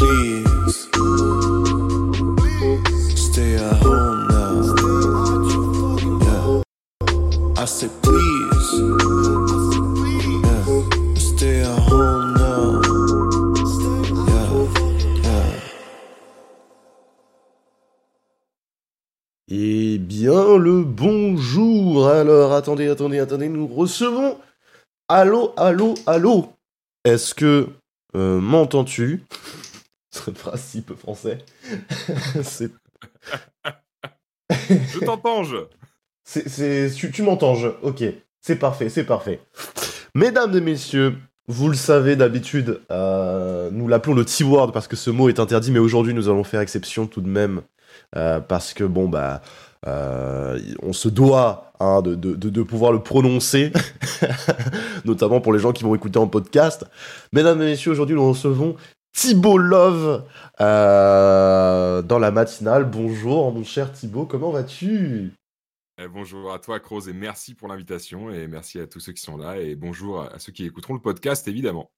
please. Yeah. Eh bien, le bonjour. Alors, attendez, attendez, attendez, nous recevons... Allô, allô, allô. Est-ce que euh, m'entends-tu? Si peu français. c'est... Je t'entends, je. c'est, c'est- tu, tu m'entends, je... Ok, c'est parfait, c'est parfait. Mesdames et messieurs, vous le savez d'habitude, euh, nous l'appelons le T-word parce que ce mot est interdit, mais aujourd'hui nous allons faire exception tout de même euh, parce que bon bah euh, on se doit hein, de- de pouvoir le prononcer, notamment pour les gens qui vont écouter en podcast. Mesdames et messieurs, aujourd'hui nous recevons Thibaut Love euh, dans la matinale. Bonjour mon cher Thibaut, comment vas-tu? Eh, bonjour à toi, Kroos, et merci pour l'invitation. Et merci à tous ceux qui sont là. Et bonjour à ceux qui écouteront le podcast, évidemment.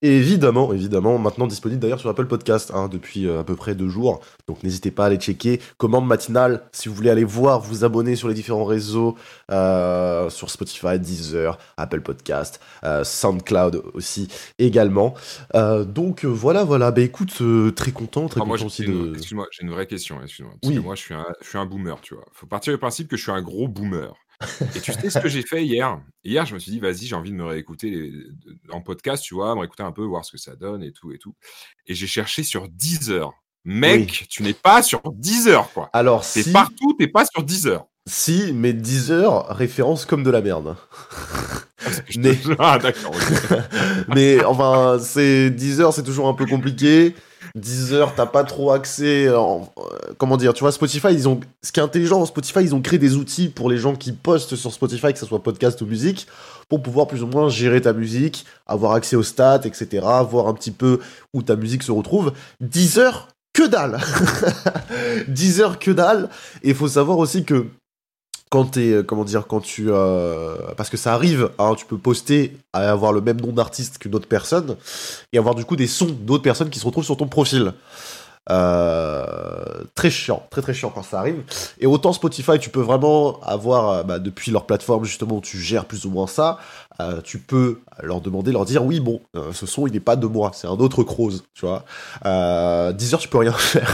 Évidemment, évidemment, maintenant disponible d'ailleurs sur Apple Podcast hein, depuis euh, à peu près deux jours. Donc n'hésitez pas à aller checker. Commande matinale, si vous voulez aller voir, vous abonner sur les différents réseaux, euh, sur Spotify, Deezer, Apple Podcast, euh, SoundCloud aussi également. Euh, donc voilà, voilà. Bah écoute, très content, très Ah, moi, content j'ai aussi une- de. Excuse-moi, j'ai une vraie question. Excuse-moi. Parce Oui. que moi, je suis, un, je suis un boomer, tu vois. faut partir du principe que je suis un gros boomer. Et tu sais ce que j'ai fait hier? Hier, je me suis dit, vas-y, j'ai envie de me réécouter les- en podcast, tu vois, me réécouter un peu, voir ce que ça donne et tout et tout. Et j'ai cherché sur Deezer. Mec, tu n'es pas sur Deezer, quoi. Alors T'es si, partout, t'es pas sur Deezer. si, mais 10 heures référence comme de la merde. Te- Mais- Ah, d'accord. ok. mais enfin, c'est 10 heures, c'est toujours un peu compliqué. 10 heures, t'as pas trop accès. en- euh, comment dire Tu vois, Spotify, ils ont. Ce qui est intelligent, Spotify, ils ont créé des outils pour les gens qui postent sur Spotify, que ce soit podcast ou musique, pour pouvoir plus ou moins gérer ta musique, avoir accès aux stats, etc. Voir un petit peu où ta musique se retrouve. 10 heures, que dalle 10 heures, que dalle Et il faut savoir aussi que quand t'es euh, comment dire quand tu euh, parce que ça arrive hein, tu peux poster à avoir le même nom d'artiste qu'une autre personne et avoir du coup des sons d'autres personnes qui se retrouvent sur ton profil Euh, très chiant très très chiant quand ça arrive et autant Spotify tu peux vraiment avoir euh, bah, depuis leur plateforme justement tu gères plus ou moins ça euh, tu peux leur demander leur dire oui bon ce son il n'est pas de moi c'est un autre Croze tu vois euh, 10 heures tu peux rien faire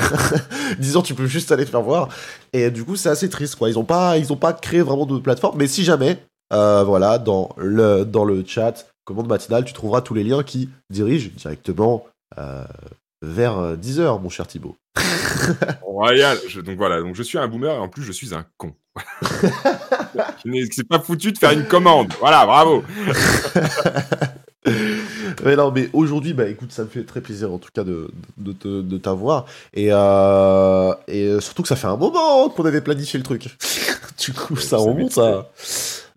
10 heures tu peux juste aller te faire voir et du coup, c'est assez triste, quoi. Ils ont pas, pas créé vraiment de plateforme. Mais si jamais, voilà, dans le, dans le chat, commande matinale, tu trouveras tous les liens qui dirigent directement vers euh, Deezer, mon cher Thibaut. Royal. Je- donc voilà, donc je suis un boomer et en plus je suis un con. C'est pas foutu de faire une commande. Voilà, bravo. mais non, mais aujourd'hui, bah écoute, ça me fait très plaisir en tout cas de, de, de t'avoir. Et, euh, et surtout que ça fait un moment qu'on avait planifié le truc. du coup, ça remonte à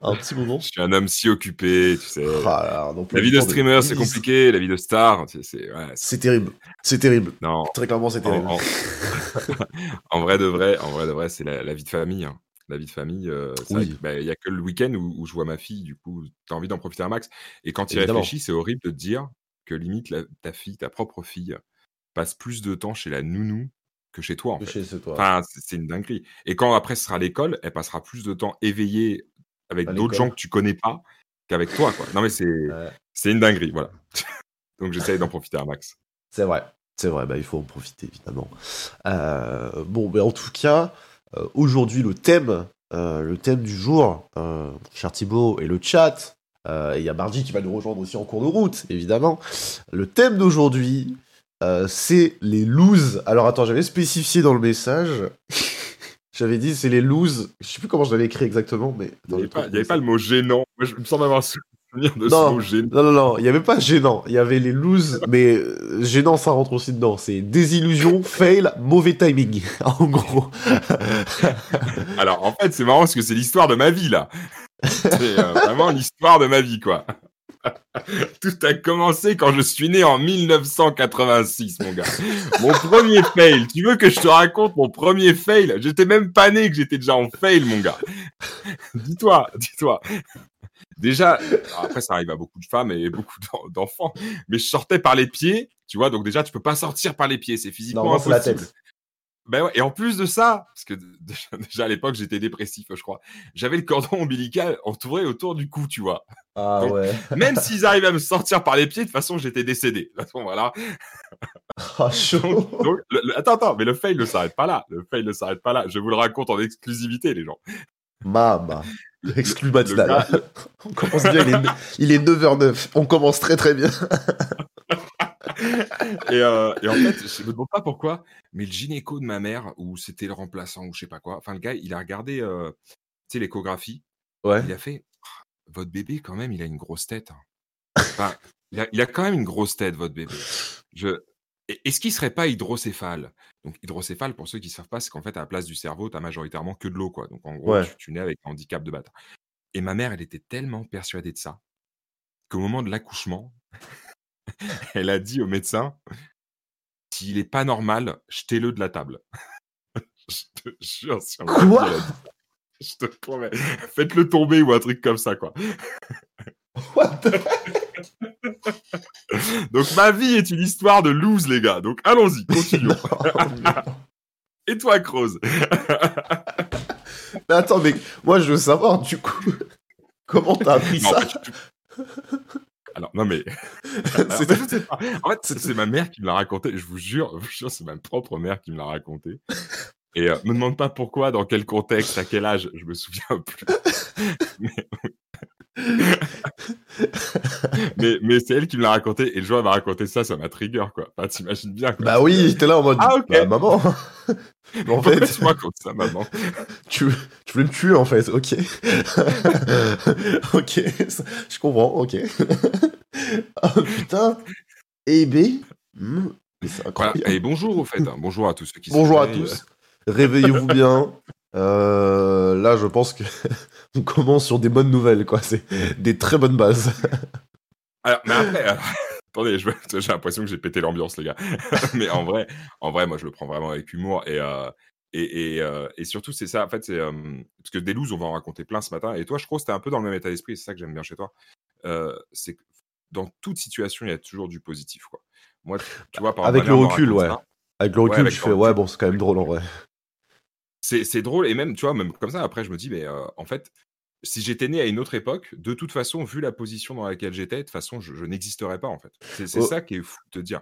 un petit moment. Je suis un homme si occupé, tu sais. Ah La vie de streamer, c'est compliqué. La vie de star, c'est c'est- ouais, terrible. C'est terrible. non. Très clairement, c'est En, terrible. en- en vrai de vrai, en vrai de vrai, c'est la, la vie de famille. hein. La vie de famille, euh, Oui. bah, il y a que le week-end où, où je vois ma fille. Du coup, t'as envie d'en profiter un max. Et quand tu réfléchis, c'est horrible de te dire que limite la- ta fille, ta propre fille, passe plus de temps chez la nounou que chez toi. En fait. Enfin, c'est c'est une dinguerie. Et quand après ce sera l'école, elle passera plus de temps éveillée avec d'autres gens que tu connais pas qu'avec toi. Quoi. Non mais c'est Ouais. une dinguerie, voilà. Donc j'essaye d'en profiter un max. C'est vrai, c'est vrai, bah, il faut en profiter évidemment. Euh, bon, mais en tout cas, euh, aujourd'hui le thème, euh, le thème du jour, cher Thibaut, et le chat, et il y a Margie qui va nous rejoindre aussi en cours de route, évidemment. Le thème d'aujourd'hui, c'est les looses. Alors attends, j'avais spécifié dans le message, j'avais dit c'est les looses, je sais plus comment je l'avais écrit exactement, mais... Il n'y avait, pas- avait le mot gênant. Moi, je me semble avoir souvenir de Non. ce mot gênant. Non, non, non, il n'y avait pas gênant. Il y avait les looses, mais euh, gênant, ça rentre aussi dedans. C'est désillusion, fail, mauvais timing. En gros. Alors en fait, c'est marrant parce que c'est l'histoire de ma vie là. C'est euh, vraiment l'histoire de ma vie quoi. Tout a commencé quand je suis né en 1986, mon gars. Mon premier fail. Tu veux que je te raconte mon premier fail? J'étais même pas né que j'étais déjà en fail, mon gars. dis-toi, dis-toi. déjà, après ça arrive à beaucoup de femmes et beaucoup d'en- d'enfants, mais je sortais par les pieds, tu vois, donc déjà tu peux pas sortir par les pieds, c'est physiquement Normalement, c'est la impossible. tête. Ben ouais, et en plus de ça, parce que déjà, à l'époque j'étais dépressif, je crois, j'avais le cordon ombilical entouré autour du cou, tu vois. Ah Donc, ouais. Même s'ils arrivaient à me sortir par les pieds, de toute façon j'étais décédé. De toute façon, voilà. Ah, chaud. Donc, le- le- attends, attends, mais le fail ne s'arrête pas là. Le fail ne s'arrête pas là. Je vous le raconte en exclusivité, les gens. Mama. Exclu matinal. gars- On commence bien, il est, il est 9h09. On commence très très bien. Et, euh, et en fait, je me demande pas pourquoi, mais le gynéco de ma mère, ou c'était le remplaçant, ou je sais pas quoi, enfin le gars, il a regardé, euh, tu sais, l'échographie, Ouais. il a fait, votre bébé quand même, il a une grosse tête. hein. Enfin, il a, il a quand même une grosse tête, votre bébé. Je... et- Est-ce qu'il serait pas hydrocéphale? Donc hydrocéphale, pour ceux qui savent pas, c'est qu'en fait, à la place du cerveau, tu as majoritairement que de l'eau, quoi. Donc en gros, Ouais. tu, tu nais avec un handicap de bâtard. Et ma mère, elle était tellement persuadée de ça qu'au moment de l'accouchement, elle a dit au médecin s'il est pas normal, jetez-le de la table. je te jure, sur Quoi? Je te promets. Faites-le tomber ou un truc comme ça, quoi. What the- Donc, ma vie est une histoire de lose, les gars. Donc, allons-y, continuons. Et toi, Croze? Attends, mais moi je veux savoir du coup. Comment t'as appris Non, ça? tu- Alors, non, mais. Alors, je sais pas. En fait, c'est ma mère qui me l'a raconté. Je vous jure, je jure, c'est ma propre mère qui me l'a raconté. Et euh, me demande pas pourquoi, dans quel contexte, à quel âge, je me souviens plus. mais mais, mais c'est elle qui me l'a raconté. Et le jour elle m'a raconté ça, ça m'a trigger, quoi. Enfin, t'imagines bien. Quoi. Bah oui, t'es là en mode. Ah, ok. Bah maman. Mais en fait, me racontes ça, maman? tu, tu voulais me tuer en fait, ok. ok, je comprends, ok. Ah putain. Et B. Hmm, Voilà. Et bonjour, au fait. hein. Bonjour à tous ceux qui se Bonjour à tous. Réveillez-vous bien. Euh, là, je pense que on commence sur des bonnes nouvelles, quoi. C'est des très bonnes bases. Alors, mais après, euh, attendez, je- j'ai l'impression que j'ai pété l'ambiance, les gars. mais en vrai, en vrai, moi, je le prends vraiment avec humour et euh, et, et, euh, et surtout, c'est ça. En fait, c'est parce que des looses, on va en raconter plein ce matin. Et toi, je crois que c'était un peu dans le même état d'esprit. C'est ça que j'aime bien chez toi. C'est que dans toute situation, il y a toujours du positif, quoi. Moi, tu vois, par Avec le recul, ouais. Avec le recul, le fais, ouais, bon, c'est quand même drôle en vrai. C'est drôle et même, tu vois, même comme ça, après, je me dis, mais euh, en fait, si j'étais né à une autre époque, de toute façon, vu la position dans laquelle j'étais, de toute façon, je, je n'existerais pas, en fait. C'est c'est Oh. ça qui est fou de te dire.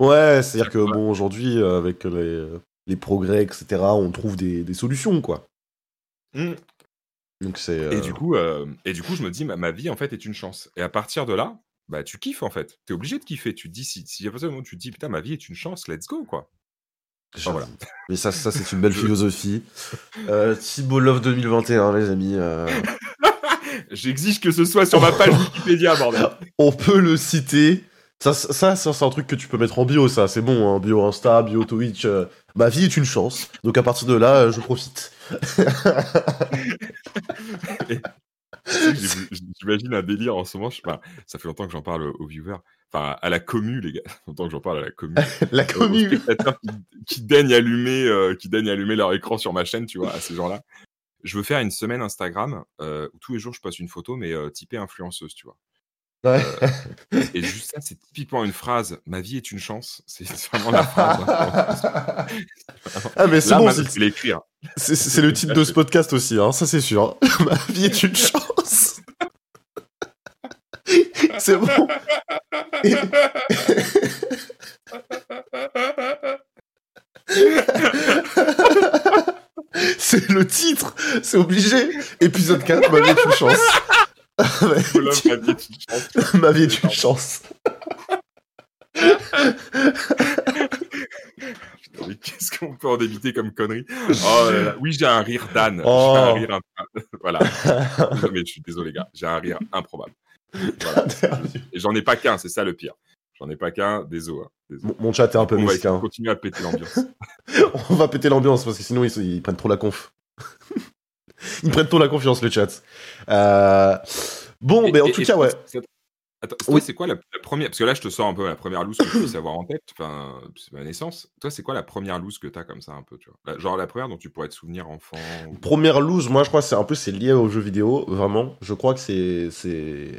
Ouais, c'est-à-dire que, bon, aujourd'hui, euh, avec les, les progrès, etc., on trouve des, des solutions, quoi. Donc c'est. Et du coup, euh, et du coup, je me dis, ma, ma vie en fait est une chance. Et à partir de là, bah tu kiffes en fait. T'es obligé de kiffer. Tu te dis, si, si à partir du moment où tu te dis, putain, ma vie est une chance, let's go quoi. Je- voilà. Mais ça, ça c'est une belle philosophie. Euh, Thibault Love 2021, les amis. euh, J'exige que ce soit sur ma page Wikipédia, bordel. on peut le citer. Ça, ça, ça, c'est un truc que tu peux mettre en bio, ça, c'est bon, hein, bio Insta, bio Twitch. euh, ma vie est une chance. Donc à partir de là, je profite. J'imagine un délire en ce moment. Je ça fait longtemps que j'en parle aux viewers. Enfin, à la commu, les gars. Longtemps que j'en parle à la commu. La spectateurs qui, qui daignent allumer, euh, qui daignent allumer leur écran sur ma chaîne, tu vois, à ces gens-là. Je veux faire une semaine Instagram euh, où tous les jours je poste une photo, mais euh, typée influenceuse, tu vois. Ouais. Et juste ça, c'est typiquement une phrase. Ma vie est une chance. C'est vraiment la phrase. hein. ah, mais c'est bon, c'est- l'écrire. c'est c'est le titre de ce podcast aussi, hein, ça c'est sûr. ma vie est une chance. c'est bon. Et- c'est le titre, c'est obligé. Épisode 4, ma vie est une chance. Voilà, ma vie est une chance. ma vie est une chance. Putain, mais qu'est-ce qu'on peut en éviter comme connerie Oh là là. Oui, j'ai un rire d'âne. Oh. J'ai un rire improbable. Voilà. Mais je suis désolé, gars. J'ai un rire improbable. Voilà. J'en ai pas qu'un, c'est ça le pire. J'en ai pas qu'un, désolé. hein. Désolé. Mon, mon chat est un peu On va mesquin. continuer à péter l'ambiance. On va péter l'ambiance parce que sinon ils, ils prennent trop la conf. ils prennent trop la confiance le chat. Euh, Bon, Et- mais en et- tout et cas, ouais. cette- Attends, Oui. c'est quoi la, la première Parce que là, je te sors un peu la première loose que je puisse avoir en tête. Enfin, c'est ma naissance. Toi, c'est quoi la première loose que t'as comme ça un peu, tu vois? La- Genre la première dont tu pourrais te souvenir enfant. ou- Première loose, moi je crois que c'est un peu c'est lié aux jeux vidéo, vraiment. Je crois que c'est c'est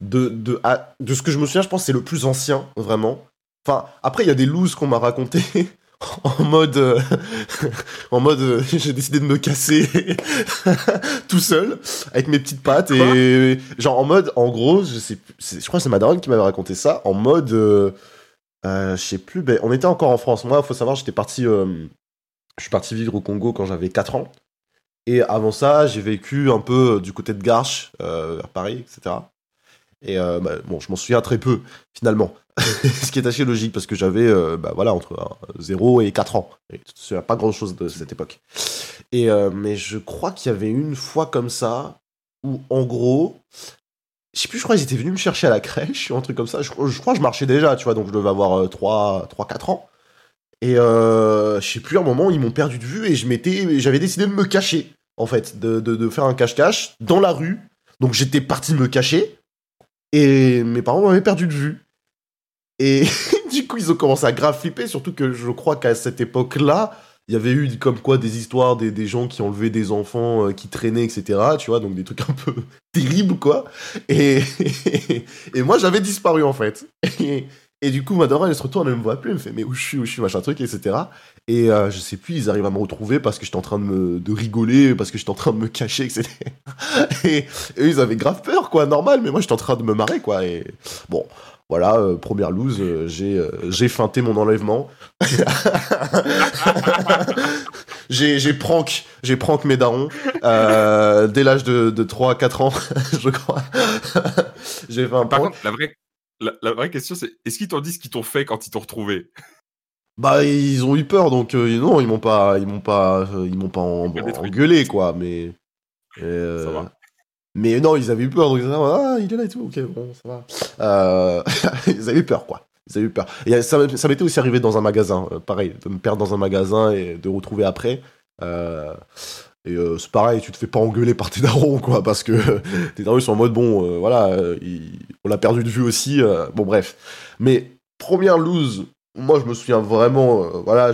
de de à- de ce que je me souviens, je pense que c'est le plus ancien, vraiment. Enfin, après il y a des looses qu'on m'a raconté en mode euh, en mode euh, j'ai décidé de me casser tout seul avec mes petites pattes et genre en mode en gros, je sais je crois que c'est ma daronne qui m'avait raconté ça en mode euh, euh, je sais plus, ben, on était encore en France. Moi, faut savoir, j'étais parti je suis parti vivre au Congo quand j'avais 4 ans. Et avant ça, j'ai vécu un peu du côté de Garches, vers Paris, etc. Et bah, bon, je m'en souviens très peu, finalement. Ce qui est assez logique, parce que j'avais, euh, bah, voilà, entre euh, 0 et 4 ans. Et pas grand-chose de cette époque. Et, euh, mais je crois qu'il y avait une fois comme ça, où, en gros, je sais plus, je crois qu'ils étaient venus me chercher à la crèche, ou un truc comme ça. Je, crois que je marchais déjà, tu vois, donc je devais avoir euh, 3-4 ans. Et euh, je sais plus, à un moment, ils m'ont perdu de vue et je m'étais, j'avais décidé de me cacher, en fait, de, de, de faire un cache-cache dans la rue. Donc j'étais parti me cacher et mes parents m'avaient perdu de vue. Et du coup, ils ont commencé à grave flipper, surtout que je crois qu'à cette époque-là, il y avait eu comme quoi des histoires des, des gens qui enlevaient des enfants euh, qui traînaient, etc. Tu vois, donc des trucs un peu terribles, quoi. Et, et moi, j'avais disparu, en fait. Et, du coup, ma daronne, elle se retourne, elle me voit plus, elle me fait, mais où je suis, où je suis, machin truc, etc. Et euh, je sais plus, ils arrivent à me retrouver parce que j'étais en train de, me, de rigoler, parce que j'étais en train de me cacher, etc. Et, et eux, ils avaient grave peur, quoi, normal, mais moi, j'étais en train de me marrer, quoi. Et bon, voilà, euh, première loose, euh, j'ai euh, j'ai feinté mon enlèvement. j'ai j'ai prank, j'ai prank mes darons dès l'âge de, de 3 à 4 ans, je crois. j'ai fait un Par contre, la vraie, la, la vraie question, c'est est-ce qu'ils t'ont dit ce qu'ils t'ont fait quand ils t'ont retrouvé? Bah ils ont eu peur donc non ils m'ont pas ils m'ont pas ils m'ont pas en- engueulé quoi mais Ça va. Mais non ils avaient eu peur ils disaient, ah il est là et tout. Ok bon ça va. Euh, ils avaient eu peur quoi. Ils avaient eu peur. Ça, m'était aussi arrivé dans un magasin euh, pareil de me perdre dans un magasin et de retrouver après. Euh, et c'est pareil tu te fais pas engueuler par tes darons quoi parce que tes darons sont en mode bon voilà on l'a perdu de vue aussi bon bref. Mais première lose moi je me souviens vraiment voilà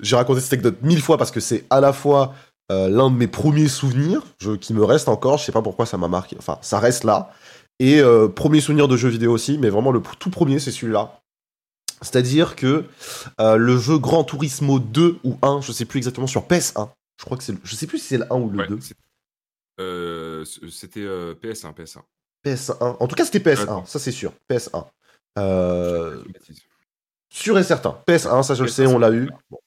j'ai raconté cette anecdote mille fois parce que c'est à la fois euh, l'un de mes premiers souvenirs je- qui me reste encore je sais pas pourquoi ça m'a marqué enfin ça reste là et euh, premier souvenir de jeu vidéo aussi mais vraiment le tout premier c'est celui-là c'est-à-dire que euh, le jeu Gran Turismo 2 ou 1 je sais plus exactement sur PS1 je crois que c'est le- je sais plus si c'est le 1 ou le Ouais, 2 c'est- euh, C'était euh, PS1, PS1. PS1 en tout cas c'était PS1 D'accord. ça c'est sûr PS1 euh. Sûr et certain. PS1, ça je le sais, on l'a eu bon,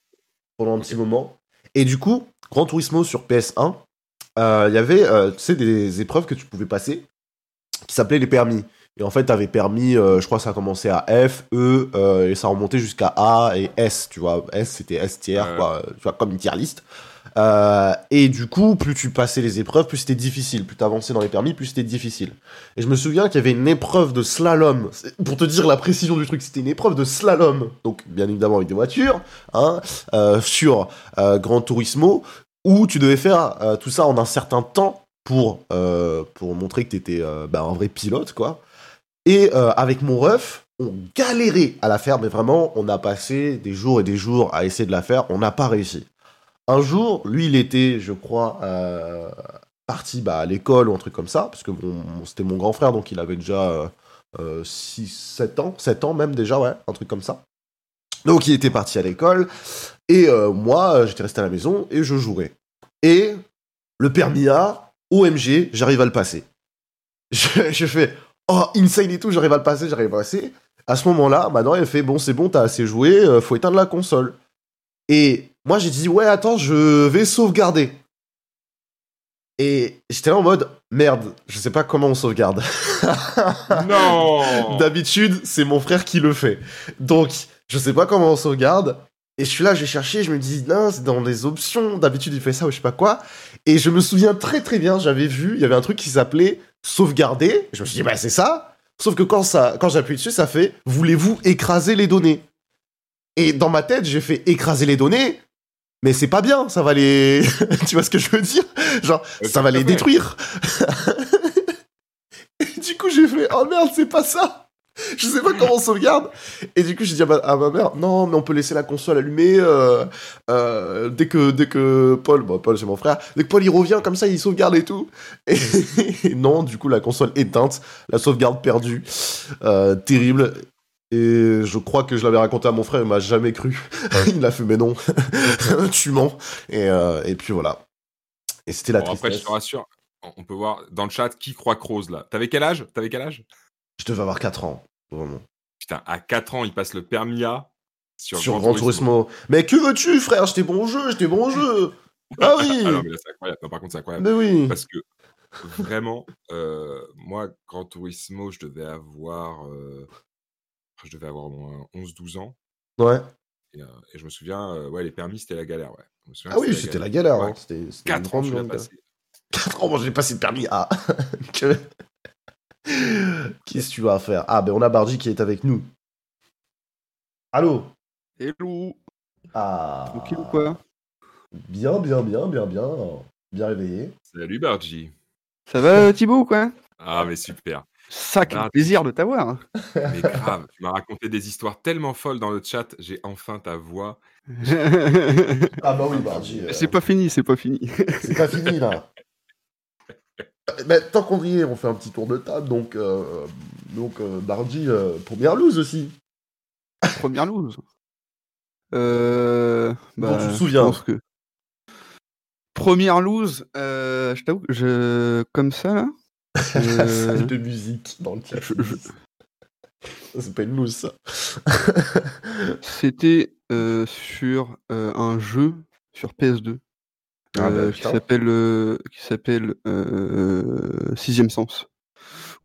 pendant un petit moment. Et du coup, Gran Turismo sur PS1, euh, il y avait, euh, des épreuves que tu pouvais passer qui s'appelaient les permis. Et en fait, tu avais permis, euh, je crois que ça a commencé à F, E, euh, et ça remontait jusqu'à A et S, tu vois. S, c'était S tiers, Ouais. quoi, tu vois, comme une tier list. Euh, et du coup, plus tu passais les épreuves, plus c'était difficile. Plus tu avançais dans les permis, plus c'était difficile. Et je me souviens qu'il y avait une épreuve de slalom. Pour te dire la précision du truc, c'était une épreuve de slalom. Donc, bien évidemment, avec des voitures, hein, sur euh, Gran Turismo, où tu devais faire tout ça en un certain temps pour, pour montrer que tu étais un vrai pilote, quoi. Et euh, avec mon ref, on galérait à la faire, mais vraiment, on a passé des jours et des jours à essayer de la faire. On n'a pas réussi. Un jour, lui, il était, je crois, euh, parti bah, à l'école ou un truc comme ça, parce que c'était mon grand frère, donc il avait déjà 6, 7 ans, 7 ans même déjà, ouais, un truc comme ça. Donc il était parti à l'école, et euh, moi, euh, j'étais resté à la maison, et je jouais. Et le permis A, OMG, j'arrive à le passer. Je fais, oh, insane et tout, j'arrive à le passer, j'arrive à le passer. À ce moment-là, maintenant, elle fait, bon, c'est bon, t'as assez joué, euh, faut éteindre la console. Et moi, j'ai dit, ouais, attends, je vais sauvegarder. Et j'étais là en mode, merde, je sais pas comment on sauvegarde. Non D'habitude, c'est mon frère qui le fait. Donc, je sais pas comment on sauvegarde. Et je suis là, j'ai cherché, je me dis, non, c'est dans les options. D'habitude, il fait ça ou je sais pas quoi. Et je me souviens très très bien, j'avais vu, il y avait un truc qui s'appelait sauvegarder. Je me suis dit, bah c'est ça. Sauf que quand, ça, quand j'appuie dessus, ça fait, voulez-vous écraser les données? Et dans ma tête, j'ai fait écraser les données. Mais c'est pas bien, ça va les. tu vois ce que je veux dire? Genre, ça va les détruire. Et du coup, j'ai fait Oh merde, c'est pas ça je sais pas comment on sauvegarde. Et du coup, j'ai dit à ma, à ma mère, non, mais on peut laisser la console allumée euh, euh, dès que dès que Paul, bon, Paul c'est mon frère, dès que Paul il revient comme ça, il sauvegarde et tout. Et, et non, du coup, la console éteinte, la sauvegarde perdue, euh, terrible. Et je crois que je l'avais raconté à mon frère, il m'a jamais cru. il a fait, mais non, tu mens. Et, euh, et puis voilà. Et c'était la Bon, après, je te rassure, on- on peut voir dans le chat qui croit Croze là. T'avais quel âge? T'avais quel âge? Je devais avoir 4 ans, vraiment. Putain, à 4 ans, il passe le permis A sur, Sur Gran Turismo. Mais que veux-tu, frère? J'étais bon au jeu, j'étais bon au jeu. Ah oui Ah non, mais là, c'est incroyable. Non, par contre, c'est incroyable. Mais oui Parce que vraiment, euh, moi, Gran Turismo, je devais avoir. euh, je devais avoir au moins 11-12 ans. Ouais. Et, euh, et je me souviens, euh, ouais, les permis, c'était la galère. Ouais. Je me souviens Ah oui, c'était la galère. Ouais. Hein. C'était c'était une 4 ans, grande galère. passé. 4 ans, moi j'ai passé le permis A. Que- Qu'est-ce que tu vas faire? Ah, ben on a Bardi qui est avec nous. Allô? Hello Ah. Tranquille ou quoi? Bien, bien, bien, bien, bien. Bien réveillé. Salut, Bargy. Ça va Thibaut ou quoi? Ah, mais super. Sacré Ah. plaisir de t'avoir. Mais grave, tu m'as raconté des histoires tellement folles dans le chat. J'ai enfin ta voix. Ah bah oui, Bardi. euh, c'est pas fini, c'est pas fini. c'est pas fini là. Mais tant qu'on y est, on fait un petit tour de table. Donc, euh, donc euh, Bardi, euh, première loose aussi. Première loose. Euh, Dont bah, tu te je souviens. pense que- Première loose, euh, je t'avoue, je comme ça là. Salle de musique dans le je- je- C'est pas une loose ça. C'était sur un jeu sur PS2 Ah bah, euh, qui s'appelle euh, qui s'appelle euh, Sixième Sens.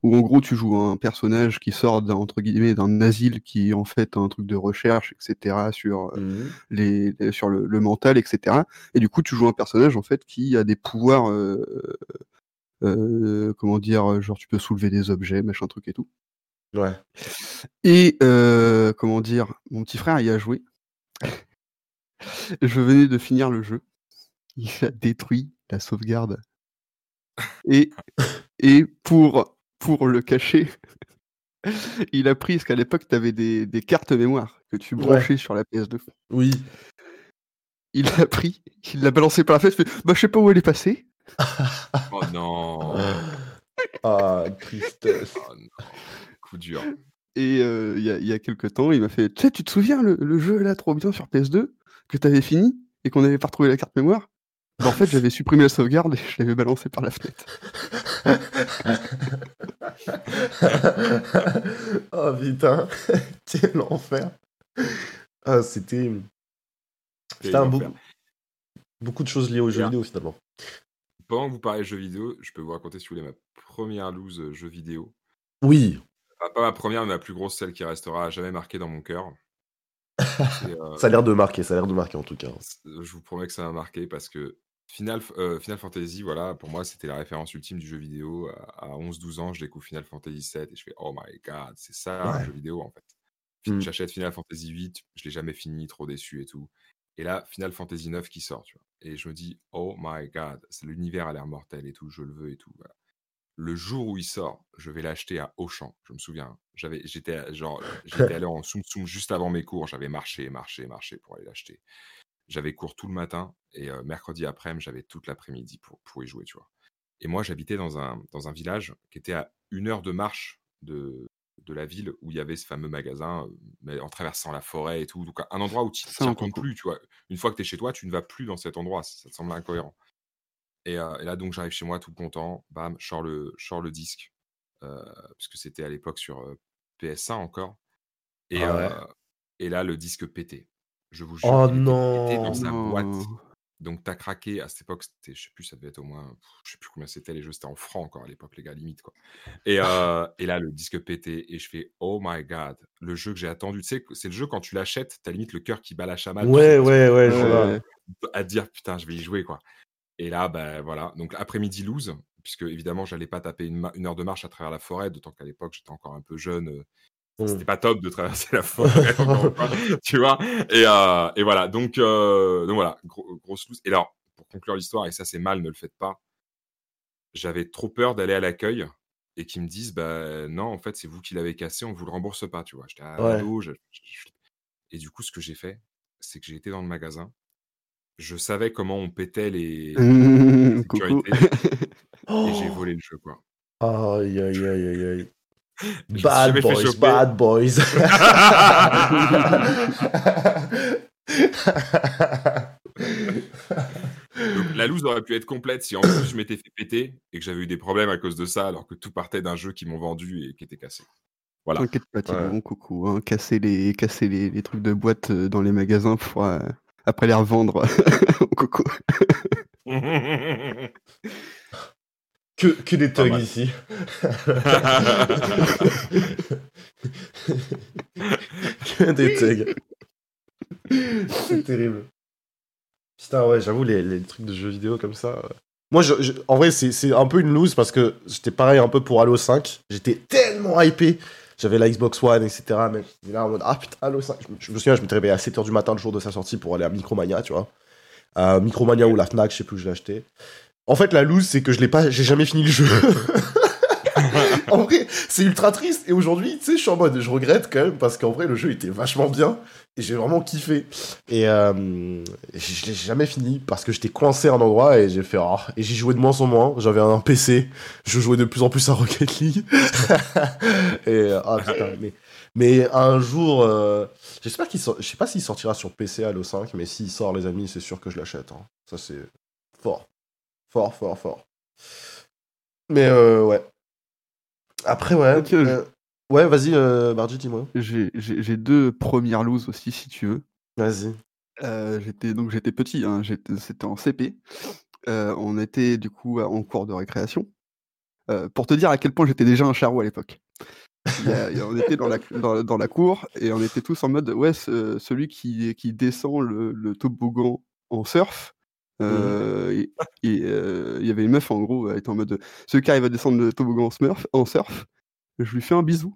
Où en gros tu joues un personnage qui sort d'un entre guillemets d'un asile qui est en fait un truc de recherche etc sur les, les- sur le, le mental etc. Et du coup tu joues un personnage en fait qui a des pouvoirs euh, euh, comment dire genre tu peux soulever des objets machin truc et tout. Ouais. Et euh, comment dire, mon petit frère y a joué. Je venais de finir le jeu. Il a détruit la sauvegarde. Et, et pour, pour le cacher, il a pris, parce qu'à l'époque, tu avais des, des cartes mémoire que tu Ouais. branchais sur la PS2. Oui. Il l'a pris, il l'a balancé par la fenêtre, il fait Bah, je sais pas où elle est passée. Oh non. Ah, tristesse. Oh non. Coup dur. Et euh, il y, a, il y a quelques temps, il m'a fait Tu sais, tu te souviens le, le jeu là, trop bien sur PS2, que t'avais fini et qu'on n'avait pas retrouvé la carte mémoire? En fait, j'avais supprimé la sauvegarde et je l'avais balancé par la fenêtre. oh putain, quel enfer. Ah, c'était c'était un enfer. beaucoup de choses liées aux jeux vidéo finalement. Pendant que vous parlez jeux vidéo, je peux vous raconter si vous voulez ma première loose euh, jeux vidéo. Oui. Enfin, pas ma première, mais ma plus grosse, celle qui restera jamais marquée dans mon cœur. Euh, Ça a l'air de marquer, ça a l'air de marquer en tout cas. je vous promets que ça m'a marqué parce que Final, euh, Final Fantasy, voilà, pour moi, c'était la référence ultime du jeu vidéo. À, à 11-12 ans, je découvre Final Fantasy 7 et je fais Oh my god, c'est ça Ouais. jeu vidéo en fait. Mm. J'achète Final Fantasy 8, je l'ai jamais fini, trop déçu et tout. Et là, Final Fantasy 9 qui sort, tu vois. Et je me dis Oh my god, l'univers a l'air mortel et tout, je le veux et tout. voilà. Le jour où il sort, je vais l'acheter à Auchan. Je me souviens, j'avais, j'étais genre, j'étais allé en soum soum juste avant mes cours. J'avais marché, marché, marché pour aller l'acheter. J'avais cours tout le matin et euh, mercredi après-midi, j'avais toute l'après-midi pour, pour y jouer, tu vois. Et moi, j'habitais dans un, dans un village qui était à une heure de marche de, de la ville où il y avait ce fameux magasin, mais en traversant la forêt et tout. Donc, un endroit où tu ne compte plus, tu vois. Une fois que tu es chez toi, tu ne vas plus dans cet endroit. Ça, ça te semble incohérent. Et, euh, et là, donc, j'arrive chez moi tout content. Bam, je sors le, je sors le disque. euh, puisque c'était à l'époque sur euh, PS1 encore. Et, Ah ouais. et là, le disque pétait. Je vous jure. Oh il était pété non. dans sa boîte. Donc, t'as craqué. À cette époque, c'était, je sais plus, ça devait être au moins, je sais plus combien c'était les jeux, c'était en francs encore à l'époque, les gars, limite, quoi. Et, euh, et là, le disque pétait et je fais, oh my god, le jeu que j'ai attendu. Tu sais, c'est le jeu quand tu l'achètes, t'as limite le cœur qui bat la chamade. tu Ouais, ouais, ouais, que- à dire, putain, je vais y jouer, quoi. Et là, ben voilà. Donc, après-midi loose, puisque évidemment, j'allais pas taper une, heure de marche à travers la forêt, d'autant qu'à l'époque, j'étais encore un peu jeune. C'était pas top de traverser la forêt, tu vois. Et, euh, et voilà, donc, euh, donc voilà, gros- grosse loose. Et alors, pour conclure l'histoire, et ça c'est mal, ne le faites pas, j'avais trop peur d'aller à l'accueil et qui me disent bah non, en fait, c'est vous qui l'avez cassé, on vous le rembourse pas, tu vois. J'étais à Ouais. je- je- et du coup, ce que j'ai fait, c'est que j'ai été dans le magasin. Je savais comment on pétait les, Mmh, les coucou. sécurités et j'ai volé le jeu, quoi. Aïe, aïe, aïe, aïe, aïe. Bad boys, bad boys. Donc, la loose aurait pu être complète si en plus je m'étais fait péter et que j'avais eu des problèmes à cause de ça, alors que tout partait d'un jeu qu'ils m'ont vendu et qui était cassé. Voilà. T'inquiète pas, Ouais. Thibaut, coucou. Hein, casser les, casser les, les trucs de boîte euh, dans les magasins pour euh, après les revendre. coucou. que, que des thugs ici. que des thugs. C'est terrible. Putain, ouais, j'avoue, les, les trucs de jeux vidéo comme ça. euh. Moi, je, je- en vrai, c'est un peu une loose parce que j'étais pareil un peu pour Halo 5. J'étais tellement hypé. J'avais la Xbox One, etc. Mais j'étais là en mode, ah putain, Halo 5. Je me, je me souviens, je m'étais réveillé à 7h du matin le jour de sa sortie pour aller à Micromania, tu vois. Euh, Micromania ou la Fnac, je sais plus où je l'ai acheté. En fait, la loose, c'est que je l'ai pas, j'ai jamais fini le jeu. en vrai, c'est ultra triste. Et aujourd'hui, tu sais, je suis en mode, je regrette quand même parce qu'en vrai, le jeu était vachement bien et j'ai vraiment kiffé. Et euh, je l'ai jamais fini parce que j'étais coincé à un endroit et j'ai fait, oh, et j'y jouais de moins en moins. J'avais un PC, je jouais de plus en plus à Rocket League. et euh, ah putain, mais, mais un jour, euh, j'espère qu'il sort, je sais pas s'il sortira sur PC Halo 5, mais s'il sort, les amis, c'est sûr que je l'achète. hein. Ça, c'est fort. Fort, fort, fort. Mais euh, ouais. Après, ouais. Je- euh, Ouais, vas-y, euh, dis-moi. J'ai deux premières looses aussi, si tu veux. Vas-y. Euh, j'étais donc j'étais petit, hein, c'était en CP. On était du coup en cours de récréation. Pour te dire à quel point j'étais déjà un charou à l'époque. On était dans la, dans, dans la cour et on était tous en mode ouais ce- celui qui, qui descend le, le toboggan en surf. Euh, et et, euh, il y avait une meuf en gros elle était en mode celui qui arrive à descendre le toboggan en, smurf, en surf je lui fais un bisou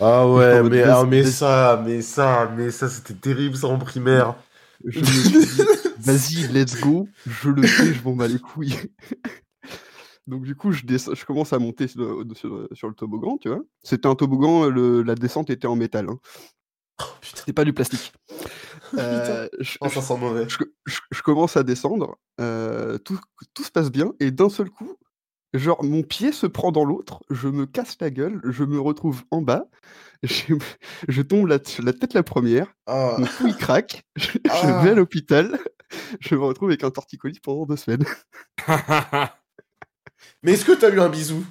Ah ouais, mais, ah, mais ça, mais ça, mais ça, c'était terrible, ça, en primaire. vas-y, let's go, je le fais, je m'en bats les couilles. Donc du coup, je, commence à monter sur, sur- sur le toboggan, tu vois. C'était un toboggan, le- la descente était en métal. Hein. putain. C'était pas du plastique. Euh, je, Oh, ça sent mauvais. je- je- je commence à descendre, euh, tout, tout se passe bien, et d'un seul coup, genre mon pied se prend dans l'autre, je me casse la gueule, je me retrouve en bas, je, je tombe la, la tête la première, Ah, mon cou il craque, je, je Ah. vais à l'hôpital, je me retrouve avec un torticolis pendant deux semaines. Mais est-ce que t'as eu un bisou?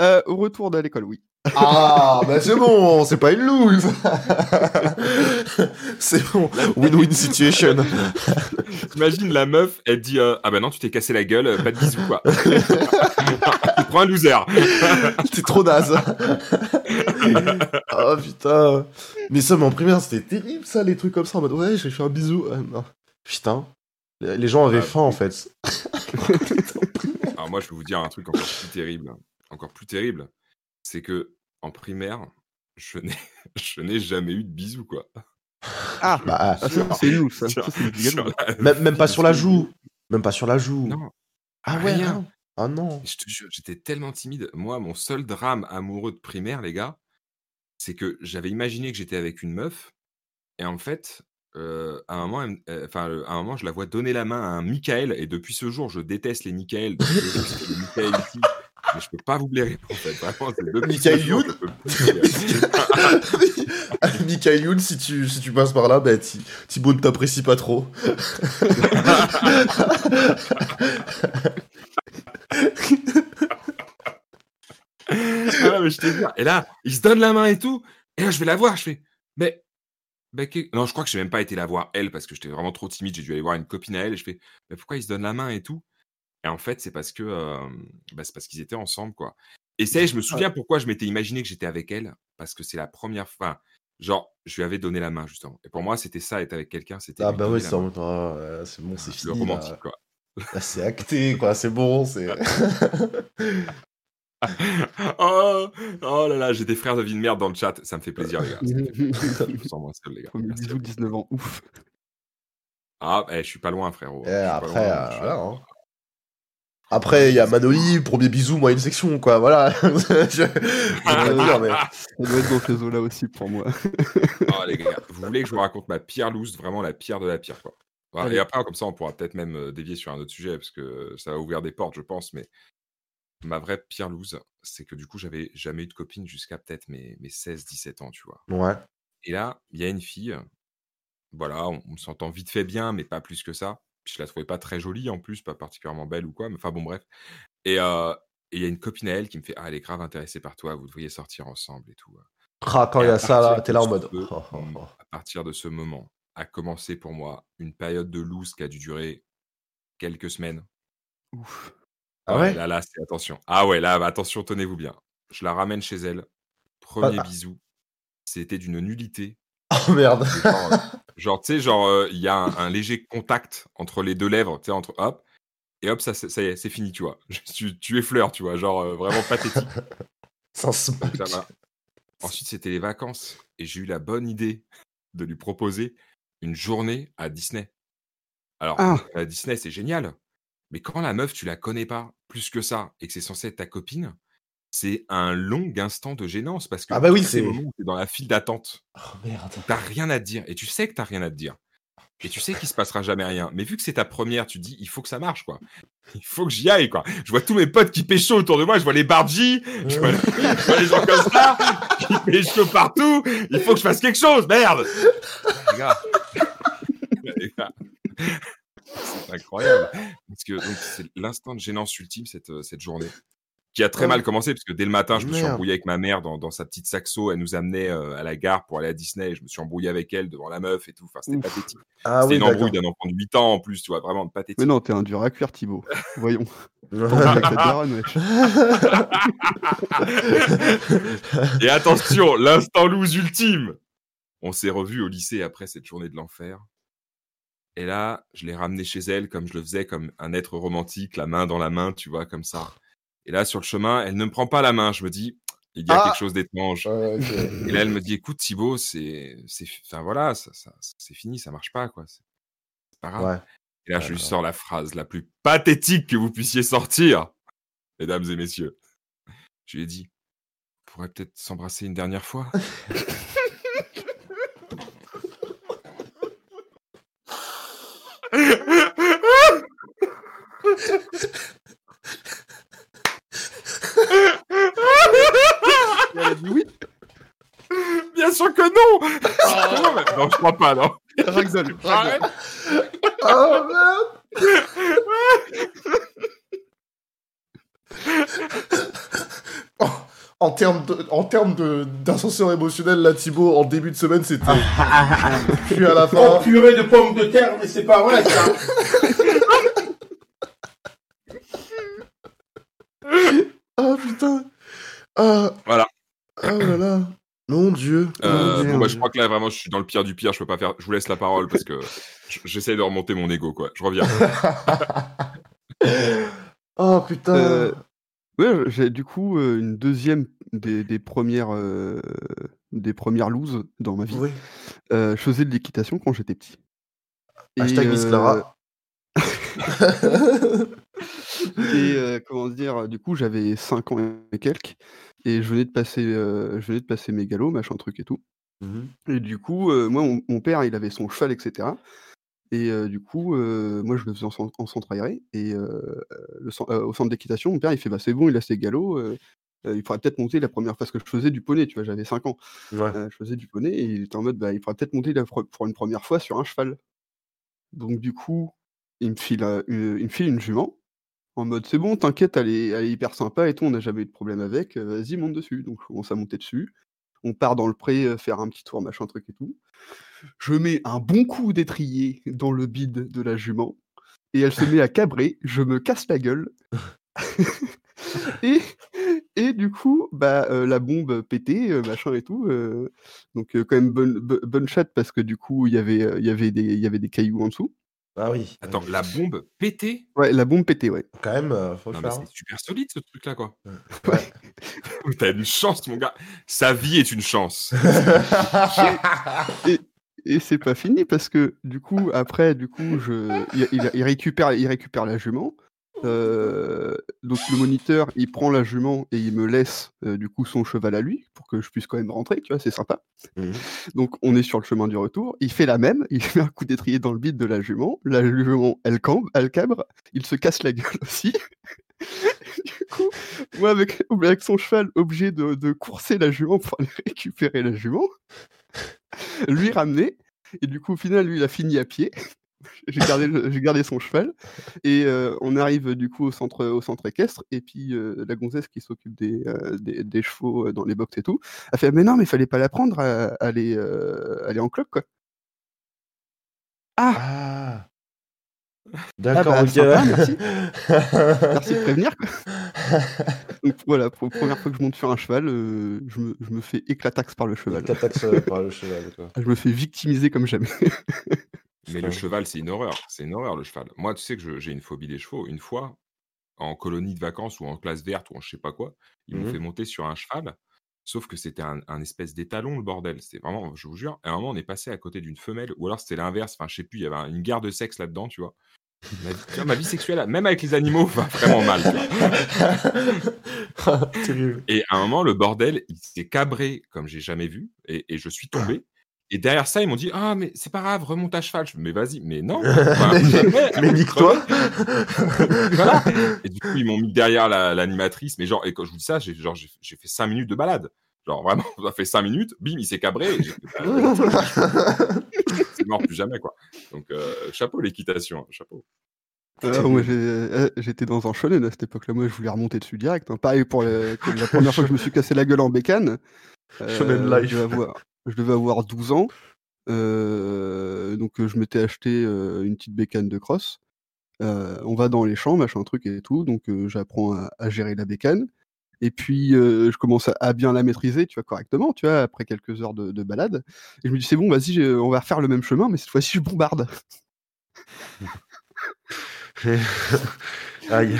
Euh, au retour de l'école, oui. Ah, bah c'est bon, c'est pas une loose. c'est bon, win-win situation. T'imagines la meuf, elle dit euh, Ah bah non, tu t'es cassé la gueule, euh, pas de bisous quoi. tu prends un loser. T'es trop naze. oh putain. Mais ça, mais en primaire, c'était terrible ça, les trucs comme ça, en mode ouais, j'ai fait un bisou. Ah, non. Putain. Les gens avaient Ah, faim en fait. Alors moi, je peux vous dire un truc encore plus terrible. Encore plus terrible. C'est que en primaire, je n'ai, je n'ai jamais eu de bisous quoi. Ah, Bah, ah, c'est nous, ça. Sur- Ça, c'est la même, même pas sur la les joue. Même pas sur la joue. Non. Ah ouais, rien. non. Ah non. Je te jure, j'étais tellement timide. Moi, mon seul drame amoureux de primaire, les gars, c'est que j'avais imaginé que j'étais avec une meuf. Et en fait, euh, à, un moment, elle euh, enfin, euh, à un moment, je la vois donner la main à un Michael. Et depuis ce jour, je déteste les Michael. Donc, désolé si c'est le Michael. Mais je peux pas vous blairer, en fait. Vraiment, c'est Michael Youn. Michael Youn, si tu, si tu passes par là, Thi- Thibaut ne t'apprécie pas trop. Ah, mais je te. Et là, il se donne la main et tout. Et là, je vais la voir. Je fais, mais. mais que- Non, je crois que j'ai même pas été la voir elle parce que j'étais vraiment trop timide. J'ai dû aller voir une copine à elle et je fais, mais pourquoi il se donne la main et tout? Et en fait, c'est parce que euh, bah, c'est parce qu'ils étaient ensemble, quoi. Et ça, je me souviens pourquoi je m'étais imaginé que j'étais avec elle parce que c'est la première fois. Genre, je lui avais donné la main justement. Et pour moi, c'était ça, être avec quelqu'un, c'était. Ah bah c'est en- ah, c'est bon, c'est Le fini. romantique, là. quoi. Là, c'est acté, quoi. C'est bon, c'est. oh, oh là là, j'ai des frères de vie de merde dans le chat. Ça me fait plaisir, les gars. Ça me fait plaisir. Je me sens moins seul, les gars. Premier Merci à bisou, vous. 19 ans, ouf. Ah, eh, je suis pas loin, frérot. Suis pas après, loin, euh, je suis- voilà. hein. Après, il y a Manoli, premier bisou, moi une section, quoi, voilà. je, dire, mais... Ça doit être dans ces eaux-là aussi pour moi. Ah, les gars, vous voulez que je vous raconte ma pire loose, vraiment la pire de la pire, quoi. Voilà. Et après, comme ça, on pourra peut-être même euh, dévier sur un autre sujet, parce que ça va ouvrir des portes, je pense, mais ma vraie pire loose, c'est que du coup, j'avais jamais eu de copine jusqu'à peut-être mes, mes 16-17 ans, tu vois. Ouais. Et là, il y a une fille, voilà, on, on s'entend vite fait bien, mais pas plus que ça. Puis je la trouvais pas très jolie en plus, pas particulièrement belle ou quoi, mais enfin bon, bref. Et euh, et il y a une copine à elle qui me fait Ah, elle est grave intéressée par toi, vous devriez sortir ensemble et tout. Ah, quand il y a ça, là, t'es là en mode. peu- oh, oh, mm, oh. À partir de ce moment, a commencé pour moi une période de loose qui a dû durer quelques semaines. Ouf. Ah ouais Là, là, c'est attention. Ah ouais, là, attention, tenez-vous bien. Je la ramène chez elle. Premier Ah. bisou. C'était d'une nullité. Oh merde. Genre, euh, genre, tu sais, genre, euh, il y a un, un léger contact entre les deux lèvres, tu sais, entre hop, et hop, ça, y est, c'est fini, tu vois. Je- tu, tu effleures, tu vois, genre, euh, vraiment pathétique. Donc, ça m'a- Ensuite, c'était les vacances, et j'ai eu la bonne idée de lui proposer une journée à Disney. Alors, Ah. à Disney, c'est génial, mais quand la meuf, tu la connais pas plus que ça, et que c'est censé être ta copine, c'est un long instant de gênance, parce que Ah bah oui, c'est- dans la file d'attente, Oh merde. T'as rien à te dire. Et tu sais que t'as rien à te dire. Et tu sais qu'il se passera jamais rien. Mais vu que c'est ta première, tu te dis, il faut que ça marche, quoi. Il faut que j'y aille, quoi. Je vois tous mes potes qui pécho autour de moi. Je vois les Bargy. Je vois, je vois les gens comme ça. Qui pécho partout. Il faut que je fasse quelque chose. Merde. Les gars. Les gars. C'est incroyable. Parce que c'est l'instant de gênance ultime, cette, euh, cette journée. Qui a très Oh. mal commencé, parce que dès le matin, je me suis embrouillé avec ma mère dans, dans sa petite saxo. Elle nous amenait euh, à la gare pour aller à Disney. Je me suis embrouillé avec elle devant la meuf et tout. Enfin, c'était Ouf. pathétique. Ah c'était oui, une embrouille d'un enfant de 8 ans en plus, tu vois, vraiment pathétique. Mais non, t'es un dur à cuire, Thibaut. Voyons. Et attention, l'instant loose ultime. On s'est revus au lycée après cette journée de l'enfer. Et là, je l'ai ramené chez elle comme je le faisais, comme un être romantique, la main dans la main, tu vois, comme ça. Et là, sur le chemin, elle ne me prend pas la main. Je me dis, il y a Ah. quelque chose d'étrange. Et là, elle me dit, écoute, Thibaut, c'est, c'est, enfin voilà, ça, ça- c'est fini, ça marche pas, quoi. C'est pas grave. Ouais. Et là, je lui sors la phrase la plus pathétique que vous puissiez sortir, mesdames et messieurs. Je lui ai dit, on pourrait peut-être s'embrasser une dernière fois. Elle a dit oui. Bien sûr que non Non, mais- Non, je crois pas, non. Ragdoll. Arrête. Oh merde Oh, En termes de- en termes de- d'ascenseur émotionnel, là, Thibaut, en début de semaine, c'était. Puis à la Oh fin. purée de pommes de terre, mais c'est pas vrai ça. Ah putain Ah Voilà. Oh là là Mon dieu Euh, Mon bon, Dieu. bah, je crois que là, vraiment, je suis dans le pire du pire. Je peux pas faire. Je vous laisse la parole parce que j'essaie de remonter mon ego, quoi. Je reviens. Oh putain Euh, Ouais, j'ai du coup euh, une deuxième des, des premières euh, des premières looses dans ma vie. Oui. Euh, je faisais de l'équitation quand j'étais petit. Et, Hashtag Miss euh, Clara. et euh, comment dire, du coup j'avais 5 ans et quelques et je venais de passer euh, je venais de passer mes galops, machin truc et tout. Mhm. Et du coup, euh, moi, mon, mon père, il avait son cheval, etc. Et euh, du coup, moi, je le faisais en, en centre aéré. Et le au centre d'équitation, mon père, il fait bah, c'est bon, il a ses galops. il faudrait peut-être monter la première fois parce que je faisais du poney, tu vois, j'avais 5 ans. Ouais. Je faisais du poney et il était en mode bah, il faudrait peut-être monter la pour une première fois sur un cheval. Donc, du coup, il me file, une, il me file une jument. En mode c'est bon, t'inquiète, elle est, elle est hyper sympa et tout, on n'a jamais eu de problème avec, euh, vas-y, monte dessus. Donc, je commence à monter dessus. On part dans le pré, euh, faire un petit tour, machin truc et tout. Je mets un bon coup d'étrier dans le bide de la jument et elle se met à cabrer. Je me casse la gueule. et, et du coup, bah, euh, la bombe pétait, euh, machin et tout. euh, donc, quand même, bonne, bo- bonne chatte parce que du coup, il y avait, il y avait des- il y avait des cailloux en dessous. Ah oui. Attends, la bombe pétée? Ouais, la bombe pétait, ouais. Quand même, euh, faut Non, faire. c'est super solide ce truc-là, quoi. Ouais. T'as une chance, mon gars. Sa vie est une chance. Et c'est pas fini parce que du coup, après, du coup, je, il, il- il récupère, il récupère la jument. Euh, donc le moniteur, il prend la jument et il me laisse euh, du coup son cheval à lui pour que je puisse quand même rentrer, tu vois, c'est sympa. Mhm. Donc on est sur le chemin du retour. Il fait la même, il fait un coup d'étrier dans le bide de la jument. La jument, elle cambre, elle cabre, il se casse la gueule aussi. du coup, moi avec, avec son cheval, obligé de, de courser la jument pour aller récupérer la jument, lui ramener. Et du coup, au final, lui, il a fini à pied. J'ai gardé, le- j'ai gardé son cheval et euh, on arrive du coup au centre, au centre équestre et puis euh, la gonzesse qui s'occupe des, euh, des, des chevaux dans les box et tout a fait mais non mais fallait pas la prendre, elle est en cloque quoi. Ah, Ah. Ah D'accord, bah, ok. sympa, merci. merci de prévenir quoi. Donc voilà, pour la première fois que je monte sur un cheval, je, me, je me fais éclataxe par le cheval. Euh, par le cheval, quoi. Je me fais victimiser comme jamais. Mais le cheval, c'est une horreur. C'est une horreur, le cheval. Moi, tu sais que j'ai une phobie des chevaux. Une fois, en colonie de vacances ou en classe verte ou en je sais pas quoi, ils m'ont Mhm. fait monter sur un cheval. Sauf que c'était un, un espèce d'étalon, le bordel. C'était vraiment, je vous jure, à un moment, on est passé à côté d'une femelle, ou alors c'était l'inverse. Enfin, je sais plus, il y avait un- une guerre de sexe là-dedans, tu vois. Ma vie, tu vois, ma vie sexuelle, même avec les animaux, va vraiment mal. Terrible. Et à un moment, le bordel, il s'est cabré comme j'ai jamais vu, et, et je suis tombé. Et derrière ça, ils m'ont dit Ah, mais c'est pas grave, remonte à cheval. Je mais vas-y, mais non. Enfin, mais jamais, mais nique-toi. voilà. Et du coup, ils m'ont mis derrière la- l'animatrice. Mais genre, et quand je vous dis ça, j'ai genre j'ai j'ai fait 5 minutes de balade. Genre vraiment, ça fait 5 minutes, bim, il s'est cabré. bah, c'est mort plus jamais, quoi. Donc, euh, chapeau l'équitation, hein, chapeau. Euh, moi, j'ai- euh, j'étais dans un shonen à cette époque-là. Moi, je voulais remonter dessus direct. hein. Pareil pour la première fois que je me suis cassé la gueule en bécane. euh, Shonen life. Je devais avoir, je devais avoir 12 ans. Euh, donc, euh, je m'étais acheté euh, une petite bécane de cross. Euh, on va dans les champs, machin truc et tout. Donc, j'apprends à, à gérer la bécane. Et puis, je commence à, à bien la maîtriser, tu vois, correctement, tu vois, après quelques heures de, de balade. Et je me dis, c'est bon, vas-y, on va refaire le même chemin, mais cette fois-ci, je bombarde. Aïe.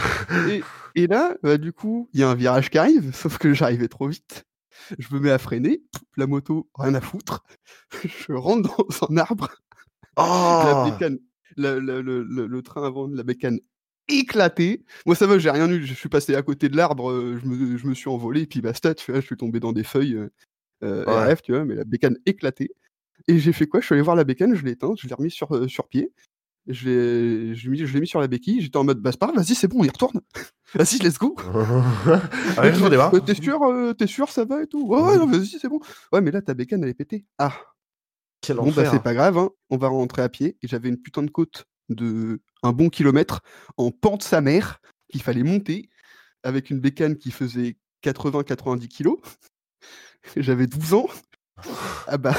Et, et là, bah, du coup, il y a un virage qui arrive, sauf que j'arrivais trop vite. Je me mets à freiner, la moto, rien à foutre. Je rentre dans un arbre, la Oh bécane, la- la- le, le- le train avant de la bécane éclaté. Moi, ça va, j'ai rien eu. Je suis passé à côté de l'arbre, euh, je me, je me suis envolé, et puis basta, tu vois, je suis tombé dans des feuilles euh, euh, Ouais. RF, tu vois, mais la bécane éclatée. Et j'ai fait quoi? Je suis allé voir la bécane, je l'ai éteinte, je l'ai remis sur, euh, sur pied. Je l'ai je l'ai mis, je l'ai mis sur la béquille, j'étais en mode, bah c'est pas grave, vas-y, c'est bon, on y retourne. vas-y, let's go. Allez, je. Euh, T'es sûr, euh, t'es sûr, ça va et tout? Ouais, ouais, non, vas-y, c'est bon. Ouais, mais là, ta bécane, elle est pétée. Ah, Quel bon, bah, c'est pas grave, hein. on va rentrer à pied. Et j'avais une putain de côte de un bon kilomètre en pente sa mère qu'il fallait monter avec une bécane qui faisait 80-90 kilos. J'avais 12 ans. Ah bah,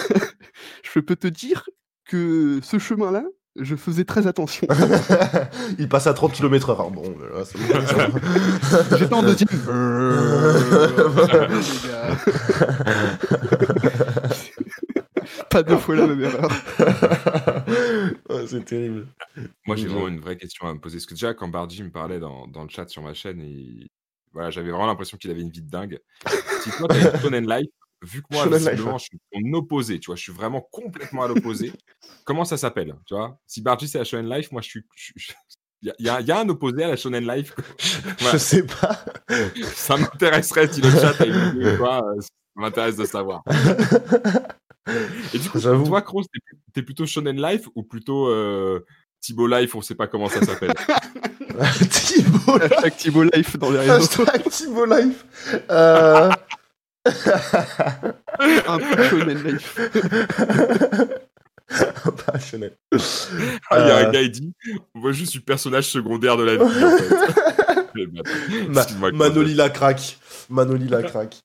je peux te dire que ce chemin-là, je faisais très attention. Il passe à 30 km heure. Bon, bon. J'étais en deuxième. Pas deux fois la même erreur. C'est terrible. Moi, j'ai vraiment une vraie question à me poser. Parce que déjà, quand Bardi me parlait dans, dans le chat sur ma chaîne, et... voilà, j'avais vraiment l'impression qu'il avait une vie de dingue. Si toi, t'as une Life, vu que moi, visiblement, je suis opposé, tu vois, je suis vraiment complètement à l'opposé. Comment ça s'appelle, tu vois? Si Bardi, c'est la Shonen Life, moi, je suis... je Il y, a- il y y a un opposé à la Shonen Life. Je Voilà. sais pas. Ça m'intéresserait si le chat a une idée ou quoi, euh, ça m'intéresse de savoir. Et du coup, toi, Kroos, t'es, t'es plutôt Shonen Life ou plutôt euh, Thibaut Life, on sait pas comment ça s'appelle? Thibaut Life. Hashtag Thibaut Life dans les réseaux. Hashtag Thibaut Life. Euh... Un peu shonen life. pas Chanel. Ah, il y a Euh. un gars, il dit Moi, je suis personnage secondaire de la vie. En fait. Ma- Kroos. Manoli la craque. Manoli la craque.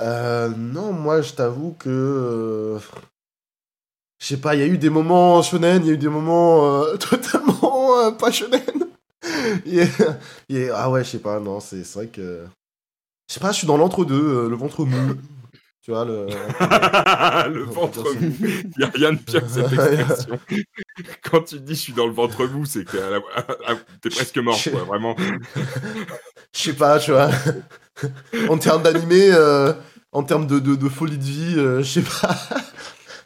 Euh, non, moi, je t'avoue que. euh, Je sais pas, il y a eu des moments shonen, il y a eu des moments euh, totalement euh, pas shonen. Ah ouais, je sais pas, non, c'est c'est vrai que. Je sais pas, je suis dans l'entre-deux, euh, le ventre mou. Tu vois, le. le ventre mou. Il n'y a rien de pire que cette expression. Quand tu dis je suis dans le ventre mou, c'est que t'es, la- presque mort, quoi, vraiment. Je sais pas, tu vois. en termes d'animé, euh, en termes de, de, de folie de vie, euh, je sais pas.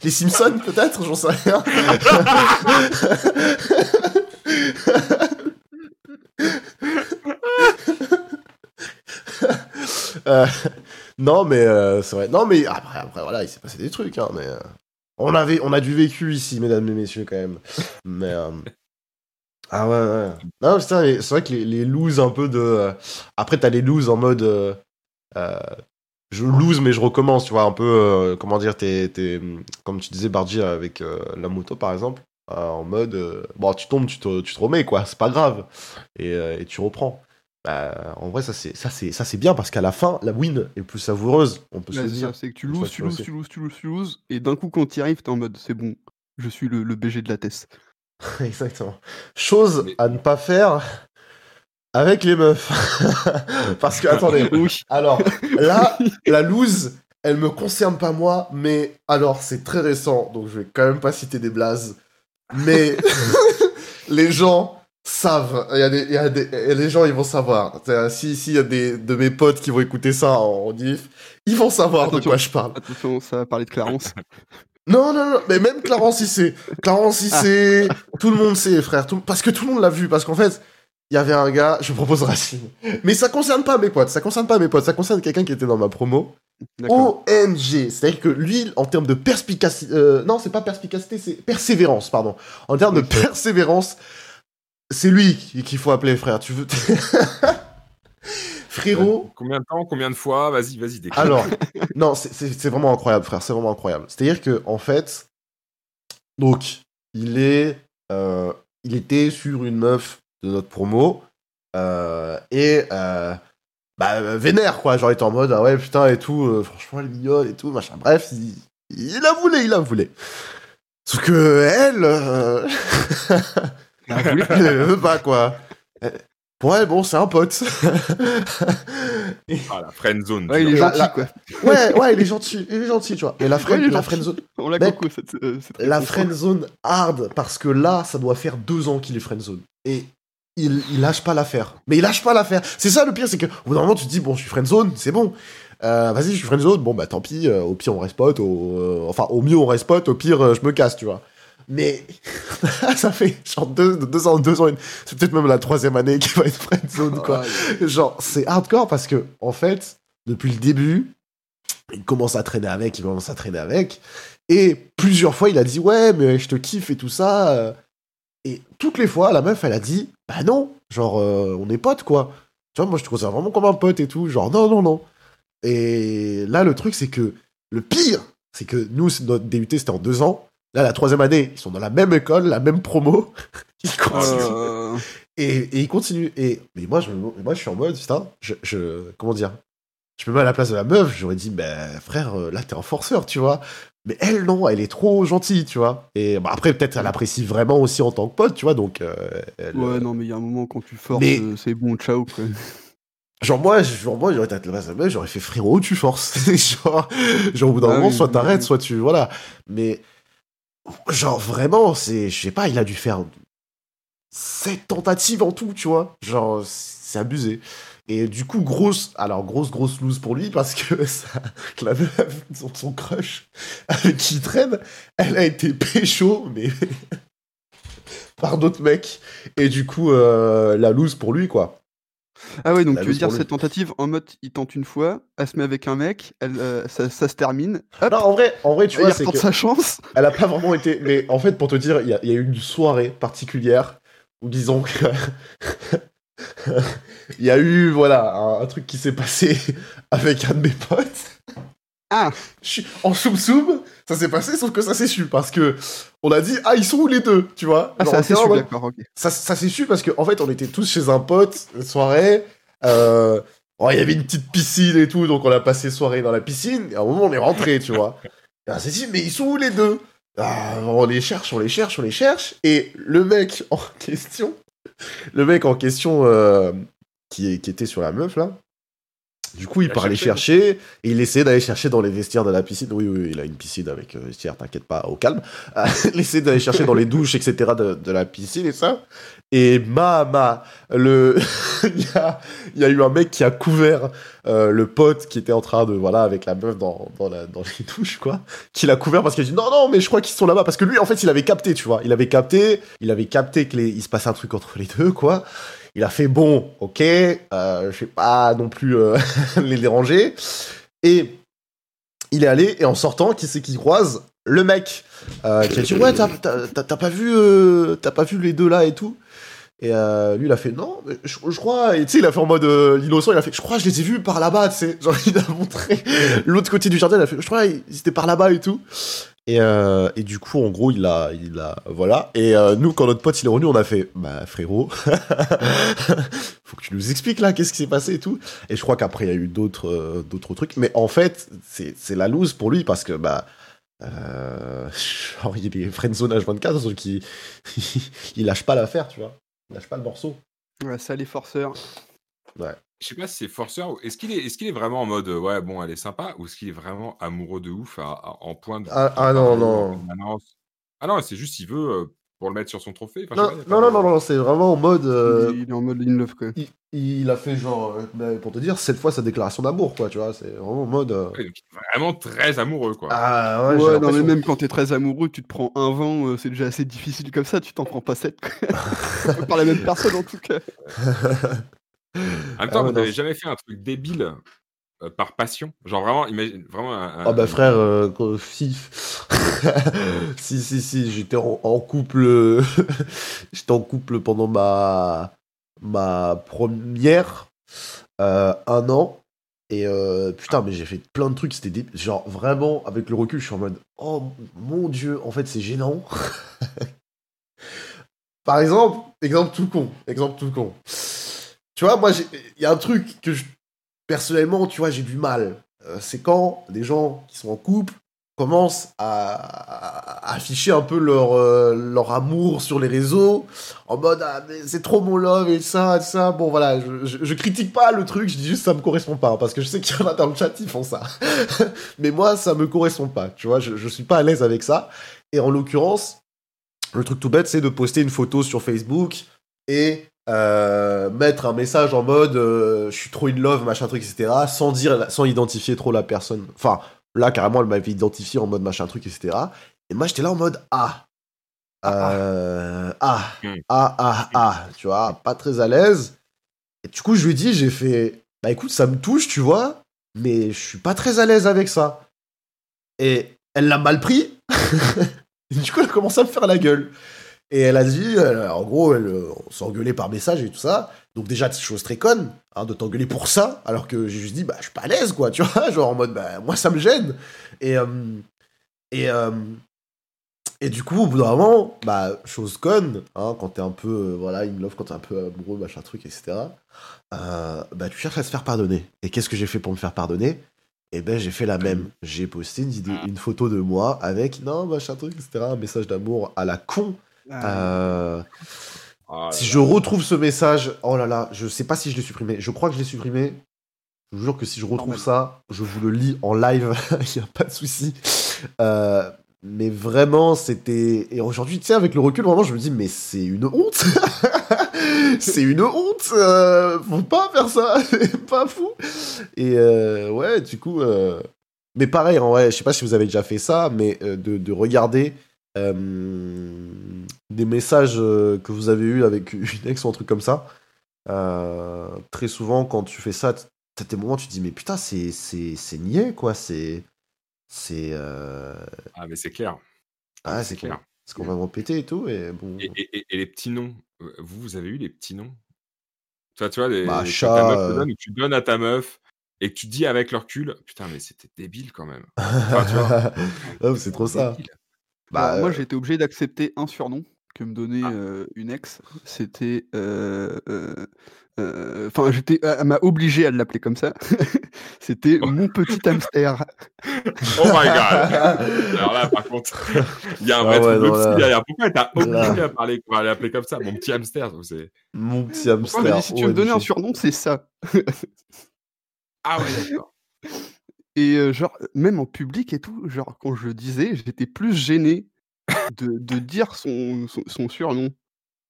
Les Simpsons, peut-être J'en sais rien. Euh, non, mais euh, c'est vrai. Non, mais après, après, voilà, il s'est passé des trucs, hein, mais. euh, on, avait, on a du vécu ici, mesdames et messieurs, quand même. Mais. Ah ouais, ouais. Non, c'est vrai que les, les un peu de. Après, t'as les loses en mode. Je lose, mais je recommence, tu vois, un peu. Comment dire, t'es. t'es- Comme tu disais, Bardi, avec la moto, par exemple. En mode. Bon, tu tombes, tu te, tu te remets, quoi, c'est pas grave. Et tu reprends. Bah, en vrai, ça c'est ça c'est ça c'est bien parce qu'à la fin, la win est plus savoureuse. On peut se le c'est dire. ça, c'est que tu loses, tu loses, tu loses, tu loses, tu loses, et d'un coup, quand tu arrives, t'es en mode, c'est bon, je suis le, le BG de la TES. Exactement. Chose Mais- à ne pas faire avec les meufs. parce que attendez. Oui. Alors là, la loose, elle me concerne pas moi, mais alors c'est très récent, donc je vais quand même pas citer des blazes. Mais les gens savent. Il y a des, il y a des, et les gens, ils vont savoir. C'est-à-dire, Si s'il y a des de mes potes qui vont écouter ça en, diff, ils vont savoir de quoi je parle. Attention, ça va parler de Clarence. Non, non, non, mais même Clarence il sait. Clarence il sait. Tout le monde sait, frère. Tout- Parce que tout le monde l'a vu. Parce qu'en fait, il y avait un gars, je propose Racine. Mais ça concerne pas mes potes. Ça concerne pas mes potes. Ça concerne quelqu'un qui était dans ma promo. OMG. C'est-à-dire que lui, en termes de perspicacité. euh, non, c'est pas perspicacité, c'est persévérance, pardon. En termes de persévérance, c'est lui qui- qu'il faut appeler, frère. Tu veux. Frérot. Combien de temps Combien de fois? Vas-y, vas-y, décris. Alors, non, c'est- vraiment incroyable, frère. C'est vraiment incroyable. C'est-à-dire que, en fait, donc, il est, euh, il était sur une meuf de notre promo euh, et euh, bah euh, vénère quoi. Genre, il était en mode ah ouais putain et tout. euh, franchement, elle est mignonne et tout machin. Bref, il, il a voulu, il a voulu. Sauf que elle, elle veut pas quoi. Pour elle, bon, c'est un pote. Ah, la friend zone. Ouais, il est gentil, la- quoi. ouais, ouais, il est gentil, il est gentil, tu vois. Et la Ouais, friend, la zone, On l'a coco, cette, euh, cette la réponse. friend zone hard parce que là, ça doit faire deux ans qu'il est friend zone et il, il lâche pas l'affaire. Mais il lâche pas l'affaire. C'est ça le pire, c'est que au bout d'un moment, tu te dis bon, je suis friend zone, c'est bon. Euh, Vas-y, je suis friend zone. Bon bah tant pis. euh, au pire, on reste pote. Au, euh, enfin, au mieux, on reste pote. Au pire, euh, je me casse, tu vois. Mais ça fait genre deux, deux ans, deux ans. et- C'est peut-être même la troisième année qu'il va être friend zone, quoi. Genre, c'est hardcore parce que, en fait, depuis le début, il commence à traîner avec, il commence à traîner avec. Et plusieurs fois, il a dit Ouais, mais je te kiffe et tout ça. Et toutes les fois, la meuf, elle a dit Bah non, genre, euh, on est potes, quoi. Tu vois, moi, je te considère vraiment comme un pote et tout. Genre, non, non, non. Et là, le truc, c'est que le pire, c'est que nous, notre DUT, c'était en deux ans. Là, la troisième année, ils sont dans la même école, la même promo. Ils continuent. Euh, Et, et il continue. Et mais moi, je, moi, je suis en mode, putain, je, je- comment dire? Je me mets à la place de la meuf. J'aurais dit, ben frère, euh, là, t'es un forceur, tu vois. Mais elle, non, elle est trop gentille, tu vois. Et bah, après, peut-être, elle apprécie vraiment aussi en tant que pote, tu vois. Donc, euh, elle- Ouais, non, mais il y a un moment quand tu forces, Mais- euh, c'est bon, ciao, quoi. genre moi, genre moi, j'aurais été à la place de la meuf, j'aurais fait frérot, tu forces. genre, genre, au bout d'un Ah moment, oui, soit t'arrêtes, oui. soit tu, voilà. Mais genre vraiment, c'est, je sais pas, il a dû faire sept tentatives en tout, tu vois. Genre, c'est abusé. Et du coup, grosse, alors grosse, grosse loose pour lui parce que ça, la meuf, son, son crush qui traîne, elle a été pécho, mais par d'autres mecs. Et du coup, euh, la loose pour lui, quoi. Ah ouais, donc La tu veux dire cette tentative en mode il tente une fois, elle se met avec un mec, elle, euh, ça, ça se termine, hop, Non, en vrai, en vrai, tu il vois, c'est retente que sa chance. elle a pas vraiment été. Mais en fait, pour te dire, il y, a- il y a eu une soirée particulière où disons que. Il y a eu, voilà, un, un truc qui s'est passé avec un de mes potes. Ah. En soum soum, ça s'est passé, sauf que ça s'est su parce que on a dit, ah, ils sont où les deux, tu vois? Ah, Genre, d'accord, ok. ça, ça s'est su parce qu'en fait, on était tous chez un pote, une soirée. Euh, oh, il y avait une petite piscine et tout, donc on a passé soirée dans la piscine. Et à un moment, on est rentré, tu vois. Et on s'est dit, mais ils sont où les deux? Ah, On les cherche, on les cherche, on les cherche. Et le mec en question, le mec en question euh, qui, qui était sur la meuf là. Du coup, il part aller chercher et il essayait d'aller chercher dans les vestiaires de la piscine. Oui, oui, il a une piscine avec euh, vestiaire, t'inquiète pas, au calme. Il essayait d'aller chercher dans les douches, etc. de, de la piscine et ça. Et mama, le, il y a, il y a eu un mec qui a couvert euh, le pote qui était en train de, voilà, avec la meuf dans, dans, la, dans les douches, quoi. Qui l'a couvert parce qu'il a dit non, non, mais je crois qu'ils sont là-bas. Parce que lui, en fait, il avait capté, tu vois. Il avait capté, il avait capté qu'il se passait un truc entre les deux, quoi. Il a fait bon, ok, euh, je vais pas non plus euh, les déranger. Et il est allé, et en sortant, qui c'est qui croise? Le mec, euh, qui a dit Ouais, t'as- pas, vu, t'as pas vu les deux là et tout? Et euh, lui, il a fait Non, mais je, je crois. Et tu sais, il a fait en mode euh, innocent, il a fait Je crois, je les ai vus par là-bas, tu sais. Genre, il a montré l'autre côté du jardin, il a fait Je crois, ils étaient par là-bas et tout. Et, euh, et du coup, en gros, il a, il a, voilà. Et euh, nous, quand notre pote il est revenu, on a fait, bah frérot, faut que tu nous expliques là, qu'est-ce qui s'est passé et tout. Et je crois qu'après il y a eu d'autres, d'autres trucs. Mais en fait, c'est, la loose pour lui parce que bah, euh, genre il est friendzone H24, donc il, il lâche pas l'affaire, tu vois. Lâche pas le morceau. Ouais, ça, les forceurs. Je sais pas si c'est forceur ou est-ce qu'il est, est-ce qu'il est vraiment en mode euh, ouais bon elle est sympa ou est-ce qu'il est vraiment amoureux de ouf à- à- en point de Ah, ah non, non. Ah non c'est juste il veut euh, pour le mettre sur son trophée. Enfin, Non, non, non, non, non, c'est vraiment en mode. euh, Il, il est en mode in love, quoi. il, il a fait genre, euh, bah, pour te dire, cette fois sa déclaration d'amour, quoi, tu vois. C'est vraiment en mode. euh, Ouais, vraiment très amoureux quoi. Ah ouais, Ouais, non, mais même quand t'es très amoureux, tu te prends un vent, euh, c'est déjà assez difficile comme ça, tu t'en prends pas sept. Par la même personne, en tout cas. En même Ah temps, ouais, vous n'avez jamais fait un truc débile euh, par passion Genre vraiment, imagine, vraiment un, un- Ah bah frère, euh, si, si, si, si, j'étais en, en couple, j'étais en couple pendant ma, ma première, euh, un an, et putain, mais j'ai fait plein de trucs, c'était des... genre vraiment, avec le recul, je suis en mode, oh mon dieu, en fait c'est gênant. Par exemple, exemple tout con, exemple tout con. Tu vois, moi, j'ai- il y a un truc que je, personnellement, tu vois, j'ai du mal. Euh, c'est quand des gens qui sont en couple commencent à, afficher un peu leur, euh, leur amour sur les réseaux, en mode ah, c'est trop mon love et ça, et ça. Bon voilà, je, critique pas le truc, je dis juste ça me correspond pas, parce que je sais qu'il y en a dans le chat qui font ça. mais moi, ça me correspond pas, tu vois, je, je suis pas à l'aise avec ça. Et en l'occurrence, le truc tout bête, c'est de poster une photo sur Facebook et euh, mettre un message en mode euh, je suis trop in love, machin truc, etc. sans dire, sans identifier trop la personne. Enfin, là, carrément, elle m'avait identifié en mode machin truc, etc. Et moi, j'étais là en mode ah. Euh, ah, Hmm. ah, ah, ah, tu vois, pas très à l'aise. Et du coup, je lui dit, j'ai fait, bah écoute, ça me touche, tu vois, mais je suis pas très à l'aise avec ça. Et elle l'a mal pris. Et du coup, elle a commencé à me faire la gueule. Et elle a dit, en gros, elle, euh, engueulé par message et tout ça. Donc déjà, c'est chose très conne, hein, de t'engueuler pour ça, alors que j'ai juste dit, bah, je suis pas à l'aise, quoi, tu vois, genre en mode, bah, moi, ça me gêne. Et, euh, et, euh, et du coup, au bout d'un moment, bah, chose conne, hein, quand t'es un peu, euh, voilà, in love, quand t'es un peu amoureux, machin truc, etc., bah, tu cherches à se faire pardonner. Et qu'est-ce que j'ai fait pour me faire pardonner? Eh ben, j'ai fait la même. J'ai posté une, vidéo- une photo de moi avec, non, machin truc, etc., un message d'amour à la con. Euh, Oh là si je retrouve ce message, oh là là, je sais pas si je l'ai supprimé. Je crois que je l'ai supprimé. Je vous jure que si je retrouve ça, je vous le lis en live, il n'y a pas de souci. Euh, mais vraiment, c'était. Et aujourd'hui, tu sais, avec le recul, vraiment, je me dis, mais c'est une honte C'est une honte euh, Faut pas faire ça pas fou Et euh, ouais, du coup. Mais pareil, en vrai, je sais pas si vous avez déjà fait ça, mais de, de regarder des messages euh, que vous avez eu avec une ex ou un truc comme ça. Euh, très souvent, quand tu fais ça, t'as des moments où tu te dis, mais putain, c'est, c'est, c'est niais, quoi. C'est. C'est. euh, Ah mais c'est clair. Ah, c'est clair. Parce qu'on va m'en péter et tout, et bon. Et, et- et- et les petits noms, euh, vous, vous avez eu les petits noms? Toi, tu vois, les, Bah, que chat, ta meuf te euh. donne, tu donnes à ta meuf et que tu dis avec le recul, putain, mais c'était débile quand même. Enfin, c'est trop ça. Bah, Alors, moi, euh, j'ai été obligé d'accepter un surnom que me donnait Ah. euh, une ex. C'était. euh, euh, euh, Enfin, j'étais. Elle m'a obligé à l'appeler comme ça. C'était mon petit hamster. Oh my god Alors là, par contre, il y a un vrai Ah ouais, truc là- derrière. Pourquoi t'as obligé Là. à parler, à l'appeler comme ça Mon petit hamster, c'est... Mon petit hamster. elle m'a dit, si tu veux me donner un surnom, c'est ça. Ah ouais, d'accord. Et euh, genre, même en public et tout, genre, quand je le disais, j'étais plus gêné de, de dire son, son, son surnom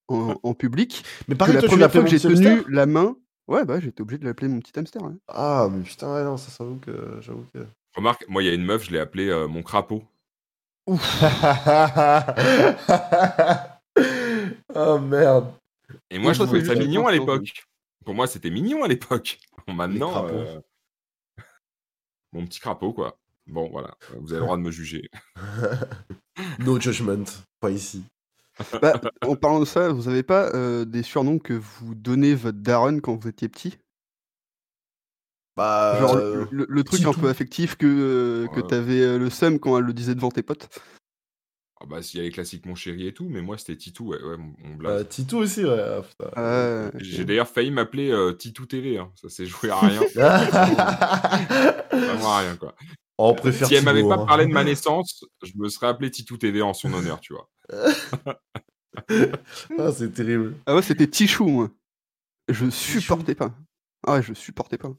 en, en public Mais que pareil, la toi, première fois que j'ai tenu la main. Ouais, bah, j'étais obligé de l'appeler mon petit hamster. Ah, mais putain, ouais, non, ça, j'avoue que. J'avoue que. Remarque, moi, il y a une meuf, je l'ai appelée euh, mon crapaud. oh merde. Et moi, je ça, trouvais c'est ça juste mignon à l'époque. Pour moi, c'était mignon à l'époque. Maintenant, crapauds. euh, mon petit crapaud, quoi. Bon, voilà, vous avez le droit de me juger. No judgment, pas ici. Bah, en parlant de ça, vous avez pas euh, des surnoms que vous donnez votre daronne quand vous étiez petit? Bah, Genre euh, le, le- le truc un peu affectif que, euh, que Ouais. t'avais euh, le seum quand elle le disait devant tes potes? Ah bah, s'il y a les classiques Mon Chéri et tout, mais moi, c'était Titou, ouais, ouais, mon, mon euh, blaze. Tito aussi, ouais. ah. Euh, J'ai d'ailleurs failli m'appeler euh, Titou TV, hein. ça s'est joué à rien, vraiment à rien, quoi. Oh, on préfère Si elle m'avait pas hein. parlé de ma naissance, je me serais appelé Titou TV en son honneur, tu vois. Ah, c'est terrible. Ah ouais, c'était Tichou, moi. Je supportais pas. Ah ouais, je supportais pas.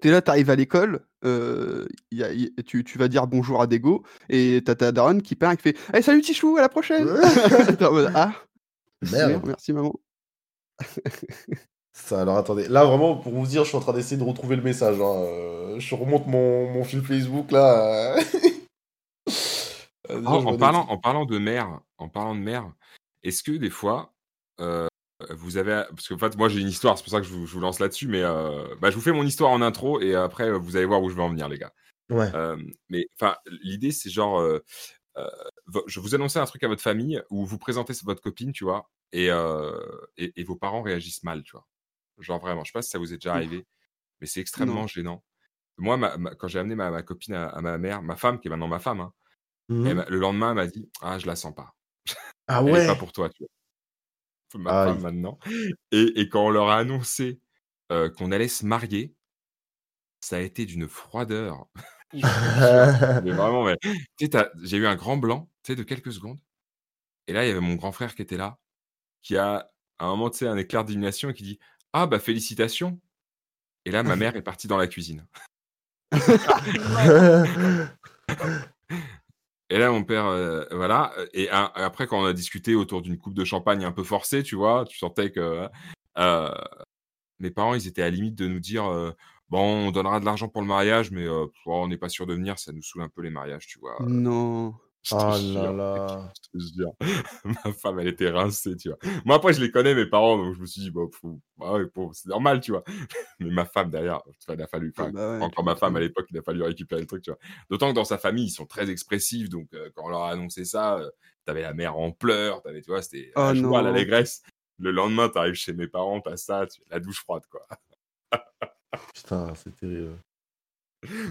T'es là, t'arrives à l'école, euh, y a- y- tu, tu vas dire bonjour à Dego, et t'as ta daronne qui part et qui fait Hey, salut Tichou, à la prochaine T'es en mode, Ah, Merde. merci maman. Ça, alors attendez. Là, vraiment, pour vous dire, je suis en train d'essayer de retrouver le message. hein. Euh, je remonte mon, mon fil Facebook, là. Euh, déjà, En, parlant, trucs. en parlant de mère, en parlant de mère, est-ce que des fois, euh, vous avez, parce que en fait, moi j'ai une histoire, c'est pour ça que je vous, je vous lance là-dessus, mais euh, bah, je vous fais mon histoire en intro et après euh, vous allez voir où je vais en venir, les gars. Ouais. Euh, mais enfin, l'idée c'est genre, euh, je vous annonce un truc à votre famille où vous présentez votre copine, tu vois, et, et, et vos parents réagissent mal, tu vois. Genre vraiment, je sais pas si ça vous est déjà arrivé, mais c'est extrêmement gênant. Moi, ma- ma- quand j'ai amené ma, ma copine à, à ma mère, ma femme, qui est maintenant ma femme, hein, elle m'a- le lendemain, elle m'a dit Ah, je la sens pas. Ah Elle est ouais. pas pour toi, tu vois. Ma femme maintenant. Et, et quand on leur a annoncé euh, qu'on allait se marier, ça a été d'une froideur. Mais vraiment, mais, j'ai eu un grand blanc, tu sais, de quelques secondes. Et là, il y avait mon grand frère qui était là, qui a, à un moment, tu sais, un éclair d'illumination et qui dit Ah, bah, félicitations. Et là, ma mère est partie dans la cuisine. Et là, mon père, euh, voilà. Et après, quand on a discuté autour d'une coupe de champagne un peu forcée, tu vois, tu sentais que euh, mes parents, ils étaient à la limite de nous dire euh, bon, on donnera de l'argent pour le mariage, mais euh, on n'est pas sûr de venir, ça nous saoule un peu les mariages, tu vois. Non. Je te Oh là là. je te jure. Ma femme, elle était rincée, tu vois. Moi, après, je les connais, mes parents, donc je me suis dit, bon, bah c'est normal, tu vois. Mais ma femme, derrière, il a fallu. Ah bah ouais, encore ma femme à l'époque, il a fallu récupérer le truc, tu vois. D'autant que dans sa famille, ils sont très expressifs, donc euh, quand on leur a annoncé ça, euh, t'avais la mère en pleurs, t'avais, tu vois, c'était la Oh joie, non. l'allégresse. Le lendemain, t'arrives chez mes parents, t'as ça, tu- la douche froide, quoi. Putain, c'est terrible.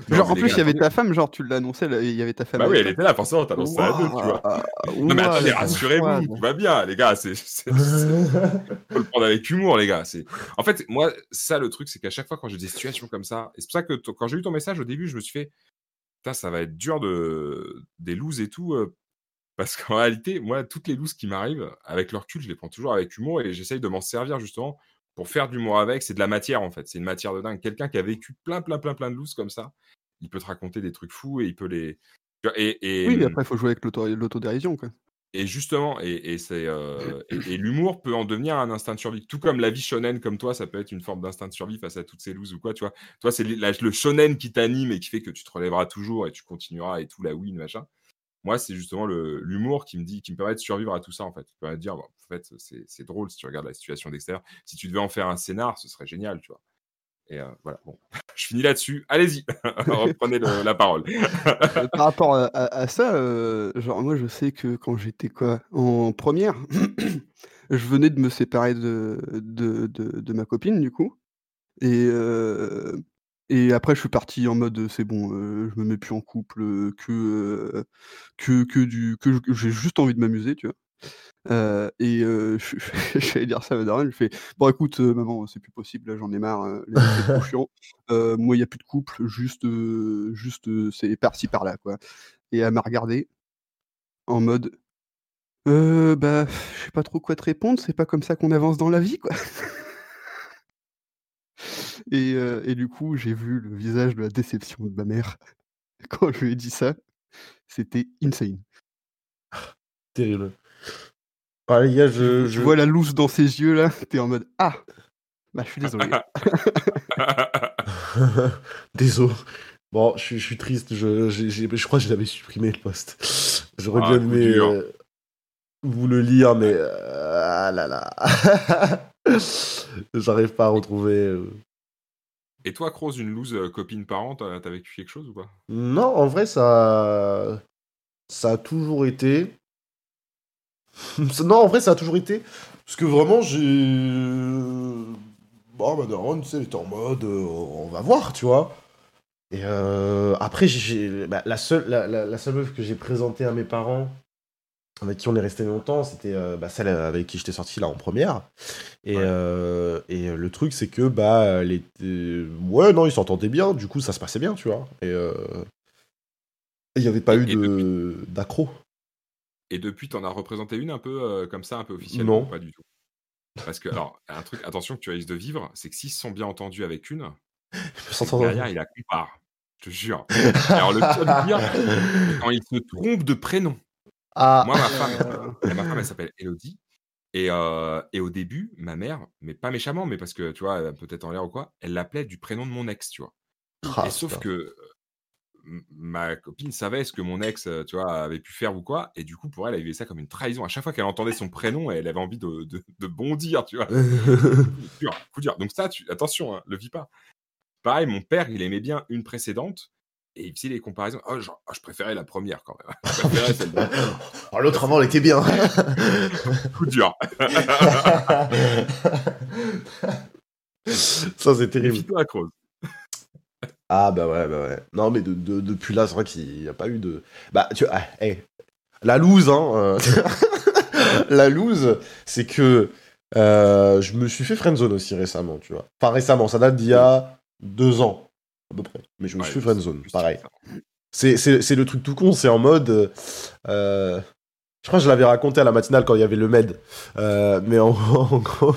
Genre, en plus, il y avait ta femme, genre, tu l'annonçais, il y avait ta femme. Bah oui, elle était là, forcément, t'annonces ça à deux, tu vois. Non, mais attendez, rassurez-vous, tout va bien, les gars. C'est, faut le prendre avec humour, les gars. C'est... En fait, moi, ça, le truc, c'est qu'à chaque fois, quand j'ai des situations comme ça, et c'est pour ça que quand j'ai eu ton message au début, je me suis fait, putain, ça va être dur de des looses et tout, euh, parce qu'en réalité, moi, toutes les looses qui m'arrivent, avec leur recul, je les prends toujours avec humour et j'essaye de m'en servir justement pour faire de l'humour avec. C'est de la matière, en fait. C'est une matière de dingue. Quelqu'un qui a vécu plein, plein, plein, plein de looses comme ça, il peut te raconter des trucs fous et il peut les. Et, et, Oui, mais après, il faut jouer avec l'auto- l'autodérision, et justement, et, et c'est euh, et, et l'humour peut en devenir un instinct de survie. Tout comme la vie shonen comme toi, ça peut être une forme d'instinct de survie face à toutes ces looses ou quoi, tu vois. Toi, c'est le shonen qui t'anime et qui fait que tu te relèveras toujours et tu continueras et tout la win machin. Moi, c'est justement l'humour qui me dit, qui me permet de survivre à tout ça en fait. Qui de dire, bon, en fait, c'est drôle si tu regardes la situation d'extérieur. Si tu devais en faire un scénar, ce serait génial, tu vois. Et euh, voilà. Bon, je finis là-dessus. Allez-y, reprenez la parole. Euh, par rapport à, ça, euh, genre moi je sais que quand j'étais quoi en première, je venais de me séparer de, de, de, ma copine du coup. Et, et après je suis parti en mode c'est bon, euh, je me mets plus en couple, que, que, que, du, que, j'ai juste envie de m'amuser, tu vois. Et j'allais dire ça à ma je fais bon écoute maman c'est plus possible là j'en ai marre, mecs, c'est trop chiant. Moi il y a plus de couple, juste juste c'est par-ci par-là quoi. Et elle m'a regardé en mode euh, bah je sais pas trop quoi te répondre, c'est pas comme ça qu'on avance dans la vie quoi. Et, euh, et du coup j'ai vu le visage de la déception de ma mère quand je lui ai dit ça, c'était insane. Terrible. Ah, les gars, je. Tu je... vois la loose dans ses yeux là, t'es en mode ah bah je suis désolé. Désolé. Bon, je, suis- je suis triste. Je, je crois que je l'avais supprimé le post. J'aurais Ah, bien aimé euh, vous le lire, mais euh, ah là là. J'arrive pas à retrouver. Euh. Et toi, Croz, une loose euh, copine parent, t'as t'as vécu quelque chose ou pas? Non, en vrai, ça. Ça a toujours été. non, en vrai, ça a toujours été. Parce que vraiment, j'ai. Bon, ma daronne, tu sais, elle était en mode. euh, on va voir, tu vois. Et euh, après, j'ai- bah, la, seule, la- la seule meuf que j'ai présentée à mes parents, avec qui on est resté longtemps, c'était euh, bah, celle avec qui j'étais sorti là en première. Et, Ouais. euh, et le truc, c'est que, bah, était. Ouais, non, ils s'entendaient bien, du coup, ça se passait bien, tu vois. Et. euh, Il n'y avait pas Et- eu de d'accro. Et depuis, t'en as représenté une un peu euh, comme ça, un peu officiellement Non. Pas du tout? Parce que, alors, un truc, attention que tu risques de vivre, c'est que s'ils se sont bien entendus avec une, derrière, il la compare. Je te jure. Alors, le pire quand ils se trompent de prénom. Ah, Moi, ma femme, elle, ma femme, elle s'appelle Elodie. Et, euh, et au début, ma mère, mais pas méchamment, mais parce que, tu vois, peut-être en l'air ou quoi, elle l'appelait du prénom de mon ex, tu vois. Ah, et sauf que euh, ma copine savait ce que mon ex, euh, tu vois, avait pu faire ou quoi, et du coup, pour elle, elle vivait ça comme une trahison. À chaque fois qu'elle entendait son prénom, elle avait envie de, de, de bondir, tu vois. Coup dur, coup dur. Donc ça, tu... attention, hein, le vis pas. Pareil, mon père, il aimait bien une précédente, et il faisait les comparaisons. Oh, genre, oh, je préférais la première quand même. Je préférais celle-là. Oh, L'autre avant, elle était bien. Coup dur. Ça, c'est terrible. Ah, bah ouais, bah ouais. Non, mais de, de- depuis là, c'est vrai qu'il n'y a pas eu de. Bah, tu vois, ah, hey, la loose, hein. euh, la loose, c'est que euh, je me suis fait friendzone aussi récemment, tu vois. Enfin, récemment, ça date d'il y a deux ans, à peu près. Mais je me Ouais, suis friendzone, pareil. C'est, le truc tout con, c'est en mode. euh, euh, je crois que je l'avais raconté à la matinale quand il y avait le med. Euh, mais en, en gros,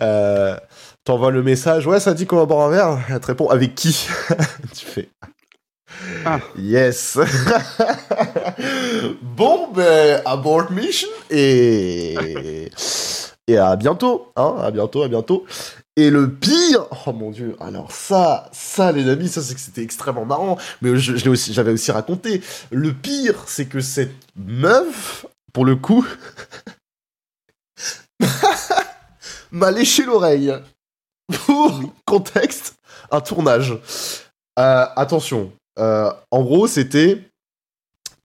euh, t'envoies le message, ouais, ça dit qu'on va boire un verre. Elle te répond, avec qui? Tu fais. Ah. Yes Bon, ben, abort mission et. Et à bientôt, hein, à bientôt, à bientôt. Et le pire, oh mon dieu, alors ça, ça les amis, ça c'est que c'était extrêmement marrant, mais je, je l'ai aussi, j'avais aussi raconté. Le pire, c'est que cette meuf, pour le coup, m'a léché l'oreille. Pour contexte, un tournage. Euh, attention, euh, en gros, c'était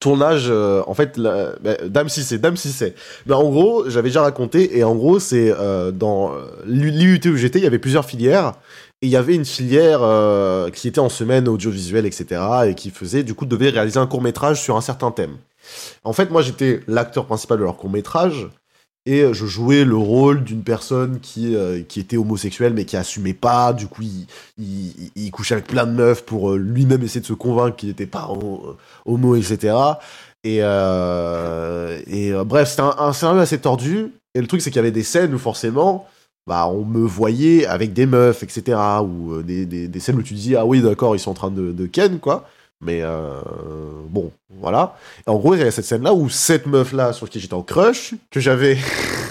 tournage. euh, en fait, la, bah, Dame Cissé, Dame Cissé. Mais en gros, j'avais déjà raconté, et en gros, c'est euh, dans l'IUT où j'étais, il y avait plusieurs filières. Et il y avait une filière euh, qui était en semaine audiovisuelle, etc. Et qui faisait, du coup, devait réaliser un court métrage sur un certain thème. En fait, moi, j'étais l'acteur principal de leur court métrage. Et euh, je jouais le rôle d'une personne qui, euh, qui était homosexuelle, mais qui assumait pas. Du coup, il, il, couchait avec plein de meufs pour euh, lui-même essayer de se convaincre qu'il n'était pas ho- homo, etc. Et, et bref, c'était un, un scénario assez tordu. Et le truc, c'est qu'il y avait des scènes où forcément, bah, on me voyait avec des meufs, etc. Ou des, des, des scènes où tu dis, ah oui, d'accord, ils sont en train de, de ken, quoi. Mais euh, bon, voilà. En gros, il y a cette scène-là où cette meuf-là, sur qui j'étais en crush, que j'avais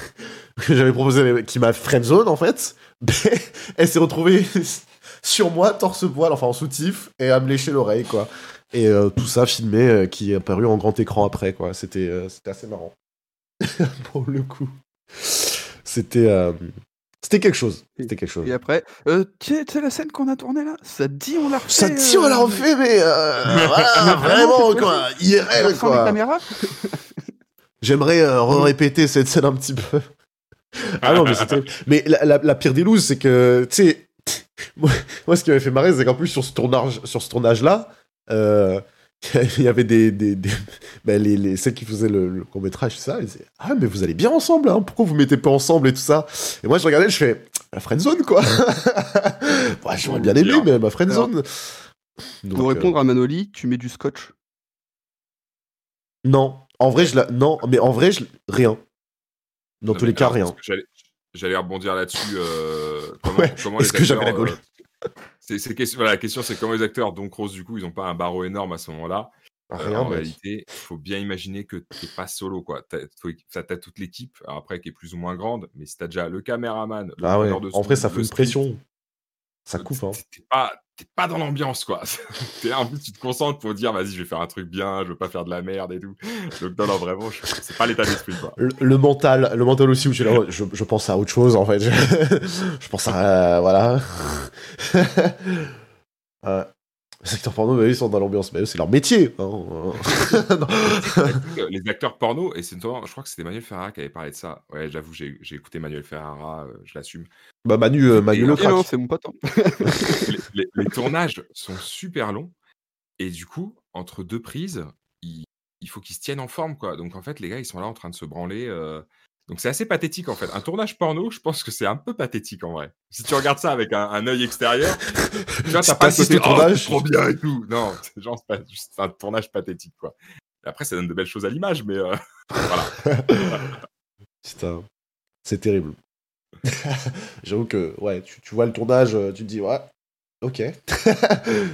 que j'avais proposé, qui m'a friendzone en fait, elle s'est retrouvée sur moi, torse-poil, enfin en soutif, et à me lécher l'oreille, quoi. Et euh, tout ça filmé, euh, qui est apparu en grand écran après, quoi. C'était assez marrant. Pour le coup. C'était c'était quelque chose. C'était quelque chose. Et après, euh, tu sais la scène qu'on a tournée là? Ça te dit, on l'a refait Ça tire, on l'a euh, refait, mais euh, voilà, vraiment, quoi. IRL, quoi. J'aimerais euh, répéter cette scène un petit peu. Ah non, mais c'était. Mais la, la- la pire des looses, c'est que, tu sais, moi, moi, ce qui m'avait fait marrer, c'est qu'en plus, sur ce tournage, sur ce tournage-là, euh, il y avait des. des, des- ben, les, les, celles qui faisaient le, le court-métrage, tout ça, ils disaient Ah, mais vous allez bien ensemble, hein, pourquoi vous mettez pas ensemble et tout ça? Et moi, je regardais, je fais La friendzone, quoi ouais, J'aurais bien aimé, mais ma friendzone. Donc, Pour euh, répondre à Manoli, tu mets du scotch? non, en vrai, je la. Non, mais en vrai, je... rien. Dans Non, tous les cas, rien. J'allais, rebondir là-dessus. euh, comment, Ouais, comment est-ce que j'avais rigolé euh, c'est, c'est question, voilà, la question, c'est comment les acteurs, donc Rose, du coup, ils n'ont pas un barreau énorme à ce moment-là. Euh, en réalité, il faut bien imaginer que t'es pas solo, quoi. Ça, t'as toute l'équipe, après, qui est plus ou moins grande, mais si t'as déjà le caméraman, le Ah ouais, de en vrai, ça fait une pression. Ça coupe, hein. Pas, t'es pas dans l'ambiance, quoi. t'es en plus, tu te concentres pour dire, vas-y, je vais faire un truc bien, je veux pas faire de la merde et tout. Donc, non, non, vraiment, c'est pas l'état d'esprit, quoi. Le, le mental, le mental aussi où tu là, ouais, je, je pense à autre chose en fait. Je, je pense à. euh, voilà. euh, les acteurs porno, bah, ils sont dans l'ambiance, mais eux, c'est leur métier. hein. Les acteurs porno, et c'est notamment, je crois que c'était Manuel Ferrara qui avait parlé de ça. Ouais, j'avoue, j'ai j'ai écouté Manuel Ferrara, euh, je l'assume. bah, Manu, euh, Manu Et crack. c'est mon pote. hein. les, les- les tournages sont super longs, et du coup, entre deux prises, il, il faut qu'ils se tiennent en forme, quoi. Donc, en fait, les gars, ils sont là en train de se branler. euh, Donc, c'est assez pathétique, en fait. Un tournage porno, je pense que c'est un peu pathétique, en vrai. Si tu regardes ça avec un, un œil extérieur, tu vois, t'as pas le côté, oh, tournage, c'est trop bien et tout. Non, c'est genre, pas juste un tournage pathétique, quoi. Et après, ça donne de belles choses à l'image, mais euh, voilà. Putain, c'est terrible. J'avoue que, ouais, tu, tu vois le tournage, euh, tu te dis, ouais, ok.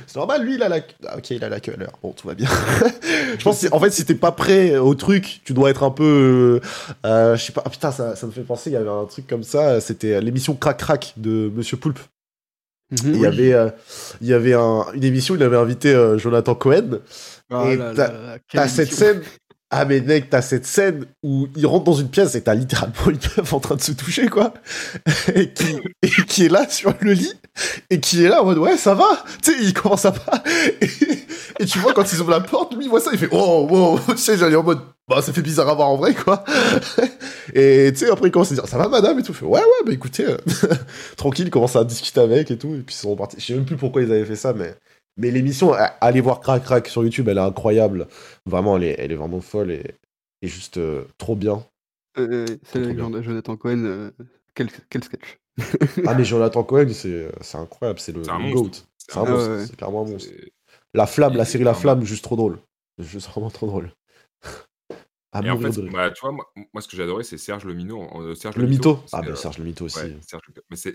c'est normal, lui, il a la ah, ok, il a la queue à l'heure. Bon, tout va bien. je pense, en fait, si t'es pas prêt au truc, tu dois être un peu. euh, euh, je sais pas, ah, putain, ça, ça me fait penser, il y avait un truc comme ça, c'était l'émission Crac Crac de Monsieur Poulpe. Il y avait, euh, il y avait un- une émission, il avait invité euh, Jonathan Cohen. Ah Et t'as- cette scène. Ah, mais mec, t'as cette scène où il rentre dans une pièce et t'as littéralement une meuf en train de se toucher, quoi. Et qui, est là sur le lit et qui est là en mode ouais, ça va. Tu sais, il commence à pas. Et, tu vois, quand ils ouvrent la porte, lui, il voit ça, il fait oh, wow. Tu sais, j'allais en mode bah, ça fait bizarre à voir en vrai, quoi. Et tu sais, après, il commence à dire ça va, madame et tout. Fait ouais, ouais, bah écoutez, euh, tranquille, il commence à discuter avec et tout. Et puis ils sont repartis. Je sais même plus pourquoi ils avaient fait ça, mais. Mais l'émission, allez voir Crac Crac sur YouTube, elle est incroyable. Vraiment, elle est, elle est vraiment folle et, et juste euh, trop bien. Euh, c'est Trop avec bien. Jonathan Cohen. euh, quel, quel sketch. Ah, mais Jonathan Cohen, c'est c'est incroyable, c'est le, monstre. GOAT. C'est un un monstre. monstre, Ah ouais. c'est clairement un monstre. La Flamme, la série La Flamme, juste trop drôle. Juste vraiment trop drôle. À Et en fait, de bah, tu vois, moi, moi, ce que j'ai adoré, c'est Serge Le Minot. euh, Serge Le mytho c'est, Ah, bah euh, Serge le mytho aussi. ouais, Serge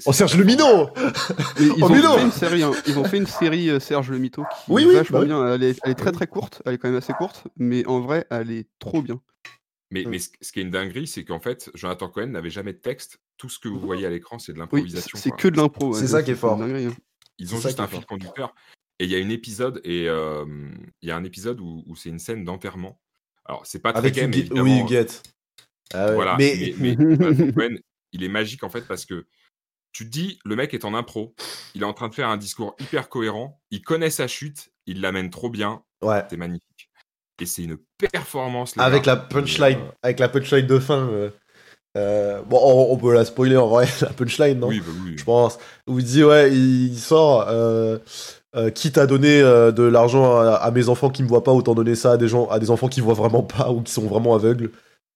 Oh, Serge le. Minot ils, Oh, ont fait une série, hein. ils ont fait une série euh, Serge le Mito qui Oui, est oui, vachement bah oui. bien. Elle est, elle est très très courte, elle est quand même assez courte, mais en vrai, elle est trop bien. Mais, mais ce, ce qui est une dinguerie, c'est qu'en fait, Jonathan Cohen n'avait jamais de texte. Tout ce que vous voyez à l'écran, c'est de Oui, l'improvisation. c'est que de l'impro. C'est ouais, ça qui est fort. dinguerie, hein. Ils ont juste un fil conducteur. Et il y a une épisode, et il y a un épisode où c'est une scène d'enterrement. Alors, c'est pas très Huguette. évidemment, Oui, Huguette. Ah ouais. Voilà, Mais, mais, mais Cohen, il est magique en fait parce que tu te dis, le mec est en impro, il est en train de faire un discours hyper cohérent, il connaît sa chute, il l'amène trop bien, ouais. c'est magnifique. Et c'est une performance. Avec la punchline, euh, avec la punchline de fin. euh, euh, bon, on, on peut la spoiler en vrai, la punchline, non? Oui, bah oui. je pense. Où il dit, ouais, il sort, euh, euh, quitte à donner euh, de l'argent à, à mes enfants qui me voient pas, autant donner ça à des gens, à des enfants qui voient vraiment pas ou qui sont vraiment aveugles.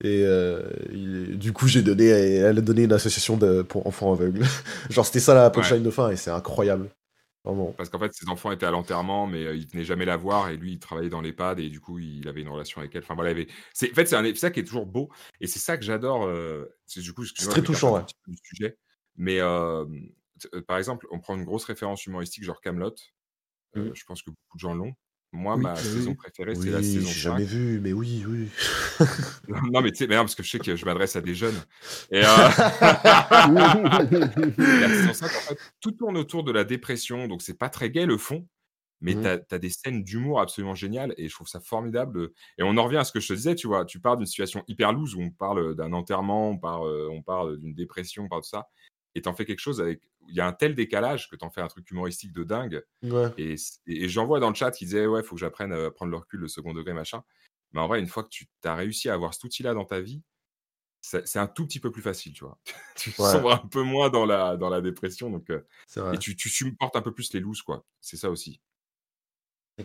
Et euh, il- du coup, j'ai donné, elle a donné une association de, pour enfants aveugles. Genre, c'était ça la punchline de fin et c'est incroyable. Vraiment. Parce qu'en fait, ses enfants étaient à l'enterrement, mais euh, il venait jamais la voir, et lui, il travaillait dans l'EHPAD, et du coup, il avait une relation avec elle. Enfin voilà, avait... c'est... en fait, c'est un... c'est ça qui est toujours beau, et c'est ça que j'adore. C'est du coup, excuse-moi, très touchant, ouais. du sujet, mais par exemple, on prend une grosse référence humoristique, genre Camelot. Mhm. je pense que beaucoup de gens l'ont. Moi, Oui, ma bah saison oui. préférée, Oui, c'est la saison j'ai 5. jamais vu, mais oui, oui. non, mais tu sais, mais non, parce que je sais que je m'adresse à des jeunes. Et, euh, la saison 5, en fait, tout tourne autour de la dépression, donc c'est pas très gai le fond, mais Mhm. t'as as des scènes d'humour absolument géniales et je trouve ça formidable. Et on en revient à ce que je te disais, tu vois, tu parles d'une situation hyper loose où on parle d'un enterrement, on parle, euh, on parle d'une dépression, on parle de ça, et t'en fais quelque chose avec. Il y a un tel décalage que t'en fais un truc humoristique de dingue. Ouais. Et, et j'en vois dans le chat qui disait ouais, faut que j'apprenne à prendre le recul, le second degré, machin. Mais en vrai, une fois que tu as réussi à avoir cet outil-là dans ta vie, c'est un tout petit peu plus facile, tu vois. tu Ouais. sombres un peu moins dans la, dans la dépression, donc euh, et tu, tu supportes un peu plus les looses, quoi. C'est ça aussi.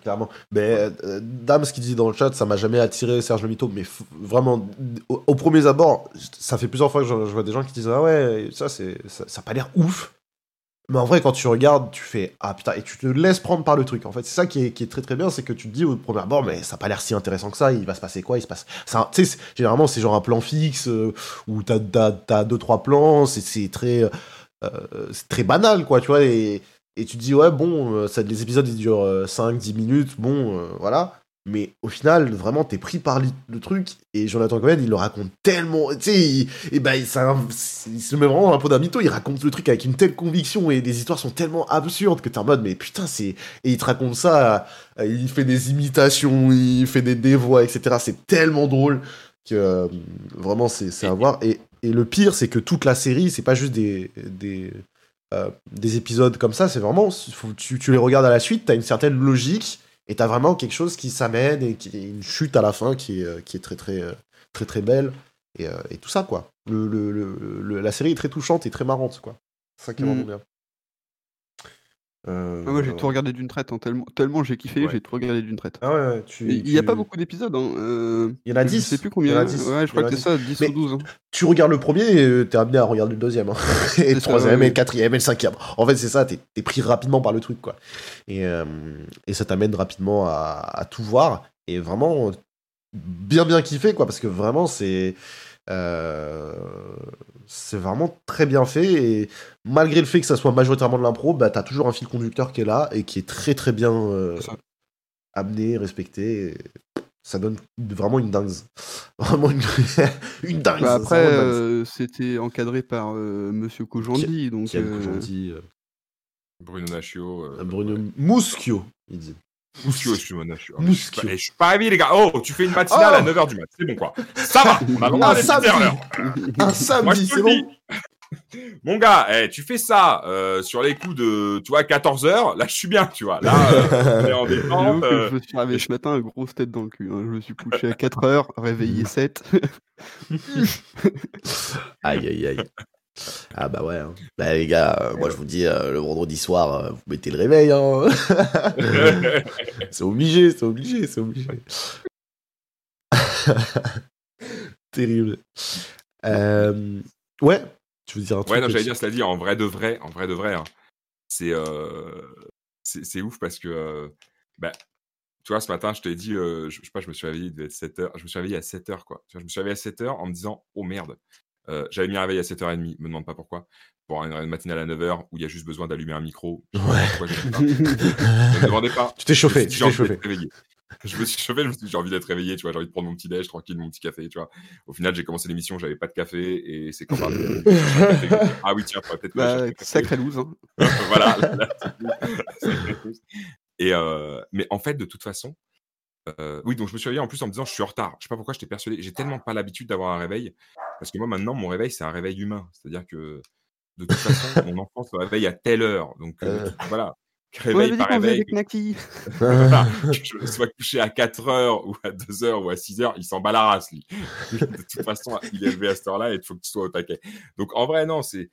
Clairement. Mais euh, Dame, ce qu'il dit dans le chat, ça m'a jamais attiré Serge Le Mito. Mais vraiment, au, au premier abord, ça fait plusieurs fois que je, je vois des gens qui disent Ah ouais, ça, c'est, ça, ça a pas l'air ouf. Mais en vrai, quand tu regardes, tu fais Ah putain, et tu te laisses prendre par le truc. En fait, c'est ça qui est, qui est très très bien, c'est que tu te dis au premier abord, mais ça a pas l'air si intéressant que ça. Il va se passer quoi Il se passe. Tu sais, généralement, c'est genre un plan fixe euh, où t'as, t'as, t'as deux trois plans, c'est, c'est très, euh, c'est très banal, quoi, tu vois. Et, et tu te dis, ouais, bon, euh, ça, les épisodes ils durent 5-10 minutes, bon, euh, voilà. mais au final, vraiment, t'es pris par le truc, et Jonathan Cohen, il le raconte tellement, tu sais, il, et ben, c'est un- il se met vraiment dans la peau d'un mytho, il raconte le truc avec une telle conviction, et les histoires sont tellement absurdes que t'es en mode, mais putain, c'est, et il te raconte ça, euh, il fait des imitations, il fait des, voix, etc. C'est tellement drôle que euh, vraiment c'est c'est à voir. Et, et le pire, c'est que toute la série, c'est pas juste des, des, euh, des épisodes comme ça, c'est vraiment, faut- tu, tu les regardes à la suite, t'as une certaine logique et t'as vraiment quelque chose qui s'amène et qui une chute à la fin qui est, euh, qui est très très euh, très très belle et, et tout ça quoi. Le, le- la série est très touchante et très marrante quoi. C'est ça qui est Mm. vraiment bien. Euh, Ah, moi, j'ai tout regardé d'une traite, hein, tellement, tellement j'ai kiffé, Ouais. j'ai tout regardé d'une traite. Ah ouais, tu, Il n'y a pas beaucoup d'épisodes. Hein. euh, Il y en a Je 10. sais plus Il y combien. en a 10. Ouais, je crois que c'est ça, 10 Mais- ou 12. hein. tu regardes le premier et euh, t'es amené à regarder le deuxième. hein. et le troisième, et le quatrième, et le cinquième. En fait, c'est ça, t'es es pris rapidement par le truc, quoi. Et, euh, et ça t'amène rapidement à, à tout voir. Et vraiment, bien, bien kiffé, quoi, parce que vraiment, c'est. C'est vraiment très bien fait et malgré le fait que ça soit majoritairement de l'impro, bah t'as toujours un fil conducteur qui est là et qui est très très bien euh, amené, respecté. et ça donne vraiment une dingue. Vraiment une, une dingue. Bah, après, euh, c'était encadré par euh, Monsieur Kojandi. Donc, euh, euh, Bruno Nachio. euh, Bruno ouais. Muschio, il dit. Excuse-moi. Muschio. Je suis pas- eh, Je suis pas réveillé, les gars. Oh, tu fais une matinale Oh à 9h du mat. C'est bon, quoi. Ça va. On a le droit Un à. Un samedi, c'est bon. dis. Mon gars, eh, tu fais ça euh, sur les coups de, tu vois, 14 heures. Là, je suis bien, tu vois. Là, euh, on est en détente. euh, je me suis réveillé ce matin, grosse tête dans le cul. hein. Je me suis couché à 4 heures, réveillé 7. Aïe, aïe, aïe. Ah bah ouais. hein. Bah les gars, euh, moi je vous dis, euh, le vendredi soir, euh, vous mettez le réveil. Hein. c'est obligé, c'est obligé, c'est obligé. Terrible. Ouais, tu veux dire un truc Ouais, non, j'allais dire, dit, en vrai de vrai, en vrai de vrai, hein, c'est c'est ouf parce que, bah, tu vois, ce matin, je t'ai dit, je, je sais pas, je me suis réveillé, il devait être 7 heures, je me suis réveillé à 7 heures, quoi. Tu vois, je me suis réveillé à 7 heures en me disant, oh merde, euh, j'avais mis un réveil à 7h30, me demande pas pourquoi, pour une, matinale à 9h où il y a juste besoin d'allumer un micro. Je Ouais. pourquoi. Ne me demandez pas. Tu t'es chauffé, Je me suis tu t'es envie chauffé. d'être réveillé. Je me suis chauffé, je me suis dit, j'ai envie d'être réveillé, tu vois, j'ai envie de prendre mon petit déj, tranquille, mon petit café, tu vois. Au final, j'ai commencé l'émission, j'avais pas de café, et c'est quand même. ah oui, tiens, peut-être Bah, café. sacré loose. Hein. voilà. là. Et euh, mais en fait, de toute façon, euh, oui, donc je me suis réveillé en plus en me disant, je suis en retard. Je sais pas pourquoi j'étais persuadé. J'ai tellement pas l'habitude d'avoir un réveil, parce que moi maintenant, mon réveil, c'est un réveil humain. C'est-à-dire que de toute façon, mon enfant se réveille à telle heure. Donc euh, Euh. voilà. Réveil dit par réveil. Voilà. que je sois couché à 4 heures ou à 2 heures ou à 6 heures, il s'en bat la race, lui. De toute façon, il est levé à cette heure-là et il faut que tu sois au taquet. Donc, en vrai, non, c'est.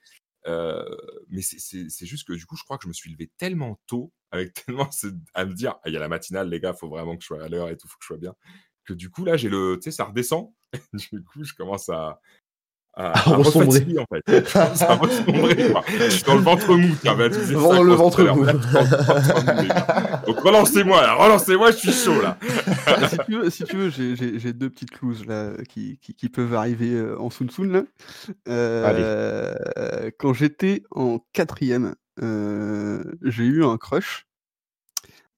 Mais c'est- juste que du coup, je crois que je me suis levé tellement tôt, avec tellement à me dire, ah, il y a la matinale, les gars, faut vraiment que je sois à l'heure et tout, faut que je sois bien. Que du coup, là, j'ai le. Tu sais, ça redescend. du coup, je commence à. À, À à ressombrer. en fait. À ressombrer, quoi. Je suis dans le ventre mou, tiens, bah, tu ça, le ventre mou. Donc relancez-moi, là, relancez-moi, je suis chaud là. Ah, si tu veux, si tu veux j'ai- j'ai j'ai deux petites looses là, qui, qui, qui peuvent arriver euh, en soun soun. Là. Euh, quand j'étais en quatrième, euh, j'ai eu un crush.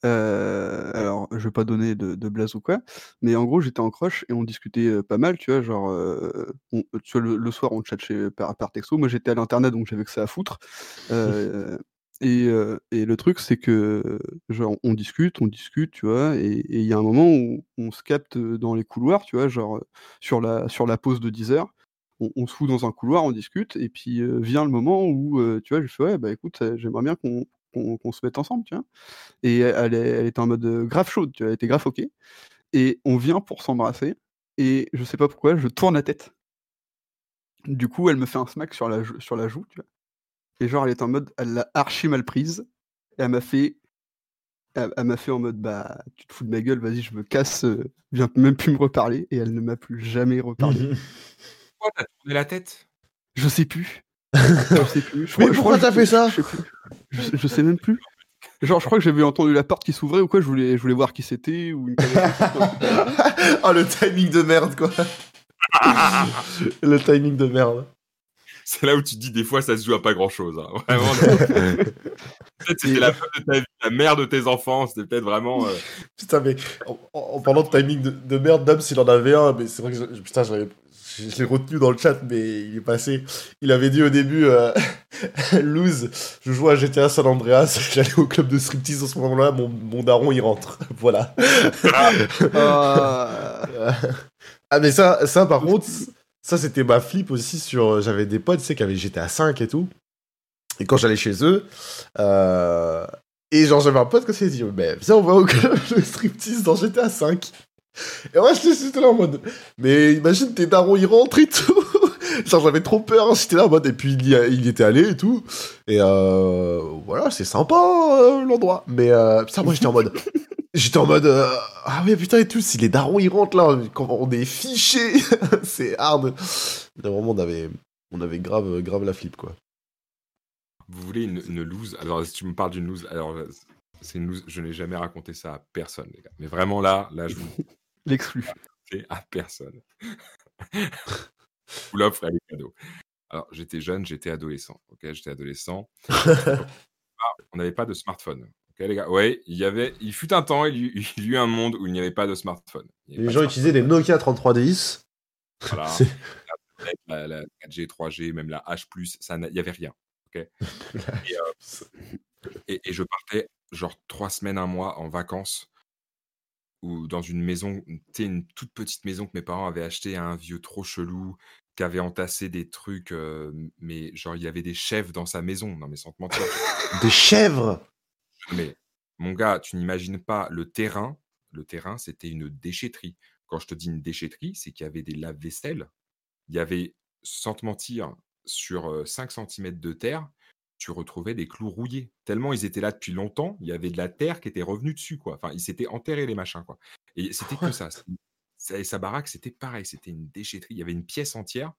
Euh, alors, je vais pas donner de, de blaze ou quoi, mais en gros, j'étais en crush et on discutait euh, pas mal, tu vois, genre, euh, on- tu vois, le, le soir, on chatchait par, par texto. Moi, j'étais à l'internet, donc j'avais que ça à foutre. Et, et le truc, c'est que, genre, on discute, on discute, tu vois, et il y a un moment où on se capte dans les couloirs, tu vois, genre, sur la, sur la pause de 10 heures. On, on se fout dans un couloir, on discute, et puis euh, vient le moment où, euh, tu vois, je fais, ouais, bah écoute, j'aimerais bien qu'on qu'on se mette ensemble, tu vois. Et elle, est- elle était en mode euh, grave chaude, tu vois, elle était grave ok. Et on vient pour s'embrasser, et je sais pas pourquoi, je tourne la tête. Du coup, elle me fait un smack sur la, sur la joue, tu vois. Et genre, elle est en mode, elle l'a archi mal prise, et elle m'a fait, elle, elle m'a fait en mode, bah, tu te fous de ma gueule, vas-y, je me casse, euh, viens même plus me reparler, et elle ne m'a plus jamais reparlé. Pourquoi t'as tourné la tête? Je sais plus. Je sais plus. Je crois- Mais je pourquoi t'as que- fait ça je sais, plus. Je sais- je sais même plus. Genre, je crois que j'avais entendu la porte qui s'ouvrait ou quoi, je voulais, je voulais voir qui c'était ou oh, le timing de merde, quoi. le timing de merde. c'est là où tu te dis des fois ça se joue à pas grand chose. Vraiment. peut-être c'était la femme de ta vie, la mère de tes enfants. C'était peut-être vraiment. euh, Putain, mais en, en- en parlant de timing de, de merde, Dom, s'il en avait un, mais c'est vrai que je, putain, j'avais- je, je l'ai retenu dans le chat, mais il est passé. Il avait dit au début, euh, Lose, je joue à GTA San Andreas, j'allais au club de striptease en ce moment-là, mon, mon daron il rentre. voilà. Ah, Ah, mais ça, ça par contre, ça c'était ma flip aussi sur. J'avais des potes, tu sais, qui avaient GTA 5 et tout. Et quand j'allais chez eux, euh, et genre j'avais un pote qui s'est dit, mais viens, on va au club de striptease dans GTA 5. Et moi j'étais j'étais là en mode, mais imagine tes darons ils rentrent et tout. genre j'avais trop peur, j'étais là en mode, et puis il y, il était allé et tout. Et euh, voilà, c'est sympa euh, l'endroit. Mais euh, moi j'étais en mode. J'étais en mode euh, ah mais putain et tout si les darons ils rentrent là quand on est fichés c'est hard vraiment on avait on avait grave grave la flip quoi Vous voulez une, une loose? Alors, si tu me parles d'une loose, alors c'est une loose. Je n'ai jamais raconté ça à personne, les gars. Mais vraiment là, là, je vous L'exclu. à personne. je vous l'offre, elle est cadeau. Alors, j'étais jeune, j'étais adolescent. Ok, j'étais adolescent. On n'avait pas de smartphone. Ok, les gars? Ouais, il y avait. Il fut un temps, il y, eut- il y eut un monde où il n'y avait pas de smartphone. Il les gens de utilisaient des Nokia 3310 Voilà. La, la 4G, 3G, même la H+, ça il n'y avait rien. ok? Et, euh, et- et je partais genre trois semaines, un mois en vacances ou dans une maison, une toute petite maison que mes parents avaient acheté à un vieux trop chelou qui avait entassé des trucs, euh, mais genre il y avait des chefs dans sa maison. Non mais sans te mentir. des chèvres? Mais mon gars, tu n'imagines pas le terrain. Le terrain, c'était une déchetterie. Quand je te dis une déchetterie, c'est qu'il y avait des lave-vaisselle. Il y avait, sans te mentir, sur euh, 5 cm de terre, tu retrouvais des clous rouillés. Tellement ils étaient là depuis longtemps, il y avait de la terre qui était revenue dessus, quoi. Enfin, ils s'étaient enterrés, les machins, quoi. Et c'était que ça. Ça- Et sa baraque, c'était pareil. C'était une déchetterie. Il y avait une pièce entière.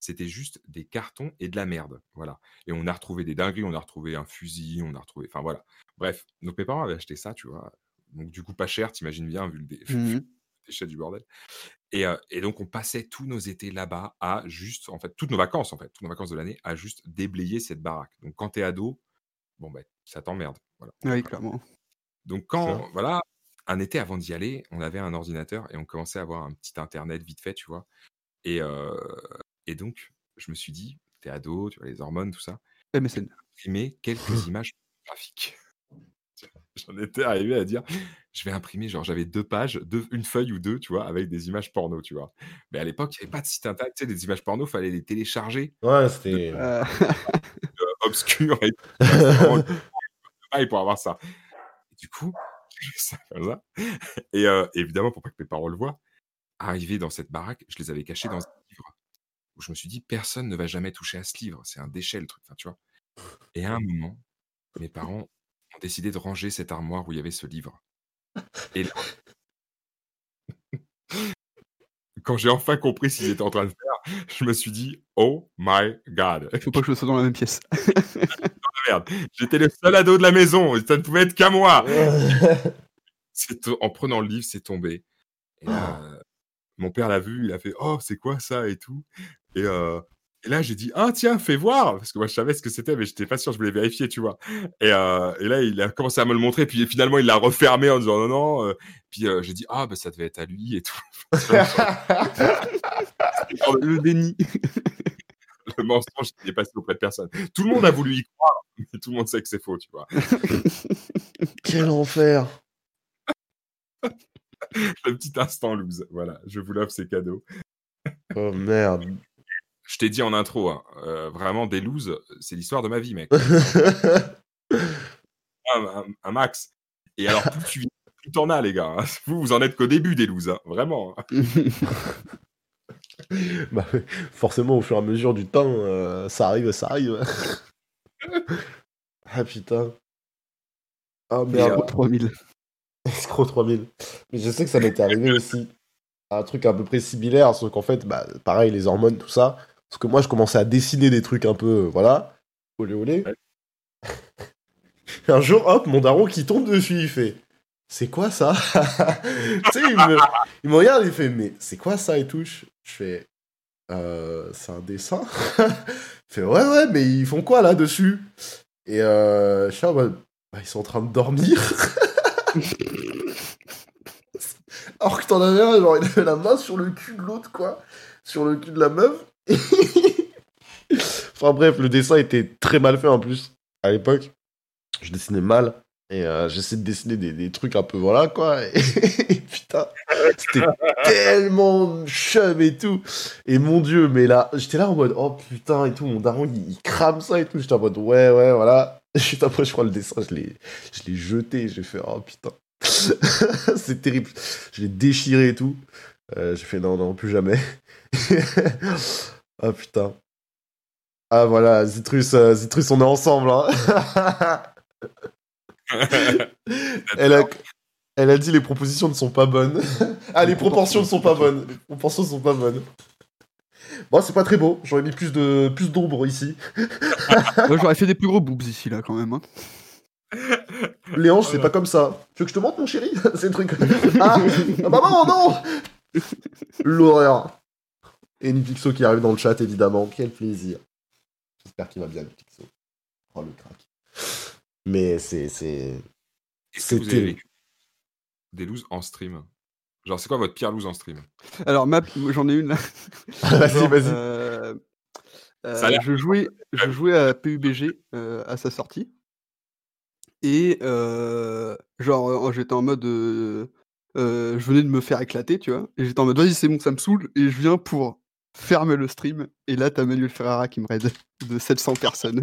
C'était juste des cartons et de la merde. Voilà. Et on a retrouvé des dingueries. On a retrouvé un fusil. On a retrouvé. Enfin, voilà. Bref. Donc, mes parents avaient acheté ça, tu vois. Donc, du coup, pas cher, t'imagines bien, vu le dé- vu Déchet du bordel. Et, euh, et donc, on passait tous nos étés là-bas à juste, en fait, toutes nos vacances, en fait, toutes nos vacances de l'année, à juste déblayer cette baraque. Donc, quand t'es ado, bon, ben, ça t'emmerde. Voilà. Oui, clairement. Donc quand, voilà, un été avant d'y aller, on avait un ordinateur et on commençait à avoir un petit internet vite fait, tu vois. Et, euh, et donc, je me suis dit, t'es ado, tu vois, les hormones, tout ça, MSN. imprimer quelques images graphiques. J'en étais arrivé à dire, je vais imprimer, genre j'avais deux pages, deux, une feuille ou deux, tu vois, avec des images porno, tu vois. Mais à l'époque, il n'y avait pas de site internet, tu sais, des images porno, fallait les télécharger, ouais c'était Euh, et tout. C'était vraiment le travail pour avoir ça. Et du coup, je fais ça comme ça. Et euh, évidemment, pour pas que mes parents le voient, arrivé dans cette baraque, je les avais cachés dans un livre. Où je me suis dit, personne ne va jamais toucher à ce livre. C'est un déchet, le truc. Enfin, tu vois. Et à un moment, mes parents ont décidé de ranger cette armoire où il y avait ce livre. Et là, quand j'ai enfin compris ce qu'ils étaient en train de faire, je me suis dit, oh my god. Faut pas que je sois dans la même pièce. Merde, j'étais le seul ado de la maison, ça ne pouvait être qu'à moi. En prenant le livre, c'est tombé. Et là, euh, mon père l'a vu, il a fait Oh, c'est quoi ça et tout. Et, euh, et là, j'ai dit Ah, tiens, fais voir Parce que moi, je savais ce que c'était, mais j'étais pas sûr, je voulais vérifier, tu vois. Et, euh, et là, il a commencé à me le montrer, puis finalement, il l'a refermé en disant Non, non. euh, puis euh, j'ai dit Ah, bah, ça devait être à lui et tout. Le déni. le mensonge qui est passé auprès de personne. Tout le monde a voulu y croire, mais tout le monde sait que c'est faux, tu vois. quel enfer Le petit instant loose. Voilà, je vous l'offre, ces cadeaux. oh merde Je t'ai dit en intro, hein, euh, vraiment des looses, c'est l'histoire de ma vie, mec. un, un- un max. Et alors, plus tu vis, plus t'en as, les gars. hein. Vous, vous en êtes qu'au début des looses, hein, vraiment. hein. Bah, forcément, au fur et à mesure du temps, euh, ça arrive, ça arrive. ah putain. Ah merde, euh, 3000. escroc 3000. Mais je sais que ça m'était arrivé aussi. Un truc à peu près similaire, sauf qu'en fait, bah, pareil, les hormones, tout ça. Parce que moi, je commençais à dessiner des trucs un peu, euh, voilà. Olé olé. un jour, hop, mon daron qui tombe dessus, il fait C'est quoi ça? Tu sais, il me, il me regarde, il fait Mais c'est quoi ça? Et tout Je fais euh, c'est un dessin? Il fait ouais, ouais, mais ils font quoi là dessus? Et euh, je suis bah, ils sont en train de dormir. Alors que t'en avais un, genre, il avait la main sur le cul de l'autre, quoi. Sur le cul de la meuf. enfin bref, le dessin était très mal fait en plus, à l'époque. Je dessinais mal. Et euh, j'essaie de dessiner des, trucs un peu, voilà, quoi. Et, putain, c'était tellement chum et tout. Et mon dieu, mais là, j'étais là en mode, oh putain et tout, mon daron, il, il crame ça et tout. J'étais en mode, ouais, ouais, voilà. Juste après, je crois, le dessin, je l'ai je l'ai jeté. J'ai fait, oh putain. c'est terrible. Je l'ai déchiré et tout. Euh, j'ai fait, non, non, plus jamais. ah putain. Ah voilà, Zitrus, euh, Zitrus, on est ensemble. Hein. elle, a, elle a dit les propositions ne sont pas bonnes. ah, les proportions ne sont pas bonnes. Les proportions ne sont pas bonnes. Bon, c'est pas très beau. J'aurais mis plus de plus d'ombre ici. Moi, j'aurais fait des plus gros boobs ici, là, quand même. hein. Hanches, c'est pas comme ça. Tu veux que je te montre, mon chéri? C'est le truc. Ah, ah, maman, non L'horreur. Et Nipixo qui arrive dans le chat, évidemment. Quel plaisir. J'espère qu'il va bien, Nipixo. Oh, le crack. Mais c'est. c'est... Est-ce que vous avez vécu des looses en stream? Genre, c'est quoi votre pire loose en stream? Alors, ma... j'en ai une là. Vas-y, Genre, vas-y. euh, euh, je, jouais, je jouais à PUBG euh, à sa sortie. Et euh, genre, j'étais en mode. euh, euh, je venais de me faire éclater, tu vois. Et j'étais en mode, vas-y, c'est bon, ça me saoule. Et je viens pour fermer le stream. Et là, t'as Manuel Ferrara qui me raid de 700 personnes.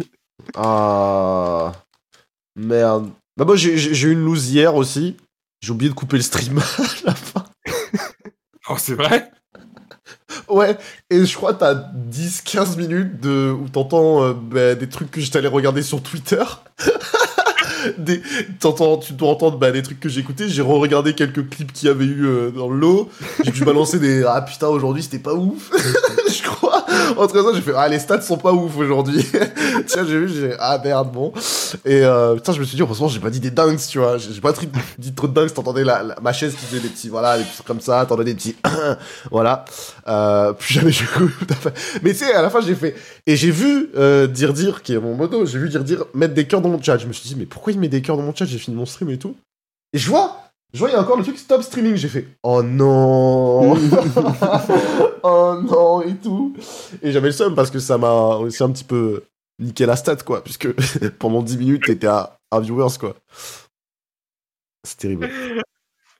Ah. Merde. Bah, moi, j'ai eu une loose hier aussi. J'ai oublié de couper le stream à la fin. Oh, c'est vrai? Ouais, et je crois que t'as 10-15 minutes de... où t'entends euh, bah, des trucs que je t'allais regarder sur Twitter. des... tu dois entendre bah, des trucs que j'ai écoutés. J'ai re-regardé quelques clips qu'il y avait eu euh, dans le lot. J'ai dû balancer des Ah putain, aujourd'hui c'était pas ouf. je crois. Entre ça, j'ai fait Ah, les stats sont pas ouf aujourd'hui. Tiens, j'ai vu, j'ai Ah merde, bon. Et euh, putain, je me suis dit, heureusement, j'ai pas dit des dingues, tu vois. J'ai pas dit trop de dingues. T'entendais la, ma chaise qui faisait des petits, voilà, des petits comme ça. T'entendais des petits. voilà. Euh, plus jamais je. Mais tu sais, à la fin, j'ai fait. Et j'ai vu euh, dire dire, qui est mon modo, j'ai vu dire dire mettre des cœurs dans mon chat. Je me suis dit, mais pourquoi il met des cœurs dans mon chat? J'ai fini mon stream et tout. Et je vois, je vois, il y a encore le truc stop streaming. J'ai fait, oh non Oh non, et tout. Et j'avais le seum parce que ça m'a aussi un petit peu niqué la stat, quoi. Puisque pendant 10 minutes, t'étais à un viewers, quoi. C'est terrible.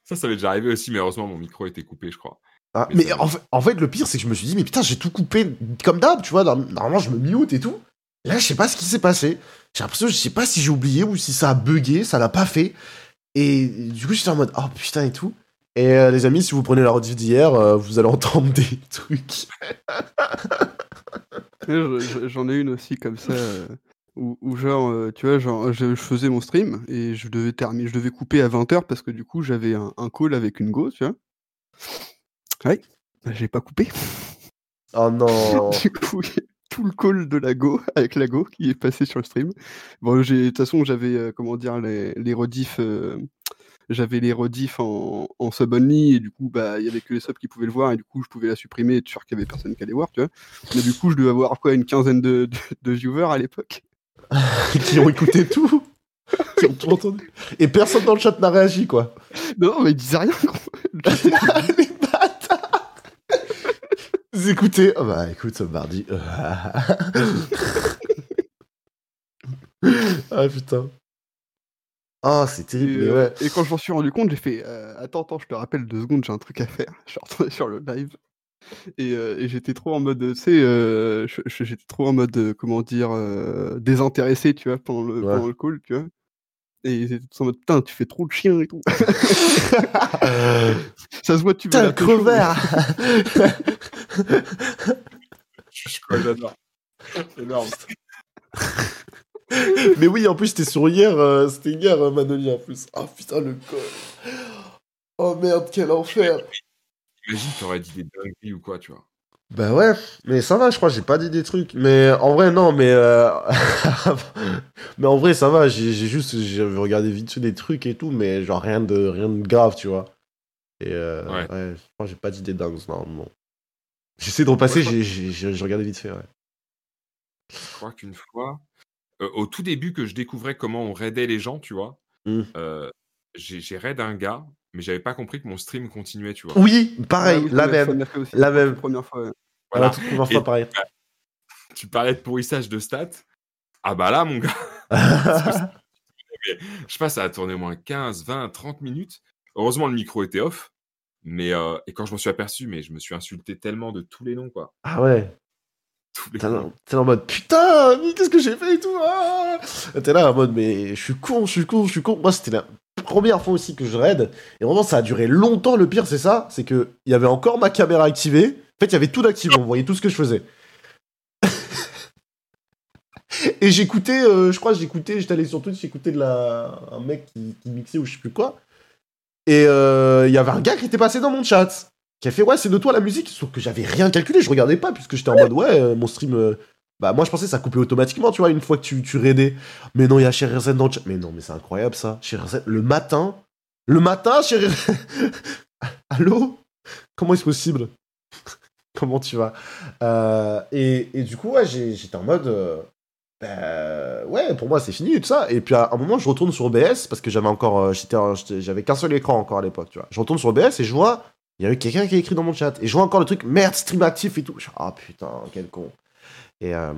Ça, ça m'est déjà arrivé aussi, mais heureusement, mon micro était coupé, je crois. Ah, Mais mais ça- en fait, en fait, le pire, c'est que je me suis dit, mais putain, j'ai tout coupé comme d'hab, tu vois. norm- Normalement, je me mute et tout. Là, je sais pas ce qui s'est passé. J'ai l'impression, je sais pas si j'ai oublié ou si ça a bugué, ça l'a pas fait. Et du coup, j'étais en mode, oh putain et tout. Et euh, les amis, si vous prenez la rediff d'hier, euh, vous allez entendre des trucs. J'en ai une aussi comme ça. euh, Où, où genre, tu vois, genre, je, je faisais mon stream et je devais terminer, je devais couper à 20h parce que du coup, j'avais un, un call avec une go, tu vois. Ouais, bah, j'ai pas coupé. Oh non. Du coup, tout le call de la Go avec la Go qui est passé sur le stream. Bon, j'ai de toute façon, j'avais euh, comment dire les, les rediffs, euh, j'avais les rediffs en, en sub only et du coup, bah, il y avait que les subs qui pouvaient le voir et du coup, je pouvais la supprimer et être sûr qu'il y avait personne qui allait voir, tu vois. Mais du coup, je devais avoir quoi, une quinzaine de, de, de viewers à l'époque. qui ont écouté tout. Qui ont tout entendu. Et personne dans le chat n'a réagi, quoi. Non, mais ils disaient rien. Vous écoutez Ah bah écoute, mardi. ah putain. Ah, c'est Et, terrible, mais euh, ouais. et quand je m'en suis rendu compte, j'ai fait euh, Attends, attends, je te rappelle deux secondes, j'ai un truc à faire. Je suis retourné sur le live. Et, euh, et j'étais trop en mode, tu sais, euh, j'étais trop en mode, euh, comment dire, euh, désintéressé, tu vois, pendant le, Ouais. pendant le call, tu vois. Et ils étaient tous en mode, putain, tu fais trop le chien et tout. Ça se voit, tu veux Putain, crevard Je je crois que j'adore. Énorme. Mais oui, en plus, c'était sur hier, euh, c'était hier, euh, Manoli, en plus. Ah putain, le col. Oh merde, quel enfer Imagine, t'aurais dit des dingueries ou quoi, tu vois. Bah ouais, mais ça va, je crois, j'ai pas dit des trucs. Mais en vrai, non, mais. euh, mais en vrai, ça va, j'ai juste j'ai regardé vite fait des trucs et tout, mais genre rien de, rien de grave, tu vois. Et euh, Ouais. ouais. je crois que j'ai pas dit des dingues, normalement. J'essaie de repasser, Moi, j'ai- regardé vite fait, ouais. Je crois qu'une fois, euh, au tout début que je découvrais comment on raidait les gens, tu vois, Mm. euh, j'ai raid un gars, mais j'avais pas compris que mon stream continuait, tu vois. Oui, pareil, Ouais, oui, la même. la la même. première fois. Voilà. Pareil. Tu parlais de pourrissage de stats. Ah bah là, mon gars, je passe à tourner au moins 15, 20, 30 minutes. Heureusement, le micro était off. Mais euh, et quand je m'en suis aperçu, mais je me suis insulté tellement de tous les noms, quoi. ah ouais. T'es en mode putain, qu'est-ce que j'ai fait et tout ah T'es là en mode mais je suis con, je suis con, je suis con. Moi c'était la première fois aussi que je raid et vraiment ça a duré longtemps. Le pire c'est ça, c'est que il y avait encore ma caméra activée. Fait il y avait tout d'activé, on voyait tout ce que je faisais. et j'écoutais, euh, je crois j'écoutais, j'étais allé sur Twitch, j'écoutais de la un mec qui, mixait ou je sais plus quoi. Et euh, il y avait un gars qui était passé dans mon chat qui a fait ouais c'est de toi la musique sauf que j'avais rien calculé je regardais pas puisque j'étais en mode ouais euh, mon stream bah moi je pensais que ça coupait automatiquement tu vois une fois que tu, tu raidais. Mais non il y a Sherazade dans le chat. Mais non mais c'est incroyable ça. Sherazade le matin le matin Sherazade allô? Comment est-ce possible? Comment tu vas Euh, et, et du coup ouais j'étais en mode euh, bah, ouais pour moi c'est fini et tout ça et puis à un moment je retourne sur OBS parce que j'avais encore euh, j'avais qu'un seul écran encore à l'époque tu vois je retourne sur OBS et je vois il y a eu quelqu'un qui a écrit dans mon chat. Et je vois encore le truc, merde, stream actif et tout. Ah putain, quel con. Et, euh,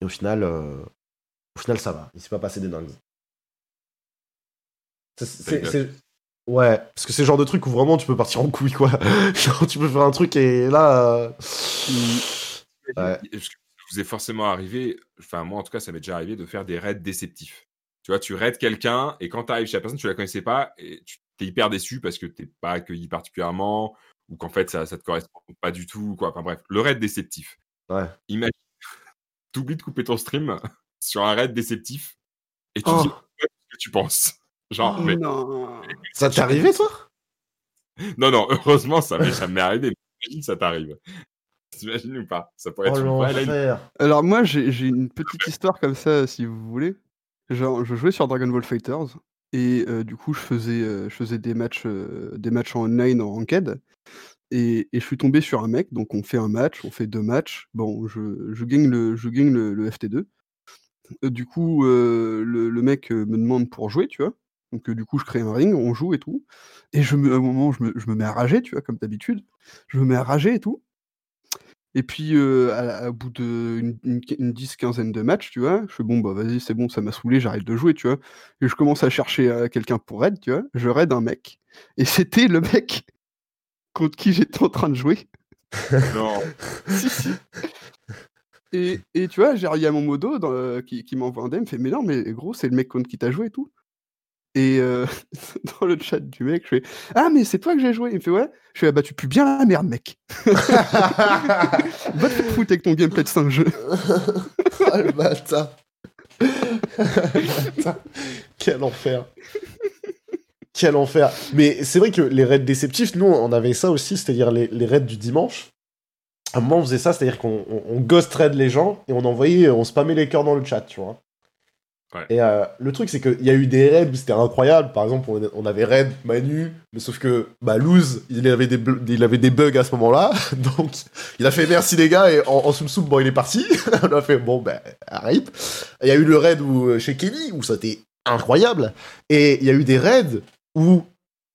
et au final, au final, ça va. Il s'est pas passé des dingues. C'est- Ouais, parce que c'est le genre de truc où vraiment tu peux partir en couille, quoi. Genre, tu peux faire un truc et là. euh, Ouais. Que ça vous est forcément arrivé, enfin moi en tout cas ça m'est déjà arrivé de faire des raids déceptifs. Tu vois, tu raids quelqu'un et quand tu arrives chez la personne, tu la connaissais pas et tu es hyper déçu parce que t'es pas accueilli particulièrement ou qu'en fait ça, ça te correspond pas du tout. Quoi. Enfin bref, le raid déceptif. Ouais. Imagine, t'oublies de couper ton stream sur un raid déceptif et tu Oh. dis ce que tu penses. Genre, mais Non. Ça t'est arrivé, toi? Non, non, heureusement ça m'est jamais arrivé. mais Imagine ça t'arrive. T'imagines ou pas? Ça pourrait Oh être une. Alors moi j'ai j'ai une petite histoire comme ça si vous voulez. Genre je jouais sur Dragon Ball Fighters et euh, du coup je faisais euh, je faisais des matchs euh, des matchs en online en ranked et, et je suis tombé sur un mec donc on fait un match on fait deux matchs bon je, je gagne le je gagne le, le FT2 Euh, du coup euh, le, le mec me demande pour jouer tu vois donc euh, du coup je crée un ring on joue et tout et je me, à un moment je me, je me mets à rager tu vois comme d'habitude je me mets à rager et tout et puis, euh, à bout d'une une, une dix, quinzaine de matchs, tu vois, je fais bon, bah vas-y, c'est bon, ça m'a saoulé, j'arrête de jouer, tu vois. Et je commence à chercher euh, quelqu'un pour raid, tu vois. Je raid un mec. Et c'était le mec contre qui j'étais en train de jouer. Non. Si, si. Et, et tu vois, j'ai- il y a mon modo dans, euh, qui, qui m'envoie un DM, fait Mais non, mais gros, c'est le mec contre qui t'as joué et tout. Et euh, dans le chat du mec, je fais Ah, mais c'est toi que j'ai joué. Il me fait Ouais. Je fais Ah, bah, tu pues bien la merde, mec. Va te foutre avec ton gameplay de 5 jeux. oh le bâtard. Quel enfer. Quel enfer. Mais c'est vrai que les raids déceptifs, nous, on avait ça aussi, c'est-à-dire les, raids du dimanche. À un moment, on faisait ça, c'est-à-dire qu'on on, on ghost raid les gens et on envoyait, on spammait les cœurs dans le chat, tu vois. Ouais. Et euh, le truc, c'est qu'il y a eu des raids où c'était incroyable. Par exemple, on, on avait raid Manu, mais sauf que bah, Luz, il avait des, il avait des bugs à ce moment-là. Donc, il a fait merci les gars, et en, en soum soum, bon, il est parti. on a fait bon, ben, rip. Il y a eu le raid où, euh, chez Kenny, où ça était incroyable. Et il y a eu des raids où,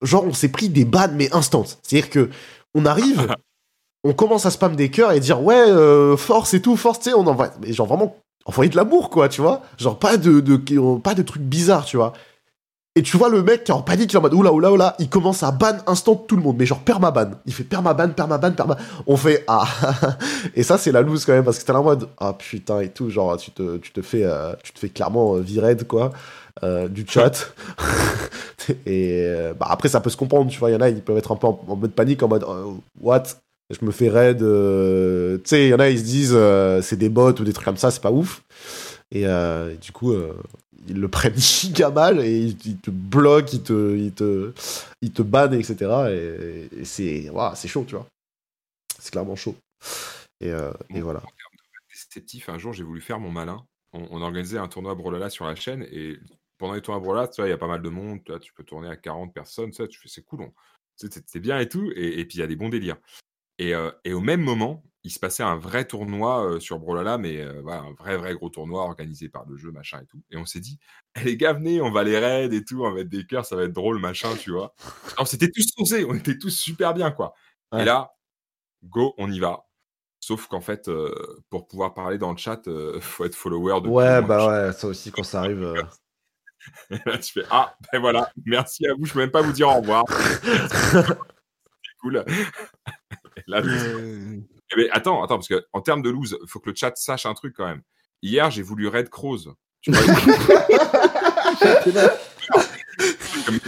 genre, on s'est pris des bans, mais instant. C'est-à-dire que, on arrive, on commence à spam des cœurs et dire, ouais, euh, force et tout, force, tu sais, on envoie. Mais genre, vraiment, envoyer de l'amour, quoi, tu vois. Genre, pas de, de, pas de trucs bizarres, tu vois. Et tu vois le mec qui est en panique, il est en mode oula oula oula, il commence à ban instant tout le monde, mais genre permaban. Il fait permaban, permaban, permaban. On fait ah. Et ça, c'est la loose quand même, parce que t'es là en mode ah putain et tout, genre tu te, tu te fais, euh, tu te fais clairement euh, virer quoi, euh, du chat. et euh, bah, après, ça peut se comprendre, tu vois, il y en a, ils peuvent être un peu en, mode panique, en mode euh, what? Je me fais raid, euh, tu sais, il y en a, ils se disent euh, c'est des bots ou des trucs comme ça, c'est pas ouf. Et, euh, et du coup, ils le prennent giga mal et ils, ils te bloquent, ils te, ils te, ils te bannent, etc. Et, et c'est chaud, tu vois. C'est clairement chaud. Et, et voilà. déceptif, un jour j'ai voulu faire mon malin. On, on organisait un tournoi Brolala sur la chaîne et pendant les tournois Brolala, tu vois, il y a pas mal de monde, tu, vois, tu peux tourner à 40 personnes, tu, fais c'est cool, on- c'est bien et tout, et, et puis il y a des bons délires. Et, et au même moment, il se passait un vrai tournoi sur Brawlhalla, mais voilà, un vrai, vrai gros tournoi organisé par le jeu, machin et tout. Et on s'est dit, Eh, les gars, venez, on va les raids et tout, on va mettre des cœurs, ça va être drôle, machin, tu vois. Alors, c'était tous foncés, on était tous super bien, quoi. Ouais. Et là, go, on y va. Sauf qu'en fait, euh, pour pouvoir parler dans le chat, euh, faut être follower de Ouais, bah ouais, ça aussi, quand ça arrive. euh. Et là, tu fais Ah, ben voilà, merci à vous, je peux même pas vous dire au revoir. C'est cool. Et là, Euh, Eh ben, attends, attends, parce que en termes de loose, il faut que le chat sache un truc quand même. Hier, j'ai voulu raid Crows. Tu vois, comme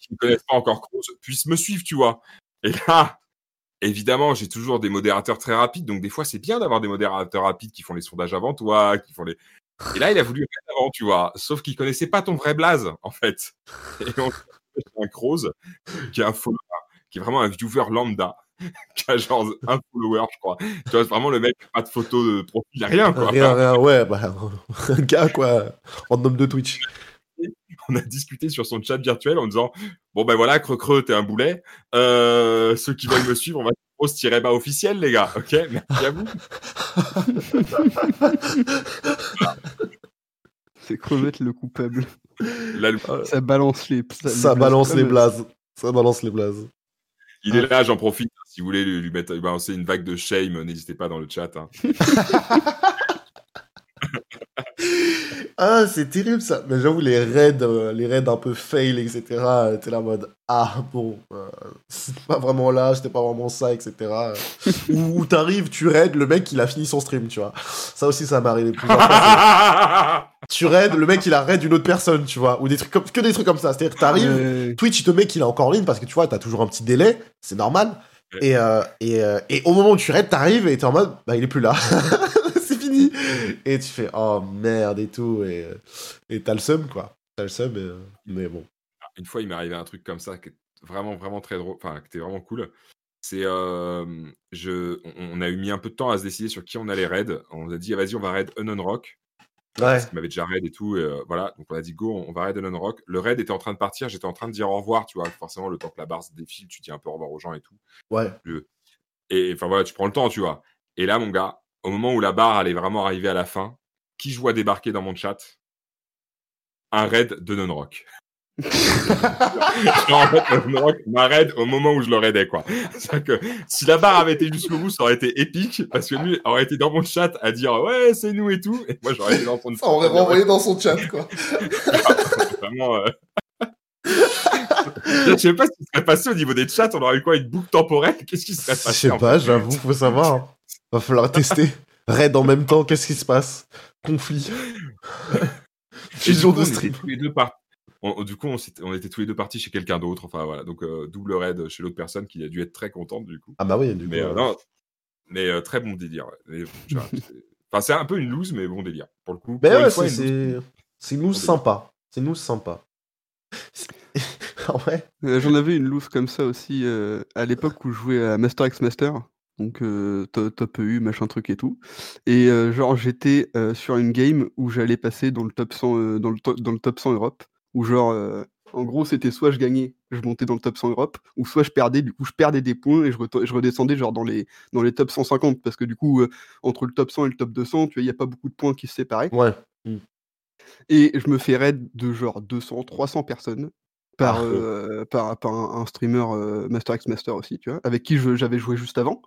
qui ne connaissent pas encore Crows puissent me suivre, tu vois. Et là, évidemment, j'ai toujours des modérateurs très rapides, donc des fois, c'est bien d'avoir des modérateurs rapides qui font les sondages avant toi, qui font les. Et là, il a voulu raid avant, tu vois, sauf qu'il connaissait pas ton vrai blaze, en fait. Et on un Crows qui est un follower, qui est vraiment un viewer lambda qui a genre un follower, je crois. Tu vois, vraiment le mec, pas de photo de profil, rien, quoi. Rien, rien, ouais, bah, un gars, quoi, en homme de Twitch. On a discuté sur son chat virtuel en disant Bon, ben voilà, Creux-Creux, t'es un boulet. Euh, ceux qui veulent me suivre, on va se tirer bas officiel, les gars. Ok, merci à vous. C'est crevette le coupable. Là, le- Ça balance les. Ça balance les blazes. Ça balance les blazes. il est là, j'en profite. Si vous voulez lui, lui mettre, lui balancer une vague de shame, n'hésitez pas dans le chat. hein. Ah, c'est terrible ça. Mais j'avoue, les raids, euh, les raids un peu fail, etc. euh, T'es là en mode Ah, bon, euh, c'était pas vraiment là, c'était pas vraiment ça, etc. Ou où t'arrives, tu raids, le mec il a fini son stream, tu vois. Ça aussi, ça m'est arrivé plusieurs fois. c'est- tu raids, le mec il a raid une autre personne, tu vois. Ou des trucs comme, que des trucs comme ça. C'est-à-dire que t'arrives, Twitch, il te met qu'il est encore en ligne parce que tu vois, t'as toujours un petit délai, c'est normal. Et, euh, et, euh, et au moment où tu raids, t'arrives et t'es en mode, bah il est plus là. c'est fini. Et tu fais, oh merde et tout. Et euh, et t'as le seum, quoi. T'as le seum, et, mais bon. une fois, il m'est arrivé un truc comme ça qui est vraiment, vraiment très drôle, enfin, qui était vraiment cool. C'est, euh, je, on, on a eu mis un peu de temps à se décider sur qui on allait raid. On a dit, ah, vas-y, on va raid Unknown Rock. Ouais. Parce qu'il m'avait déjà raid et tout. Et, euh, voilà, donc on a dit, go, on va raid Unknown Rock. Le raid était en train de partir, j'étais en train de dire au revoir, tu vois. Forcément, le temps que la barre se défile, tu dis un peu au revoir aux gens et tout. Ouais. Et enfin, voilà, tu prends le temps, tu vois. Et là, mon gars, au moment où la barre allait vraiment arriver à la fin, qui je vois débarquer dans mon chat? Un raid de non-rock. En fait, le non-rock m'a raid au moment où je le raidais, quoi. C'est-à-dire que si la barre avait été jusqu'au bout, ça aurait été épique, parce que lui aurait été dans mon chat à dire ouais, c'est nous et tout, et moi j'aurais été dans son Ça aurait renvoyé dans son chat, quoi. Vraiment. euh, Je sais pas ce qui serait passé au niveau des chats, on aurait eu quoi Une boucle temporelle? Qu'est-ce qui serait Je passé sais en pas, j'avoue, faut savoir. hein. Va falloir tester. Raid en même temps, qu'est-ce qui se passe? Conflit. Fusion de stream. tous les deux par- on- du coup, on, était tous les deux partis chez quelqu'un d'autre. Enfin voilà, donc euh, double raid chez l'autre personne qui a dû être très contente du coup. Ah bah oui, du coup. Mais, euh, euh, non, mais euh, très bon délire. ouais. Mais, Enfin, c'est un peu une loose, mais bon délire. Pour le coup, une ouais, c'est- une loose. c'est c'est une loose sympa. C'est une loose sympa. ouais. J'en avais une loose comme ça aussi euh, à l'époque où je jouais à Master X Master, donc euh, to- top EU, machin truc et tout. Et euh, genre j'étais euh, sur une game où j'allais passer dans le top 100, euh, dans le to- dans le top 100 Europe, où genre euh, en gros c'était soit je gagnais, je montais dans le top 100 Europe, ou soit je perdais, du coup je perdais des points et je, redescendais genre dans les dans les top 150 parce que du coup euh, entre le top 100 et le top 200, tu vois, il y a pas beaucoup de points qui se séparaient. Ouais. Et je me fais raid de genre 200, 300 personnes par, Ah. euh, par, par un, un streamer euh, Master X Master aussi, tu vois, avec qui j'avais joué juste avant.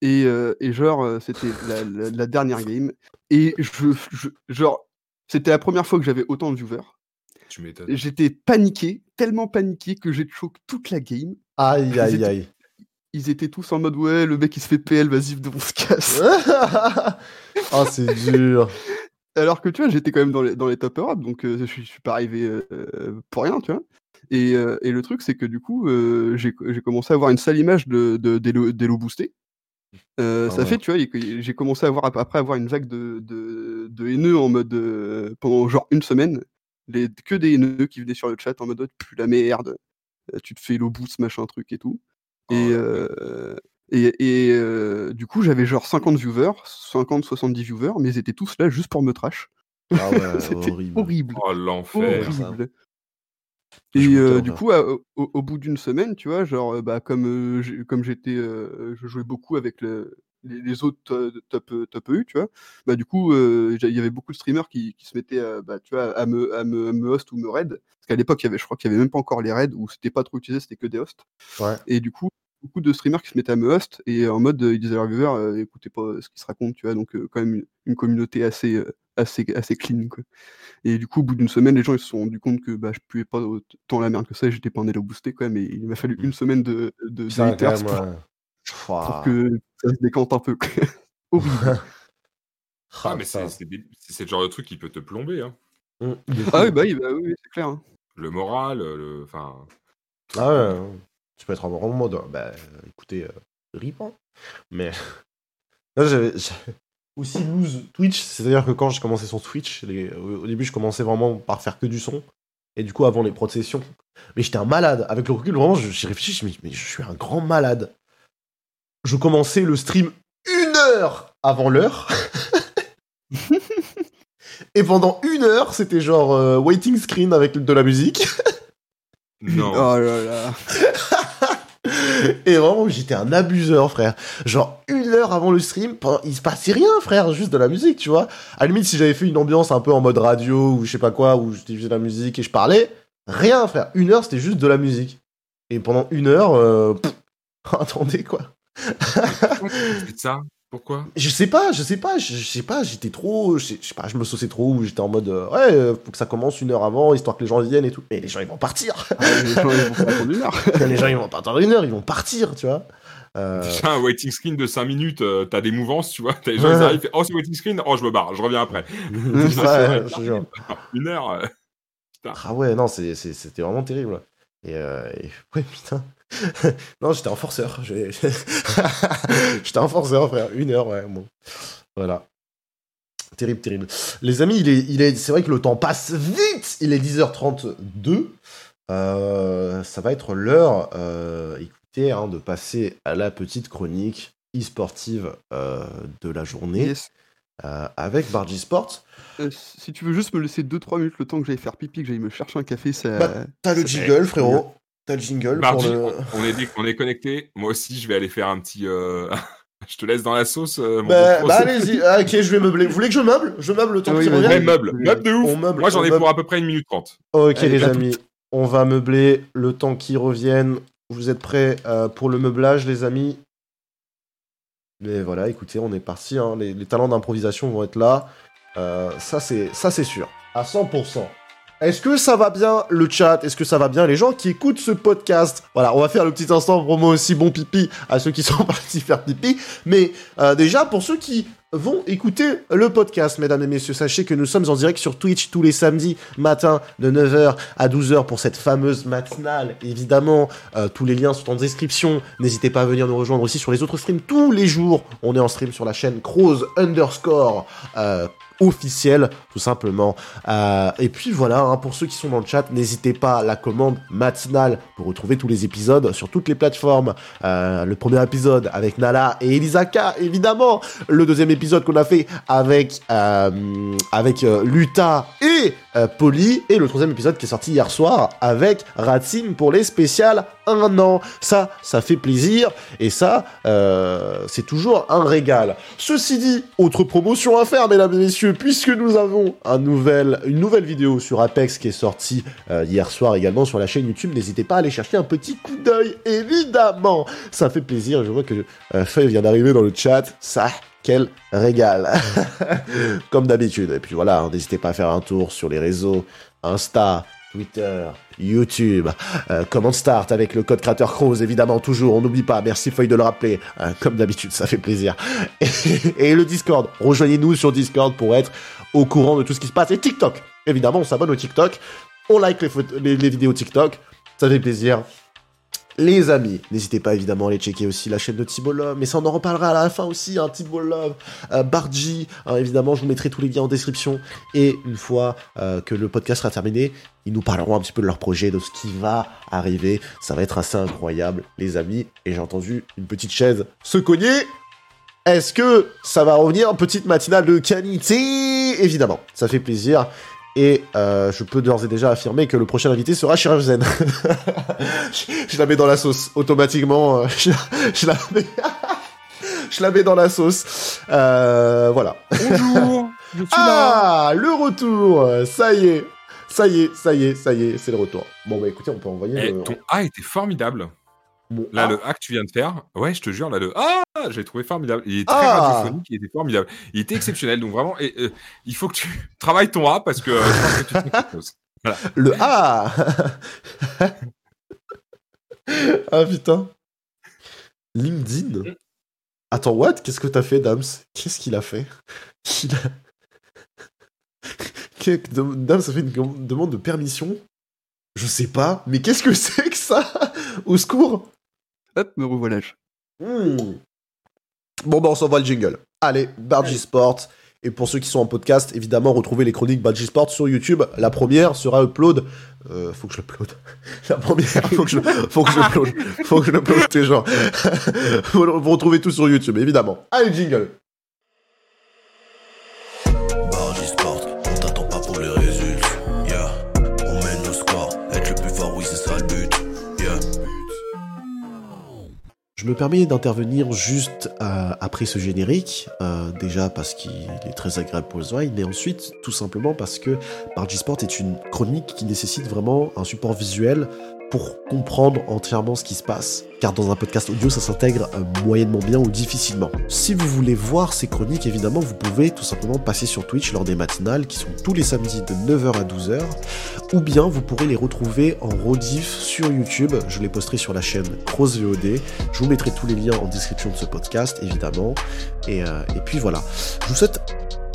Et, euh, et genre, c'était la, la- la dernière game. Et je, je- genre, c'était la première fois que j'avais autant de viewers. Tu m'étonnes. J'étais paniqué, tellement paniqué que j'ai choqué toute la game. Aïe, aïe, étaient- aïe. Ils étaient tous en mode ouais, le mec il se fait PL, vas-y, on se casse. Ah, c'est dur. Alors que tu vois, j'étais quand même dans les, dans les top Europe, donc euh, je, suis, je suis pas arrivé euh, pour rien, tu vois. Et, euh, et le truc, c'est que du coup, euh, j'ai commencé à avoir une sale image de, de, d'Elo boosté. Euh, Ah ça ouais. fait, tu vois, j'ai commencé à avoir, après avoir une vague de, de, de haineux en mode euh, pendant genre une semaine, les, que des haineux qui venaient sur le chat en mode oh, plus la merde, euh, tu te fais Elo boost, machin truc et tout. Oh, Et, euh, et, et, euh, du coup, j'avais genre 50 viewers, 50, 70 viewers, mais ils étaient tous là juste pour me trash. Ah ouais, C'était horrible. horrible. Oh l'enfer. Et euh, du coup, à- au, bout d'une semaine, tu vois, genre, bah, comme, euh, comme j'étais, euh, je jouais beaucoup avec le- les, les autres to- top, top EU, tu vois, bah, du coup, euh, il y avait beaucoup de streamers qui, qui se mettaient, euh, bah, tu vois, à me, à me, à me host ou me raid. Parce qu'à l'époque, je crois qu'il y avait même pas encore les raids, ou c'était pas trop utilisé, c'était que des hosts. Ouais. Et du coup, beaucoup de streamers qui se mettaient à me host, et en mode, euh, ils disaient à leurs viewers, euh, écoutez pas ce qui se raconte, tu vois, donc euh, quand même une, une communauté assez, euh, assez, assez clean, quoi. Et du coup, au bout d'une semaine, les gens ils se sont rendus compte que bah, je puais pas tant la merde que ça, j'étais pas un elo boosté quand même, et il m'a fallu une semaine de, de, de haters pour, pour que ça se décante un peu. quoi. Horrible. Ah, mais c'est le genre de truc qui peut te plomber. Hein. Mm, ah oui, bah oui, bah oui, c'est clair. hein. Le moral, le. Enfin. Ah ouais, ouais. tu peux être en mode, bah écoutez, euh, rip, hein. Mais là, j'avais aussi lose Twitch, c'est-à-dire que quand j'ai commencé sur Twitch, les- au début, je commençais vraiment par faire que du son, et du coup, avant les processions, mais j'étais un malade. Avec le recul, vraiment, je- j'y réfléchis, je me dis, mais je suis un grand malade. Je commençais le stream une heure avant l'heure. Et pendant une heure, c'était genre euh, waiting screen avec de la musique. Non. Oh là là. Et vraiment, j'étais un abuseur, frère. Genre, une heure avant le stream, il se passait rien, frère, juste de la musique, tu vois. À la limite, si j'avais fait une ambiance un peu en mode radio ou je sais pas quoi, où je diffusais de la musique et je parlais, rien, frère. Une heure, c'était juste de la musique. Et pendant une heure, euh, pff, attendez, quoi. Ça? Pourquoi? Je sais pas, je sais pas, je, je sais pas, j'étais trop, je sais, je sais pas, je me sauçais trop, j'étais en mode, euh, ouais, euh, faut que ça commence une heure avant, histoire que les gens viennent et tout. Mais les gens, ils vont partir. Ah, les gens, ils vont pas attendre une heure. les gens, ils vont pas attendre une heure, ils vont partir, tu vois. Euh, Déjà, un waiting screen de 5 minutes, euh, t'as des mouvances, tu vois. T'as les gens, Ouais. ils arrivent, oh, c'est waiting screen, oh, je me barre, je reviens après. c'est ça, ouais, je te jure. Une heure. euh, Ah ouais, non, c'était vraiment terrible. Et, euh, et- ouais, putain. non, j'étais un forceur. j'étais un forceur, frère. Une heure, ouais, bon. Voilà. Terrible, terrible. Les amis, il est, il est, c'est vrai que le temps passe vite. Il est 10h32. Euh, ça va être l'heure, euh, écoutez, hein, de passer à la petite chronique e-sportive euh, de la journée Yes. avec Bargy Sport. Si tu veux juste me laisser 2-3 minutes le temps que j'aille faire pipi, que j'aille me chercher un café, ça. Bah, T'as le jingle, frérot. T'as le jingle pour Mardi, le... on, est, on est connecté. Moi aussi, je vais aller faire un petit. euh, je te laisse dans la sauce. euh, mon Bah, bah, allez-y, Ah, ok, je vais meubler. Vous voulez que je meuble? Je meuble le temps Oui, revienne meuble, meuble de ouf. On meuble, Moi, j'en ai meuble. pour à peu près une minute trente. Ok, Allez, les amis, on va meubler le temps qu'ils reviennent. Vous êtes prêts euh, pour le meublage, les amis? Mais voilà, écoutez, on est parti. hein. Les, les talents d'improvisation vont être là. Euh, ça, c'est ça, c'est sûr. À 100%. Est-ce que ça va bien le chat? Est-ce que ça va bien les gens qui écoutent ce podcast? Voilà, on va faire le petit instant promo aussi bon pipi à ceux qui sont partis faire pipi. Mais euh, déjà, pour ceux qui vont écouter le podcast, mesdames et messieurs, sachez que nous sommes en direct sur Twitch tous les samedis matin de 9h à 12h pour cette fameuse matinale. Évidemment, euh, tous les liens sont en description. N'hésitez pas à venir nous rejoindre aussi sur les autres streams tous les jours. On est en stream sur la chaîne Crows underscore euh, officiel, tout simplement. Euh, et puis voilà, hein, pour ceux qui sont dans le chat, n'hésitez pas à la commande matinale pour retrouver tous les épisodes sur toutes les plateformes. Euh, le premier épisode avec Nala et Elisaka, évidemment. Le deuxième épisode qu'on a fait avec euh, avec euh, Luta et euh, Polly. Et le troisième épisode qui est sorti hier soir avec Ratsim pour les spéciales un an. Ça, ça fait plaisir. Et ça, euh, c'est toujours un régal. Ceci dit, autre promotion à faire, mesdames et messieurs, puisque nous avons une nouvelle vidéo sur Apex qui est sortie euh, hier soir également sur la chaîne YouTube. N'hésitez pas à aller chercher un petit coup d'œil, évidemment. Ça fait plaisir. Je vois que euh, Faye vient d'arriver dans le chat. Ça, quel régal. Comme d'habitude. Et puis voilà, hein, n'hésitez pas à faire un tour sur les réseaux Insta, Twitter, YouTube. Euh, comment start avec le code créateur Crows, évidemment, toujours. On n'oublie pas. Merci Feuille de le rappeler. Euh, comme d'habitude, ça fait plaisir. Et, le Discord. Rejoignez-nous sur Discord pour être au courant de tout ce qui se passe. Et TikTok. Évidemment, on s'abonne au TikTok. On like les vidéos TikTok. Ça fait plaisir. Les amis, n'hésitez pas évidemment à aller checker aussi la chaîne de Thibault Love, mais ça on en reparlera à la fin aussi, hein, Love, euh, hein, évidemment je vous mettrai tous les liens en description, et une fois euh, que le podcast sera terminé, ils nous parleront un petit peu de leur projet, de ce qui va arriver, ça va être assez incroyable les amis, et j'ai entendu une petite chaise se cogner, est-ce que ça va revenir? Petite matinale de qualité Évidemment, ça fait plaisir. Et euh, je peux d'ores et déjà affirmer que le prochain invité sera Sheriff Zen. je, je la mets dans la sauce automatiquement. euh, je, je la mets, je la mets dans la sauce. Euh, voilà. Bonjour, je suis là. Ah, le retour. Ça y est, ça y est, ça y est, ça y est, c'est le retour. Bon bah écoutez, on peut envoyer. Eh, le... ton A était formidable. Bon, Là, ah, le A que tu viens de faire, ouais, je te jure, là, le A, j'ai trouvé formidable. Il est très Ah. radiophonique, il était formidable. Il était exceptionnel, donc vraiment, et, euh, il faut que tu travailles ton A parce que euh, je pense que tu fais quelque chose. Le A. Ah putain. LinkedIn. Attends, what? Qu'est-ce que t'as fait, Dams? Qu'est-ce qu'il a fait? Il a... Dams a fait une demande de permission? Je sais pas, mais qu'est-ce que c'est que ça? Au secours Hop, me revoilà. Hmm. Bon, bah, on s'envoie le jingle. Allez, Bargy Sport. Et pour ceux qui sont en podcast, évidemment, retrouvez les chroniques Bargy Sport sur YouTube. La première sera upload. Euh, faut que je l'upload. La première, faut que je, faut que je l'upload. Faut que je l'upload, tes gens. vous, vous retrouvez tout sur YouTube, évidemment. Allez, jingle. Je me permets d'intervenir juste euh, après ce générique, euh, déjà parce qu'il est très agréable pour les oreilles, mais ensuite tout simplement parce que Bargy Sport est une chronique qui nécessite vraiment un support visuel pour comprendre entièrement ce qui se passe, car dans un podcast audio ça s'intègre euh, moyennement bien ou difficilement. Si vous voulez voir ces chroniques, évidemment vous pouvez tout simplement passer sur Twitch lors des matinales qui sont tous les samedis de 9h à 12h, ou bien vous pourrez les retrouver en rediff sur YouTube, je les posterai sur la chaîne Cross VOD, je vous mettrai tous les liens en description de ce podcast, évidemment. Et, euh, puis voilà. Je vous souhaite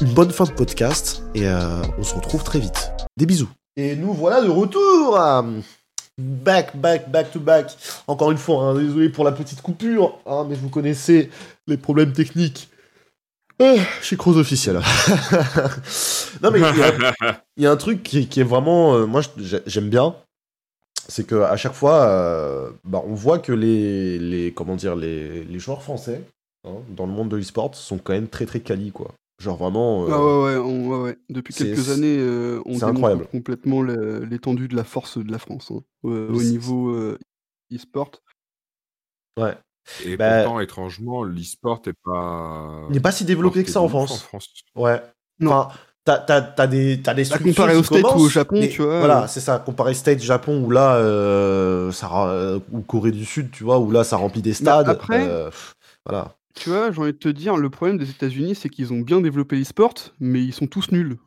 une bonne fin de podcast et euh, on se retrouve très vite. Des bisous. Et nous voilà de retour Back, back, back to back. Encore une fois, hein, désolé pour la petite coupure, hein, mais vous connaissez les problèmes techniques. Euh, chez Cross Officiel. non mais il y a- il y, a un truc qui, qui est vraiment, euh, moi j'aime bien, c'est que à chaque fois, euh, bah, on voit que les, les comment dire, les, les joueurs français hein, dans le monde de l'e-sport sont quand même très très quali quoi. Genre vraiment. euh, Ah ouais, ouais, on- ouais, ouais. Depuis c'est- quelques années, euh, on c'est démontre incroyable. complètement l'étendue de la force de la France hein, euh, au C'est- niveau euh, e-sport. Ouais. Et Bah- pourtant, étrangement, l'e-sport est pas. Il n'est pas si développé que ça en ouf France. En France. Ouais. Non. Enfin, t'as, t'as, t'as des, t'as des Bah, structures comparé qui aux States ou au commencent, Japon, mais tu vois, Voilà, c'est ça. Comparé States, Japon, où là, euh, ça, ra- euh, ou Corée du Sud, tu vois, où là, ça remplit des stades. après- euh, pff, voilà. Tu vois, j'ai envie de te dire, le problème des États-Unis, c'est qu'ils ont bien développé l'e-sport, mais ils sont tous nuls.